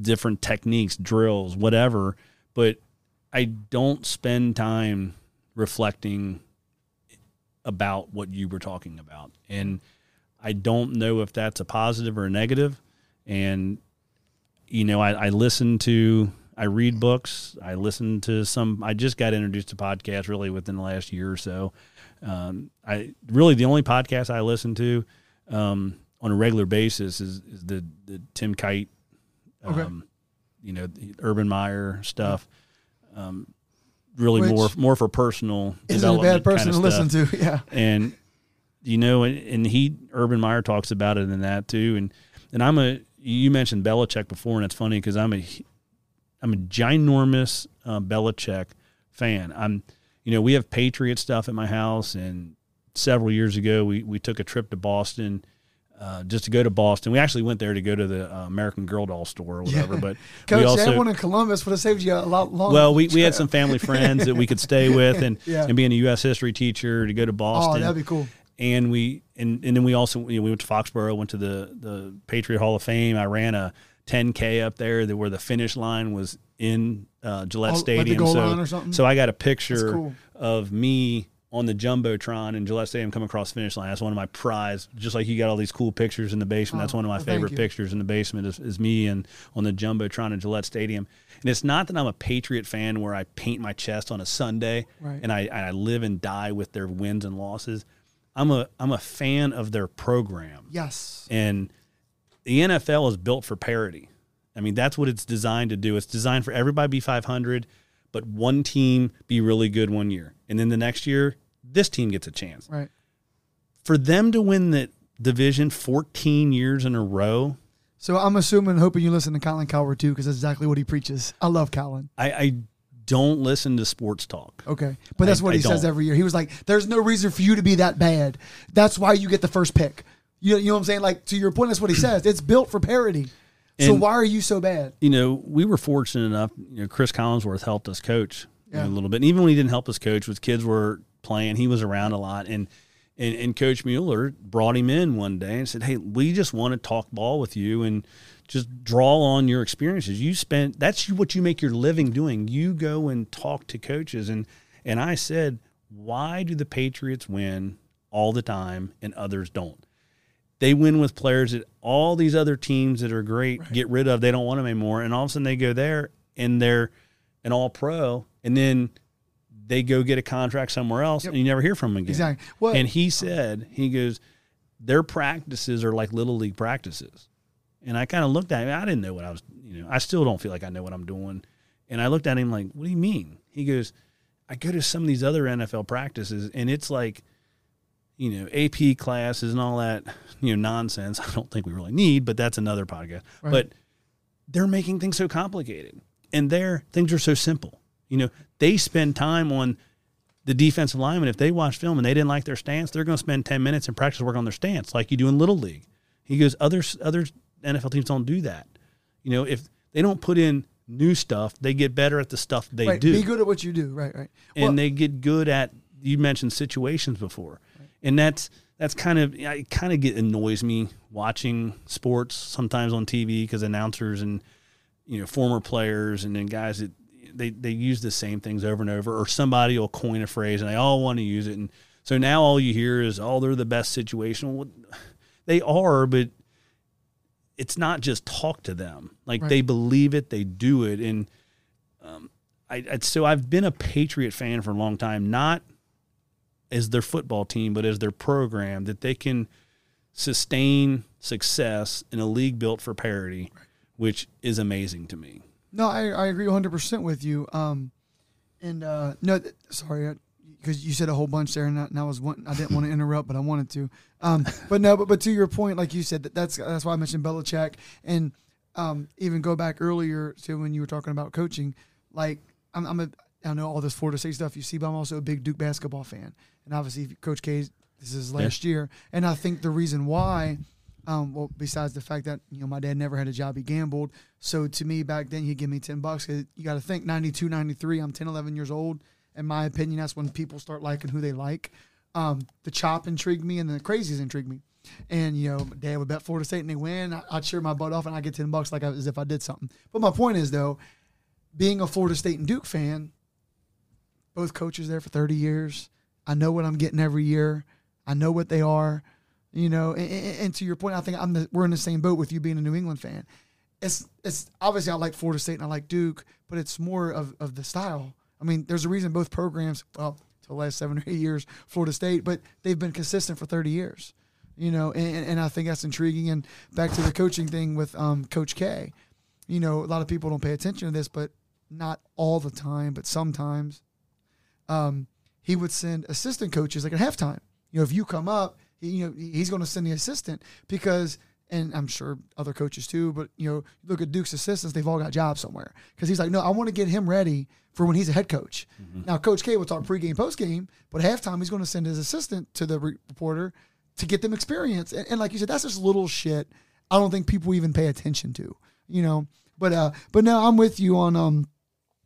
different techniques, drills, whatever. But I don't spend time reflecting about what you were talking about. And I don't know if that's a positive or a negative. And, you know, I, I listen to, I read books. I listen to some, I just got introduced to podcasts really within the last year or so. Um, I really, the only podcast I listen to um, on a regular basis is, is the, the Tim Kight, um, Okay. you know, the Urban Meyer stuff. Um, really Which more more for personal. Isn't a bad development kind person of to listen to. Yeah. and you know, and, and he Urban Meyer talks about it in that too. And and I'm a you mentioned Belichick before, and it's funny because I'm a I'm a ginormous uh, Belichick fan. I'm you know we have Patriot stuff at my house, and several years ago we we took a trip to Boston. Uh, just to go to Boston, we actually went there to go to the uh, American Girl doll store or whatever. Yeah. But Coach, we that one in Columbus would have saved you a lot longer. well, we, we had some family friends that we could stay with, and Yeah. and being a U.S. history teacher to go to Boston. Oh, that'd be cool. and we and, and then we also you know, we went to Foxborough, went to the the Patriot Hall of Fame. I ran a 10k up there, that where the finish line was in uh, Gillette Oh, Stadium. so line or something? so I got a picture cool. of me on the jumbotron in Gillette Stadium coming across finish line. That's one of my prize. Just like you got all these cool pictures in the basement. That's one of my well, favorite pictures in the basement is, is me and on the jumbotron in Gillette Stadium. And it's not that I'm a Patriot fan where I paint my chest on a Sunday Right. and I, and I live and die with their wins and losses. I'm a I'm a fan of their program. Yes. And the NFL is built for parity. I mean, that's what it's designed to do. It's designed for everybody to be 500, but one team be really good one year. And then the next year, this team gets a chance. Right. For them to win the division 14 years in a row, So I'm assuming, hoping you listen to Colin Cowherd too, because that's exactly what he preaches. I love Colin. I, I don't listen to sports talk. Okay, but that's I- what he says every year. He was like, "There's no reason for you to be that bad. That's why you get the first pick." You, you know what I'm saying? Like to your point, that's what he says. It's built for parity. So why are you so bad? you know, we were fortunate enough. You know, Cris Collinsworth helped us coach Yeah. a little bit. And even when he didn't help us coach, with kids were playing, he was around a lot. And and, and Coach Mueller brought him in one day and said, "Hey, we just want to talk ball with you and just draw on your experiences. You spent that's what you make your living doing. You go and talk to coaches." And and I said, "Why do the Patriots win all the time and others don't?" They win with players that all these other teams that are great get rid of. They don't want them anymore, and all of a sudden they go there and they're an All Pro, and then they go get a contract somewhere else, and you never hear from them again. Exactly. Well- and he said he goes, their practices are like little league practices, and I kind of looked at him. I didn't know what I was. You know, I still don't feel like I know what I'm doing, and I looked at him like, "What do you mean?" He goes, "I go to some of these other NFL practices, and it's like." You know, AP classes and all that, you know, nonsense. I don't think we really need, but that's another podcast. Right. But they're making things so complicated. And there, things are so simple. You know, they spend time on the defensive lineman. If they watch film and they didn't like their stance, they're going to spend 10 minutes in practice work on their stance, like you do in Little League. He goes, other, other NFL teams don't do that. You know, if they don't put in new stuff, they get better at the stuff they right. do Be good at what you do. Right. Right. and Well, they get good at you mentioned situations before and that's that's kind of it kind of get annoys me watching sports sometimes on tv because announcers and you know former players and then guys that they they use the same things over and over or somebody will coin a phrase and they all want to use it and so now all you hear is oh they're the best situation well, they are but it's not just talk to them like Right. they believe it they do it and um, I, I so I've been a Patriot fan for a long time, not as their football team, but as their program that they can sustain success in a league built for parity, which is amazing to me. No, I, I agree 100% with you. Um, and uh, no, th- sorry, because you said a whole bunch there, and I, and I was one, I didn't want to interrupt, but I wanted to. Um, but no, but, but to your point, like you said, that that's that's why I mentioned Belichick, and um, even go back earlier to when you were talking about coaching. Like I'm, I'm a, I know all this Florida State stuff you see, but I'm also a big Duke basketball fan, and obviously Coach K, this is last year, and I think the reason why. Um, well, besides the fact that you know my dad never had a job, he gambled. So to me, back then, he'd give me ten bucks. You got to think 92, 93, I'm 10, 11 years old. In my opinion, that's when people start liking who they like. Um, the chop intrigued me, and the crazies intrigued me. And you know, dad would bet Florida State, and they win. I, I'd cheer my butt off, and I get ten bucks like I, as if I did something. But my point is, though, being a Florida State and Duke fan, both coaches there for 30 years. I know what I'm getting every year. I know what they are, you know. And, and- to your point, I think I'm the, we're in the same boat with you being a New England fan. It's it's obviously I like Florida State and I like Duke, but it's more of, of the style. I mean, there's a reason both programs, well, to the last seven or eight years, Florida State, but they've been consistent for 30 years, you know. And, and I think that's intriguing. And back to the coaching thing with um, Coach K, you know, a lot of people don't pay attention to this, but not all the time, but sometimes um, he would send assistant coaches like at halftime. You know, if you come up, he, you know, he's going to send the assistant because, and I'm sure other coaches too, but you know, look at Duke's assistants; they've all got jobs somewhere because he's like, no, I want to get him ready for when he's a head coach. Now, Coach K will talk pregame, postgame, but at halftime he's going to send his assistant to the re- reporter to get them experience. And, and like you said, that's just little shit. I don't think people even pay attention to, you know. But uh, but no, I'm with you on um,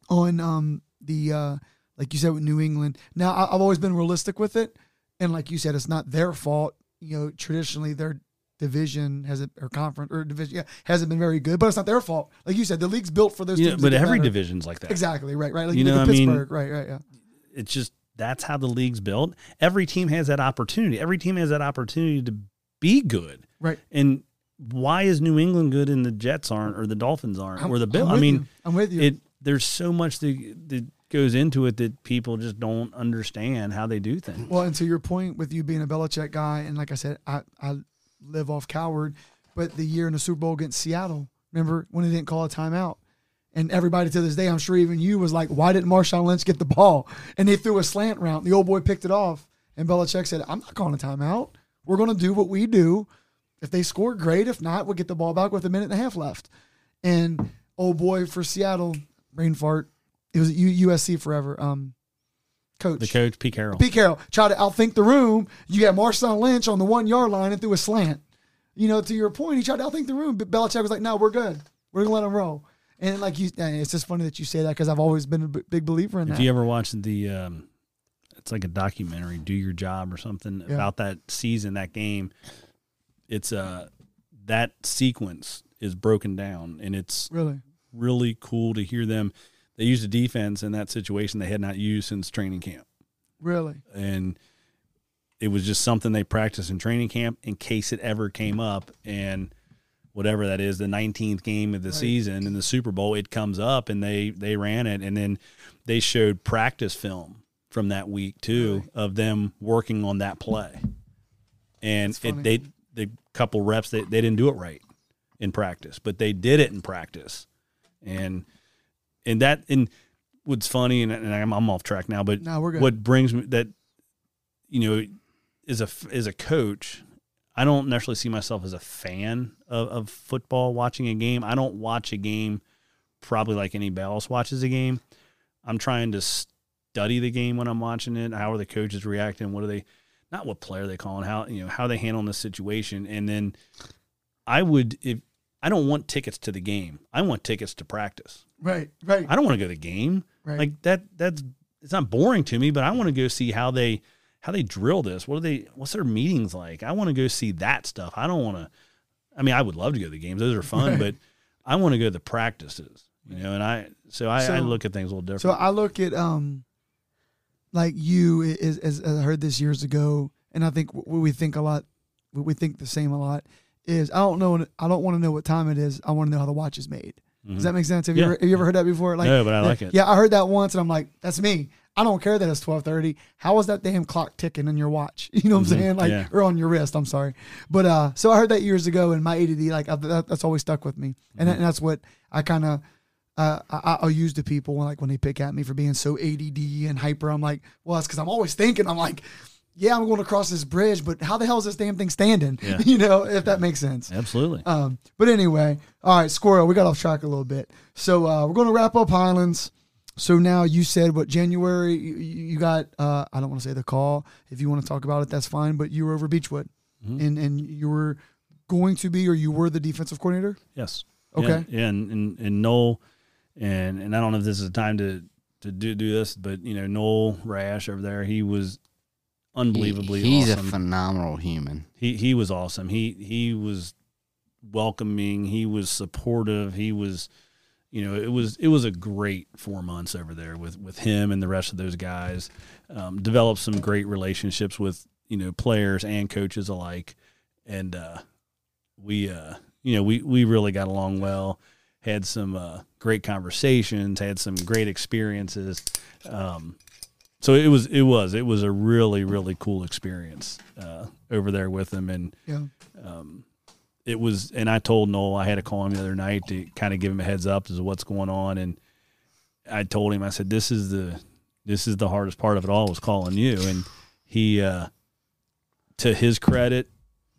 on um the uh, like you said with New England. Now I, I've always been realistic with it, and like you said, it's not their fault. You know, traditionally their division hasn't or conference or division yeah hasn't been very good, but it's not their fault. Like you said, the league's built for those. Yeah, teams but every better. division's like that. exactly right, right. Like You you know, I mean- Pittsburgh, right, right, yeah. It's just that's how the league's built. Every team has that opportunity. Every team has that opportunity to be good. Right. And why is New England good and the Jets aren't, or the Dolphins aren't, I'm- or the I'm Bill? I mean, you. I'm with you. it. There's so much the, that goes into it that people just don't understand how they do things. Well, and to your point with you being a Belichick guy, and like I said, I, I live off Cowherd, but the year in the Super Bowl against Seattle, remember when he didn't call a timeout? And everybody to this day, I'm sure even you was like, why didn't Marshawn Lynch get the ball? And they threw a slant route. The old boy picked it off. And Belichick said, I'm not calling a timeout. We're going to do what we do. If they score, great. If not, we'll get the ball back with a minute and a half left. And old boy for Seattle, brain fart. It was at USC forever. Um, coach. The coach, Pete Carroll. Pete Carroll tried to outthink the room. You got Marshawn Lynch on the one yard line and threw a slant. You know, to your point, he tried to outthink the room, but Belichick was like, "No, we're good. We're gonna let him roll." And like you, and it's just funny that you say that because I've always been a b- big believer in that. If you ever watched the, um, it's like a documentary, "Do Your Job" or something Yeah. about that season, that game. It's uh that sequence is broken down, and it's really, really cool to hear them. They used a defense in that situation they had not used since training camp, really, and it was just something they practiced in training camp in case it ever came up. And whatever that is, the 19th game of the season in the Super Bowl, it comes up, and they they ran it, and then they showed practice film from that week too of them working on that play, and it they the couple reps they, they didn't do it right in practice, but they did it in practice, and and that and what's funny and, and I'm, I'm off track now, but No, we're good. what brings me that you know as a as a coach, I don't necessarily see myself as a fan of, of football watching a game. I don't watch a game probably like anybody else watches a game. I'm trying to study the game when I'm watching it. How are the coaches reacting? What are they? Not what player they calling. How you know how they handling the situation, and then I would if I don't want tickets to the game. I want tickets to practice. Right, right, I don't want to go to the game. right. Like that that's it's not boring to me, but I want to go see how they how they drill this. What are they what's their meetings like? I want to go see that stuff. I don't want to I mean, I would love to go to the games. Those are fun, Right. but I want to go to the practices. You know, and I so I, I look at things a little different. So I look at um, like you is as, as I heard this years ago, and I think what we think a lot, what we think the same a lot is I don't know, I don't want to know what time it is. I want to know how the watch is made. Does that make sense? Have you Mm-hmm. Yeah. ever have you ever heard that before? Like No, but I like it. Yeah, I heard that once, and I'm like, that's me. I don't care that it's twelve thirty. How is that damn clock ticking in your watch? You know what I'm saying? Like, Mm-hmm. Yeah. or on your wrist. I'm sorry, but uh, so I heard that years ago, and my ADD, like, I, that, that's always stuck with me, Mm-hmm. and, that, and that's what I kind of. Uh, I, I'll use to people when like when they pick at me for being so ADD and hyper. I'm like, well, that's because I'm always thinking. I'm like, yeah, I'm going to cross this bridge, but how the hell is this damn thing standing? Yeah. you know, if that makes sense. Absolutely. Um, but anyway, all right, Squirrel, we got off track a little bit. So uh, we're going to wrap up Highlands. So now you said what January you, you got? Uh, I don't want to say the call. If you want to talk about it, that's fine. But you were over Beechwood, and and you were going to be, or you were the defensive coordinator. yes. Okay. Yeah, yeah, and, and and Noel and and I don't know if this is the time to to do do this, but you know, Noel Rash over there, he was unbelievably He- he's awesome. a phenomenal human. he he was awesome. He he was welcoming. He was supportive. He was, you know, it was it was a great four months over there with with him and the rest of those guys. Um, developed some great relationships with you know players and coaches alike, and uh, we uh, you know we we really got along well. Had some uh, great conversations. Had some great experiences. Um, so it was it was it was a really really cool experience uh, over there with him and Yeah. um, it was and I told Noel I had to call him the other night to kind of give him a heads up as to what's going on and I told him I said this is the this is the hardest part of it all was calling you. And he, uh, to his credit,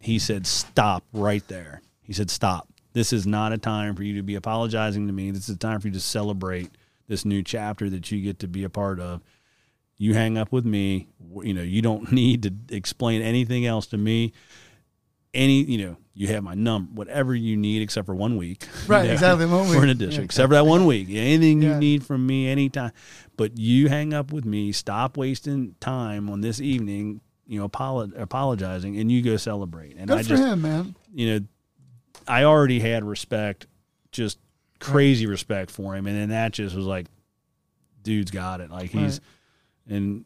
he said, stop right there. He said, stop. This is not a time for you to be apologizing to me. This is a time for you to celebrate this new chapter that you get to be a part of. You hang up with me. You know, you don't need to explain anything else to me. Any, you know, you have my number, whatever you need, except for one week. Right, Yeah. exactly. One week. We're in a district, except for that one week. Anything Yeah. you need from me anytime. But you hang up with me, stop wasting time on this evening, you know, apolo- apologizing, and you go celebrate. And Good I for just, him, man. you know, I already had respect, just crazy respect for him. And then that just was like, dude's got it. Like he's, and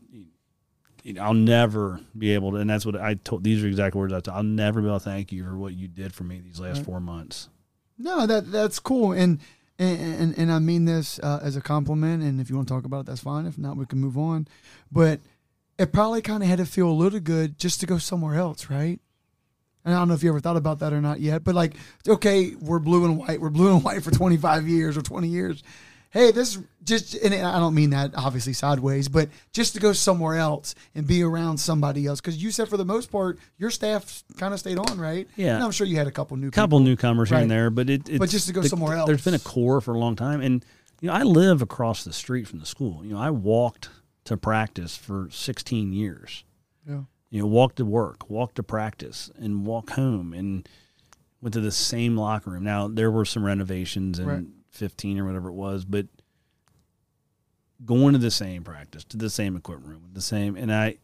you know, I'll never be able to, and that's what I told, these are exact words I told, I'll never be able to thank you for what you did for me these last Right. four months. No, that that's cool, and and and, and I mean this uh, as a compliment. And if you want to talk about it, that's fine. If not, we can move on. But it probably kind of had to feel a little good just to go somewhere else, right? And I don't know if you ever thought about that or not yet. But like, okay, we're blue and white. We're blue and white for twenty five years or twenty years. Hey, this just and I don't mean that obviously sideways, but just to go somewhere else and be around somebody else. Because you said for the most part, your staff kind of stayed on, right? Yeah. And I'm sure you had a couple new couple people. newcomers here and there, but it, it's, But just to go the- somewhere else. There's been a core for a long time, and you know I live across the street from the school. You know I walked to practice for 16 years. Yeah. You know, walk to work, walk to practice, and walk home, and went to the same locker room. Now there were some renovations and Right. 15 or whatever it was, but going to the same practice, to the same equipment room, the same, and I,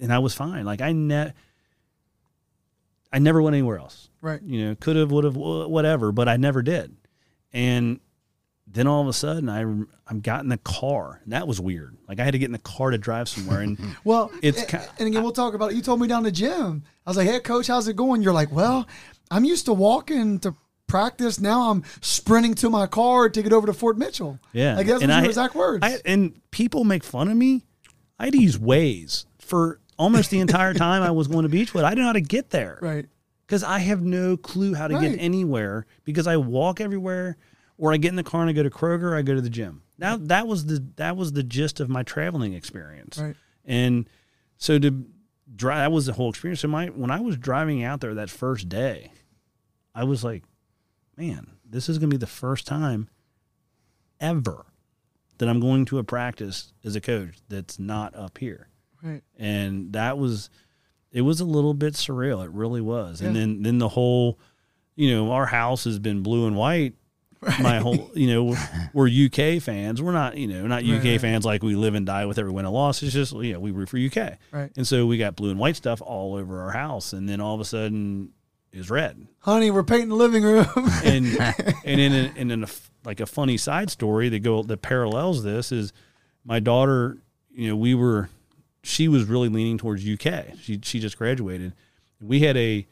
and I was fine. Like I ne, I never went anywhere else Right. you know, could have, would have, whatever, but I never did. And then all of a sudden, I I'm got in the car, and that was weird. Like I had to get in the car to drive somewhere, and Well, It's a- ki- and again, we'll talk about it. You told me down the gym. I was like, "Hey, coach, how's it going?" You're like, "Well, I'm used to walking to practice. Now I'm sprinting to my car to get over to Fort Mitchell." yeah, like that's and I, exact words. I, and people make fun of me. I had to use Waze for almost the entire time I was going to Beechwood. I didn't know how to get there. right. because I have no clue how to Right. get anywhere because I walk everywhere or I get in the car and I go to Kroger or I go to the gym. Now that was the that was the gist of my traveling experience. Right. And so to drive that was the whole experience. So my when I was driving out there that first day, I was like, man, this is gonna be the first time ever that I'm going to a practice as a coach that's not up here. Right. and that was it was a little bit surreal. It really was. And then then the whole you know our house has been blue and white my whole you know we're, we're uk fans. We're not you know not uk Right, right. fans like we live and die with every win and loss. It's just you know we root for uk Right. and so we got blue and white stuff all over our house. And then all of a sudden is red. Honey, we're painting the living room. and and in a, and in a like a funny side story that go that parallels this is my daughter you know we were she was really leaning towards UK she she just graduated. We had a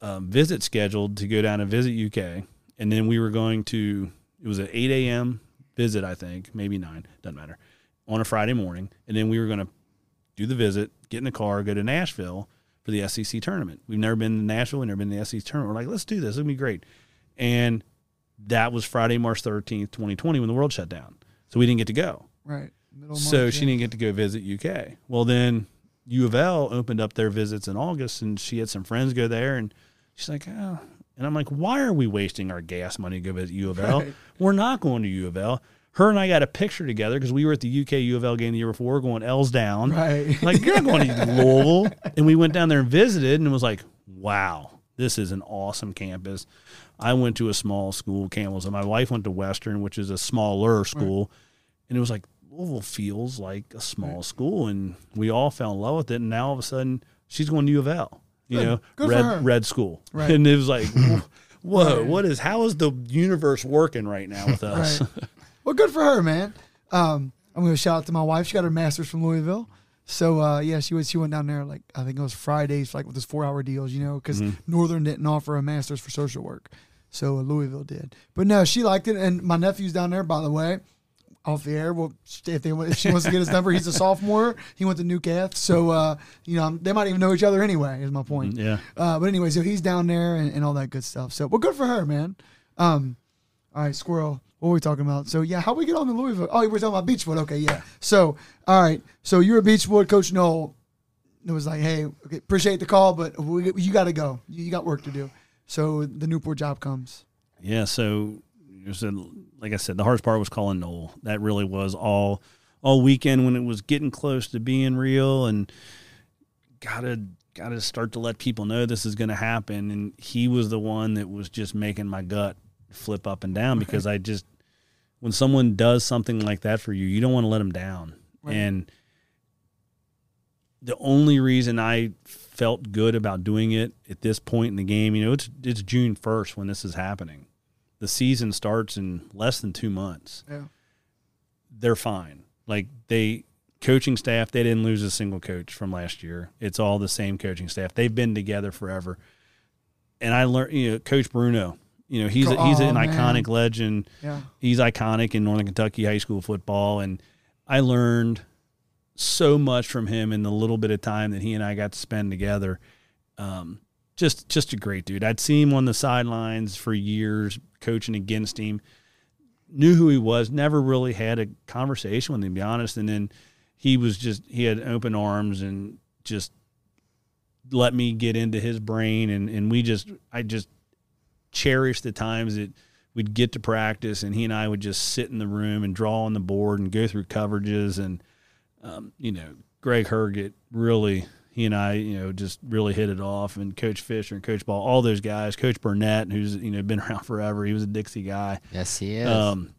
um, visit scheduled to go down and visit UK and then we were going to it was an 8 a.m visit I think maybe 9 doesn't matter on a Friday morning. And then we were going to do the visit get in the car go to Nashville for the SEC tournament we've never been to Nashville we've never been to the SEC tournament we're like let's do this it'll be great and that was Friday, March 13th, 2020, when the world shut down. So we didn't get to go. right. Middle So March, she yeah. didn't get to go visit UK. Well, then U of L opened up their visits in August and she had some friends go there and she's like, oh. And I'm like, why are we wasting our gas money to go visit U of L? Right. We're not going to U of L. Her and I got a picture together because we were at the UK U of L game the year before going L's down. Right. Like, you're not going to Louisville. And we went down there and visited and it was like, wow, this is an awesome campus. I went to a small school, Camels, and my wife went to Western, which is a smaller school. And it was like, Louisville feels like a small school. And we all fell in love with it. And now all of a sudden, she's going to U of L, you Good. know, Good red, red school. Right. And it was like, whoa, what is, how is the universe working right now with us? Well, good for her, man. Um, I'm to shout out to my wife. She got her master's from Louisville. So uh, yeah, she was she went down there like I think it was Fridays, like with those four hour deals, you know, because Northern didn't offer a master's for social work, so uh, Louisville did. But no, she liked it, and my nephew's down there, by the way, off the air. Well, if they if she wants to get his number, he's a sophomore. He went to Newcath, so uh, you know they might even know each other anyway. Is my point. yeah. Uh, but anyway, so he's down there and, and all that good stuff. So, well, good for her, man. Um, all right, squirrel. What were we talking about? So yeah, how we get on the Louisville? Oh, we're talking about Beechwood. Okay, yeah. So all right, so you're a Beechwood coach. Noel it was like, hey, okay, appreciate the call, but we, you got to go. You got work to do. So the Newport job comes. Yeah. So said, like I said, the hardest part was calling Noel. That really was all all weekend when it was getting close to being real and gotta gotta start to let people know this is gonna happen. And he was the one that was just making my gut flip up and down because I just when someone does something like that for you, you don't want to let them down. Right. And the only reason I felt good about doing it at this point in the game, you know, it's it's June first when this is happening. The season starts in less than two months. Yeah. They're fine. Like they coaching staff, they didn't lose a single coach from last year. It's all the same coaching staff. They've been together forever. And I learned, you know, Coach Bruno, you know, he's a, he's an oh, iconic legend. Yeah. He's iconic in Northern Kentucky high school football and I learned so much from him in the little bit of time that he and I got to spend together. Um, just just a great dude. I'd seen him on the sidelines for years, coaching against him. Knew who he was. Never really had a conversation with him, to be honest. And then he was just he had open arms and just let me get into his brain and and we just I just cherished the times that we'd get to practice and he and I would just sit in the room and draw on the board and go through coverages and um, you know, Greg Herget really, he and I, you know, just really hit it off. And Coach Fisher and Coach Ball, all those guys, Coach Burnett, who's, you know, been around forever. He was a Dixie guy. Yes, he is. Um,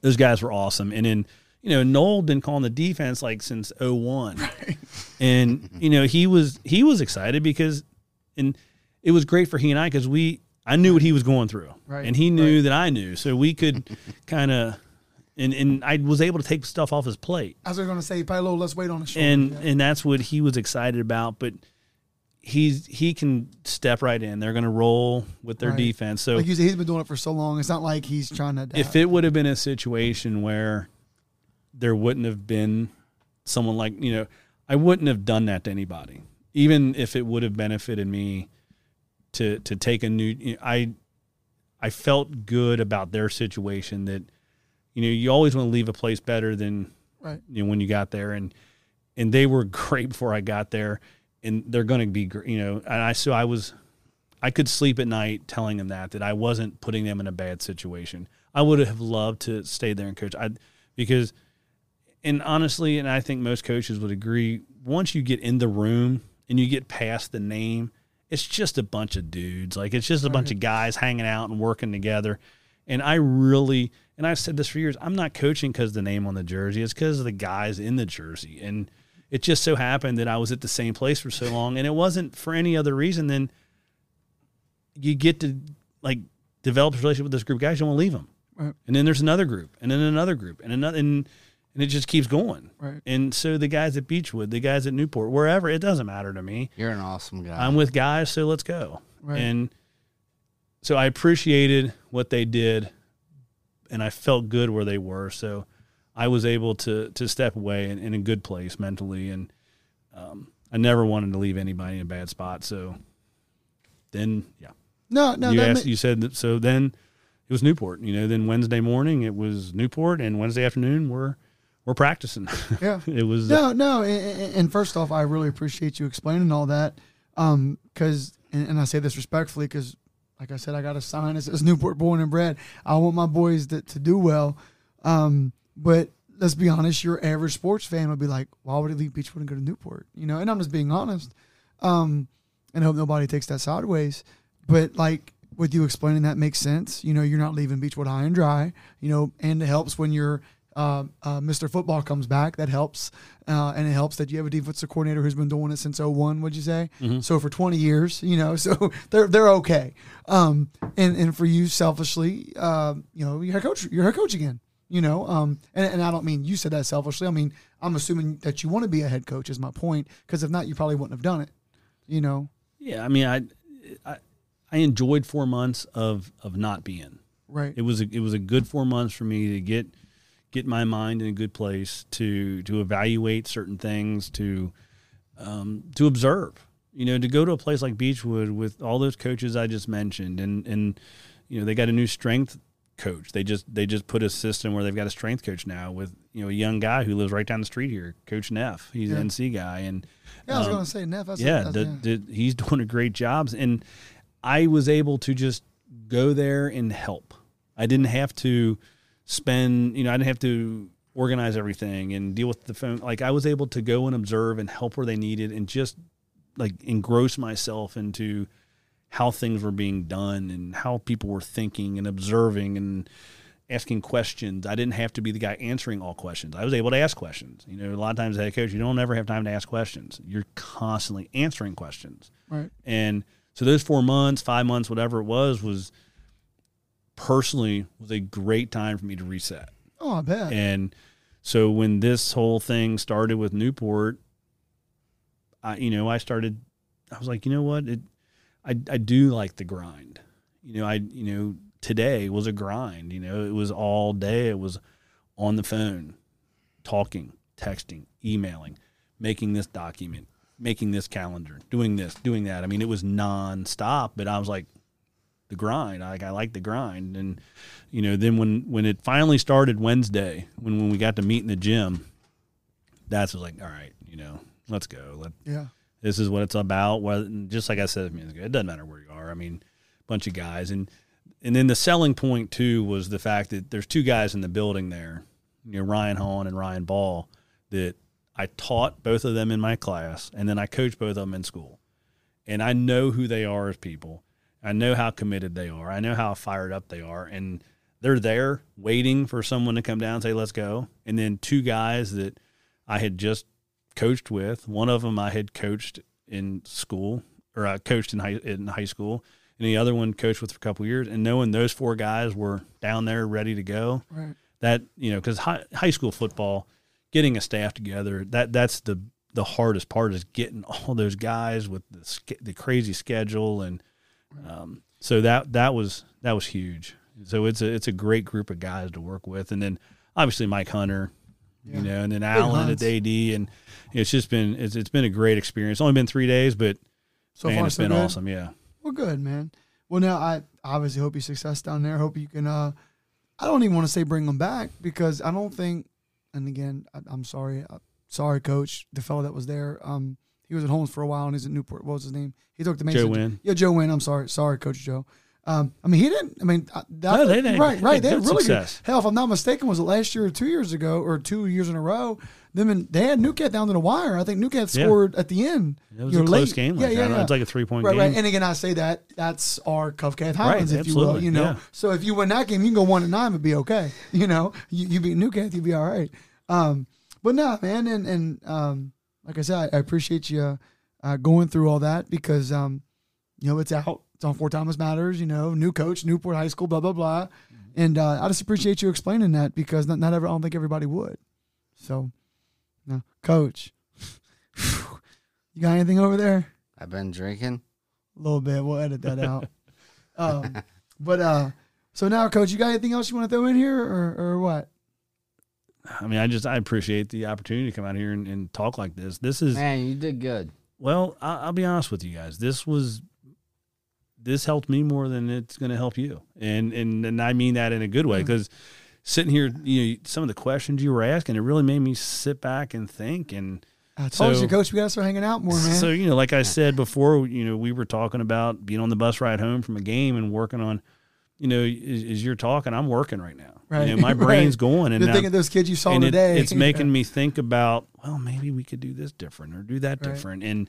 those guys were awesome. And then, you know, Noel been calling the defense like since 01. Right. And, you know, he was, he was excited because, and it was great for he and I because we, I knew what he was going through. Right. And he knew right. that I knew. So we could kind of, and and I was able to take stuff off his plate. I was going to say, probably a little less weight on his shoulder. And yeah. and that's what he was excited about. But he's he can step right in. They're going to roll with their right. defense. So like you said, he's been doing it for so long. It's not like he's trying to. Adapt. If it would have been a situation where there wouldn't have been someone like you know, I wouldn't have done that to anybody, even if it would have benefited me to to take a new. You know, I I felt good about their situation that you know, you always want to leave a place better than right. you know when you got there, and and they were great before I got there, and they're going to be, you know, and I so I was, I could sleep at night telling them that that I wasn't putting them in a bad situation. I would have loved to stay there and coach, I because, and honestly, and I think most coaches would agree, once you get in the room and you get past the name, it's just a bunch of dudes. Like it's just a bunch of guys hanging out and working together. And I really, and I've said this for years, I'm not coaching because the name on the jersey. It's because of the guys in the jersey. And it just so happened that I was at the same place for so long. And it wasn't for any other reason than you get to like develop a relationship with this group of guys. You don't want to leave them. Right. And then there's another group and then another group and another, and, and it just keeps going. Right. And so the guys at Beechwood, the guys at Newport, wherever, it doesn't matter to me. You're an awesome guy. I'm with guys, so let's go. Right. And so I appreciated what they did and I felt good where they were. So I was able to to step away in, in a good place mentally, and um, I never wanted to leave anybody in a bad spot. So then, yeah. No, no. You asked. Ma- you said that. So then it was Newport. You know, then Wednesday morning it was Newport, and Wednesday afternoon we're we're practicing. Yeah, it was. No, uh, no. And, and, first off, I really appreciate you explaining all that. Um, because and, and I say this respectfully because like I said, I got a sign that says Newport born and bred. I want my boys to, to do well. Um, but let's be honest, your average sports fan would be like, why would he leave Beechwood and go to Newport? You know, and I'm just being honest. Um, and I hope nobody takes that sideways. But like with you explaining that makes sense. You know, you're not leaving Beechwood high and dry, you know, and it helps when you're uh, uh, Mr. Football comes back. That helps. Uh, and it helps that you have a defensive coordinator who's been doing it since 01, would you say? Mm-hmm. So for 20 years, you know, so they're, they're okay. Um, and, and for you selfishly, uh, you know, you're a coach, you're a coach again, you know, um, and, and I don't mean you said that selfishly. I mean, I'm assuming that you want to be a head coach is my point. Cause if not, you probably wouldn't have done it, you know? Yeah. I mean, I, I, I enjoyed four months of, of not being right. It was a, it was a good four months for me to get, get my mind in a good place to to evaluate certain things to um, to observe you know to go to a place like beechwood with all those coaches i just mentioned and and you know they got a new strength coach. They just they just put a system where they've got a strength coach now with you know a young guy who lives right down the street here, Coach Neff. He's Yeah. an NC guy, and Yeah, I was um, going to say Neff. That's yeah, the, the, he's doing a great job, and I was able to just go there and help. I didn't have to spend, you know, I didn't have to organize everything and deal with the phone. Like I was able to go and observe and help where they needed, and just like engross myself into how things were being done and how people were thinking and observing and asking questions. I didn't have to be the guy answering all questions. I was able to ask questions. You know, a lot of times as a head coach, you don't ever have time to ask questions. You're constantly answering questions. right. And so those four months, five months, whatever it was, was personally was a great time for me to reset. Oh, I bet. And so when this whole thing started with Newport, I you know I started. I was like, you know what, it, I I do like the grind. You know, I you know today was a grind. You know, it was all day. It was on the phone, talking, texting, emailing, making this document, making this calendar, doing this, doing that. I mean, it was nonstop. But I was like, the grind. Like I like the grind, and you know, then when when it finally started Wednesday, when when we got to meet in the gym, that's was like, all right, you know, let's go. Let yeah. this is what it's about. Well, just like I said it doesn't matter where you are. I mean, bunch of guys, and and then the selling point too was the fact that there's two guys in the building there, you know, Ryan Hahn and Ryan Ball, that I taught both of them in my class, and then I coached both of them in school, and I know who they are as people. I know how committed they are. I know how fired up they are, and they're there waiting for someone to come down and say, "Let's go." And then two guys that I had just coached with. One of them I had coached in school, or I coached in high in high school, and the other one coached with for a couple years. And knowing those four guys were down there ready to go, Right. that you know, because high, high school football, getting a staff together that that's the the hardest part is getting all those guys with the the crazy schedule and um, so that that was that was huge. So it's a it's a great group of guys to work with, and then obviously Mike Hunter, Yeah. you know, and then Alan at AD, and it's just been it's, it's been a great experience. It's only been three days, but So man, far, it's so been good. awesome. Yeah, Well, good, man. Well, now I obviously hope you success down there. Hope you can. uh I don't even want to say bring them back because I don't think. And again, I, I'm sorry, uh, sorry, coach. The fellow that was there, um, he was at Holmes for a while and he's at Newport. What was his name? He took the Mason. Joe Wynn. Yeah, Joe Wynn. I'm sorry, sorry, Coach Joe. Um, I mean, he didn't. I mean, uh, that, No, they- they- right, right. They they had really success. good. Hell, if I'm not mistaken, was it last year or two years ago or two years in a row? Them and they had NewCath down to the wire. I think NewCath Yeah. scored at the end. it was a close game. Yeah, Like yeah, that. yeah. It's like a three point Right, game. right. And again, I say that that's our Cov Cath Highlands, if you will. absolutely, You know, yeah. so if you win that game, you can go one and nine and be okay. You know, you, you beat NewCath, you'd be all right. Um, but no, man, and and um, like I said, I, I appreciate you uh, going through all that because um, you know it's out. It's on Fort Thomas Matters. You know, new coach, Newport High School, blah blah blah. And uh, I just appreciate you explaining that because not, not every, I don't think everybody would. So, no, coach, you got anything over there? I've been drinking. A little bit. We'll edit that out. um, but uh, so now, coach, you got anything else you want to throw in here, or or what? I mean, I just I appreciate the opportunity to come out here and, and talk like this. This is Man, you did good. Well, I, I'll be honest with you guys. This was this helped me more than it's going to help you, and and and I mean that in a good way Mm. because sitting here, you know, some of the questions you were asking, it really made me sit back and think. And I told So- you, coach, we got to start hanging out more, man. so you know, like I said before, you know, we were talking about being on the bus ride home from a game and working on. You know, as, as you're talking, I'm working right now. Right. You know, my brain's going, and thinking of those kids you saw and it- today. it's making me think about well maybe we could do this different or do that Right. different and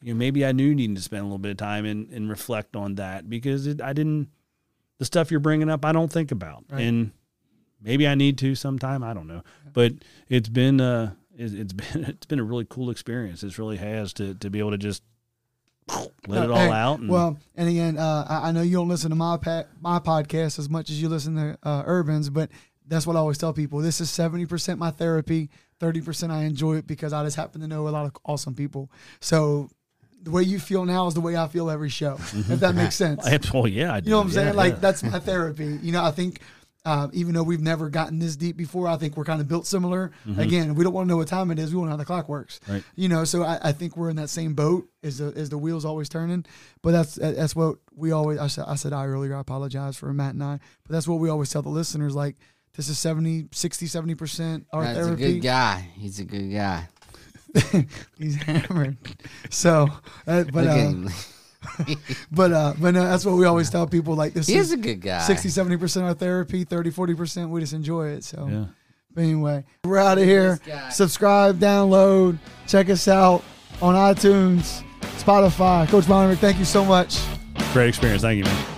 you know maybe i knew needing to spend a little bit of time and, and reflect on that because it, i didn't the stuff you're bringing up i don't think about Right. and maybe i need to sometime i don't know but it's been uh it, it's been it's been a really cool experience it really has to to be able to just let it all Hey, out and Well, and again, uh, I, I know you don't listen to my pa- my podcast as much as you listen to uh, Urban's, but that's what I always tell people. This is seventy percent my therapy, thirty percent I enjoy it because I just happen to know a lot of awesome people. So the way you feel now is the way I feel every show. If that makes sense. Oh yeah I do. You know what I'm Yeah, saying? Like yeah. that's my therapy. You know, I think Uh, even though we've never gotten this deep before, I think we're kind of built similar. Again, we don't want to know what time it is. We want to know how the clock works. Right. You know, so I, I think we're in that same boat Is the as the wheels always turning. But that's that's what we always. I said I said I earlier. I apologize for Matt and I. But that's what we always tell the listeners. Like this is 70, 60, 70 percent art That's a good guy. He's a good guy. He's hammered. So, uh, but uh. but uh, but no, that's what we always tell people. Like this he is is a good guy. 60, 70 percent our therapy, 30, 40 percent we just enjoy it. So. Yeah. But anyway, we're out of here. Subscribe, download, check us out on iTunes, Spotify. Coach Bonner, thank you so much. Great experience. Thank you, man.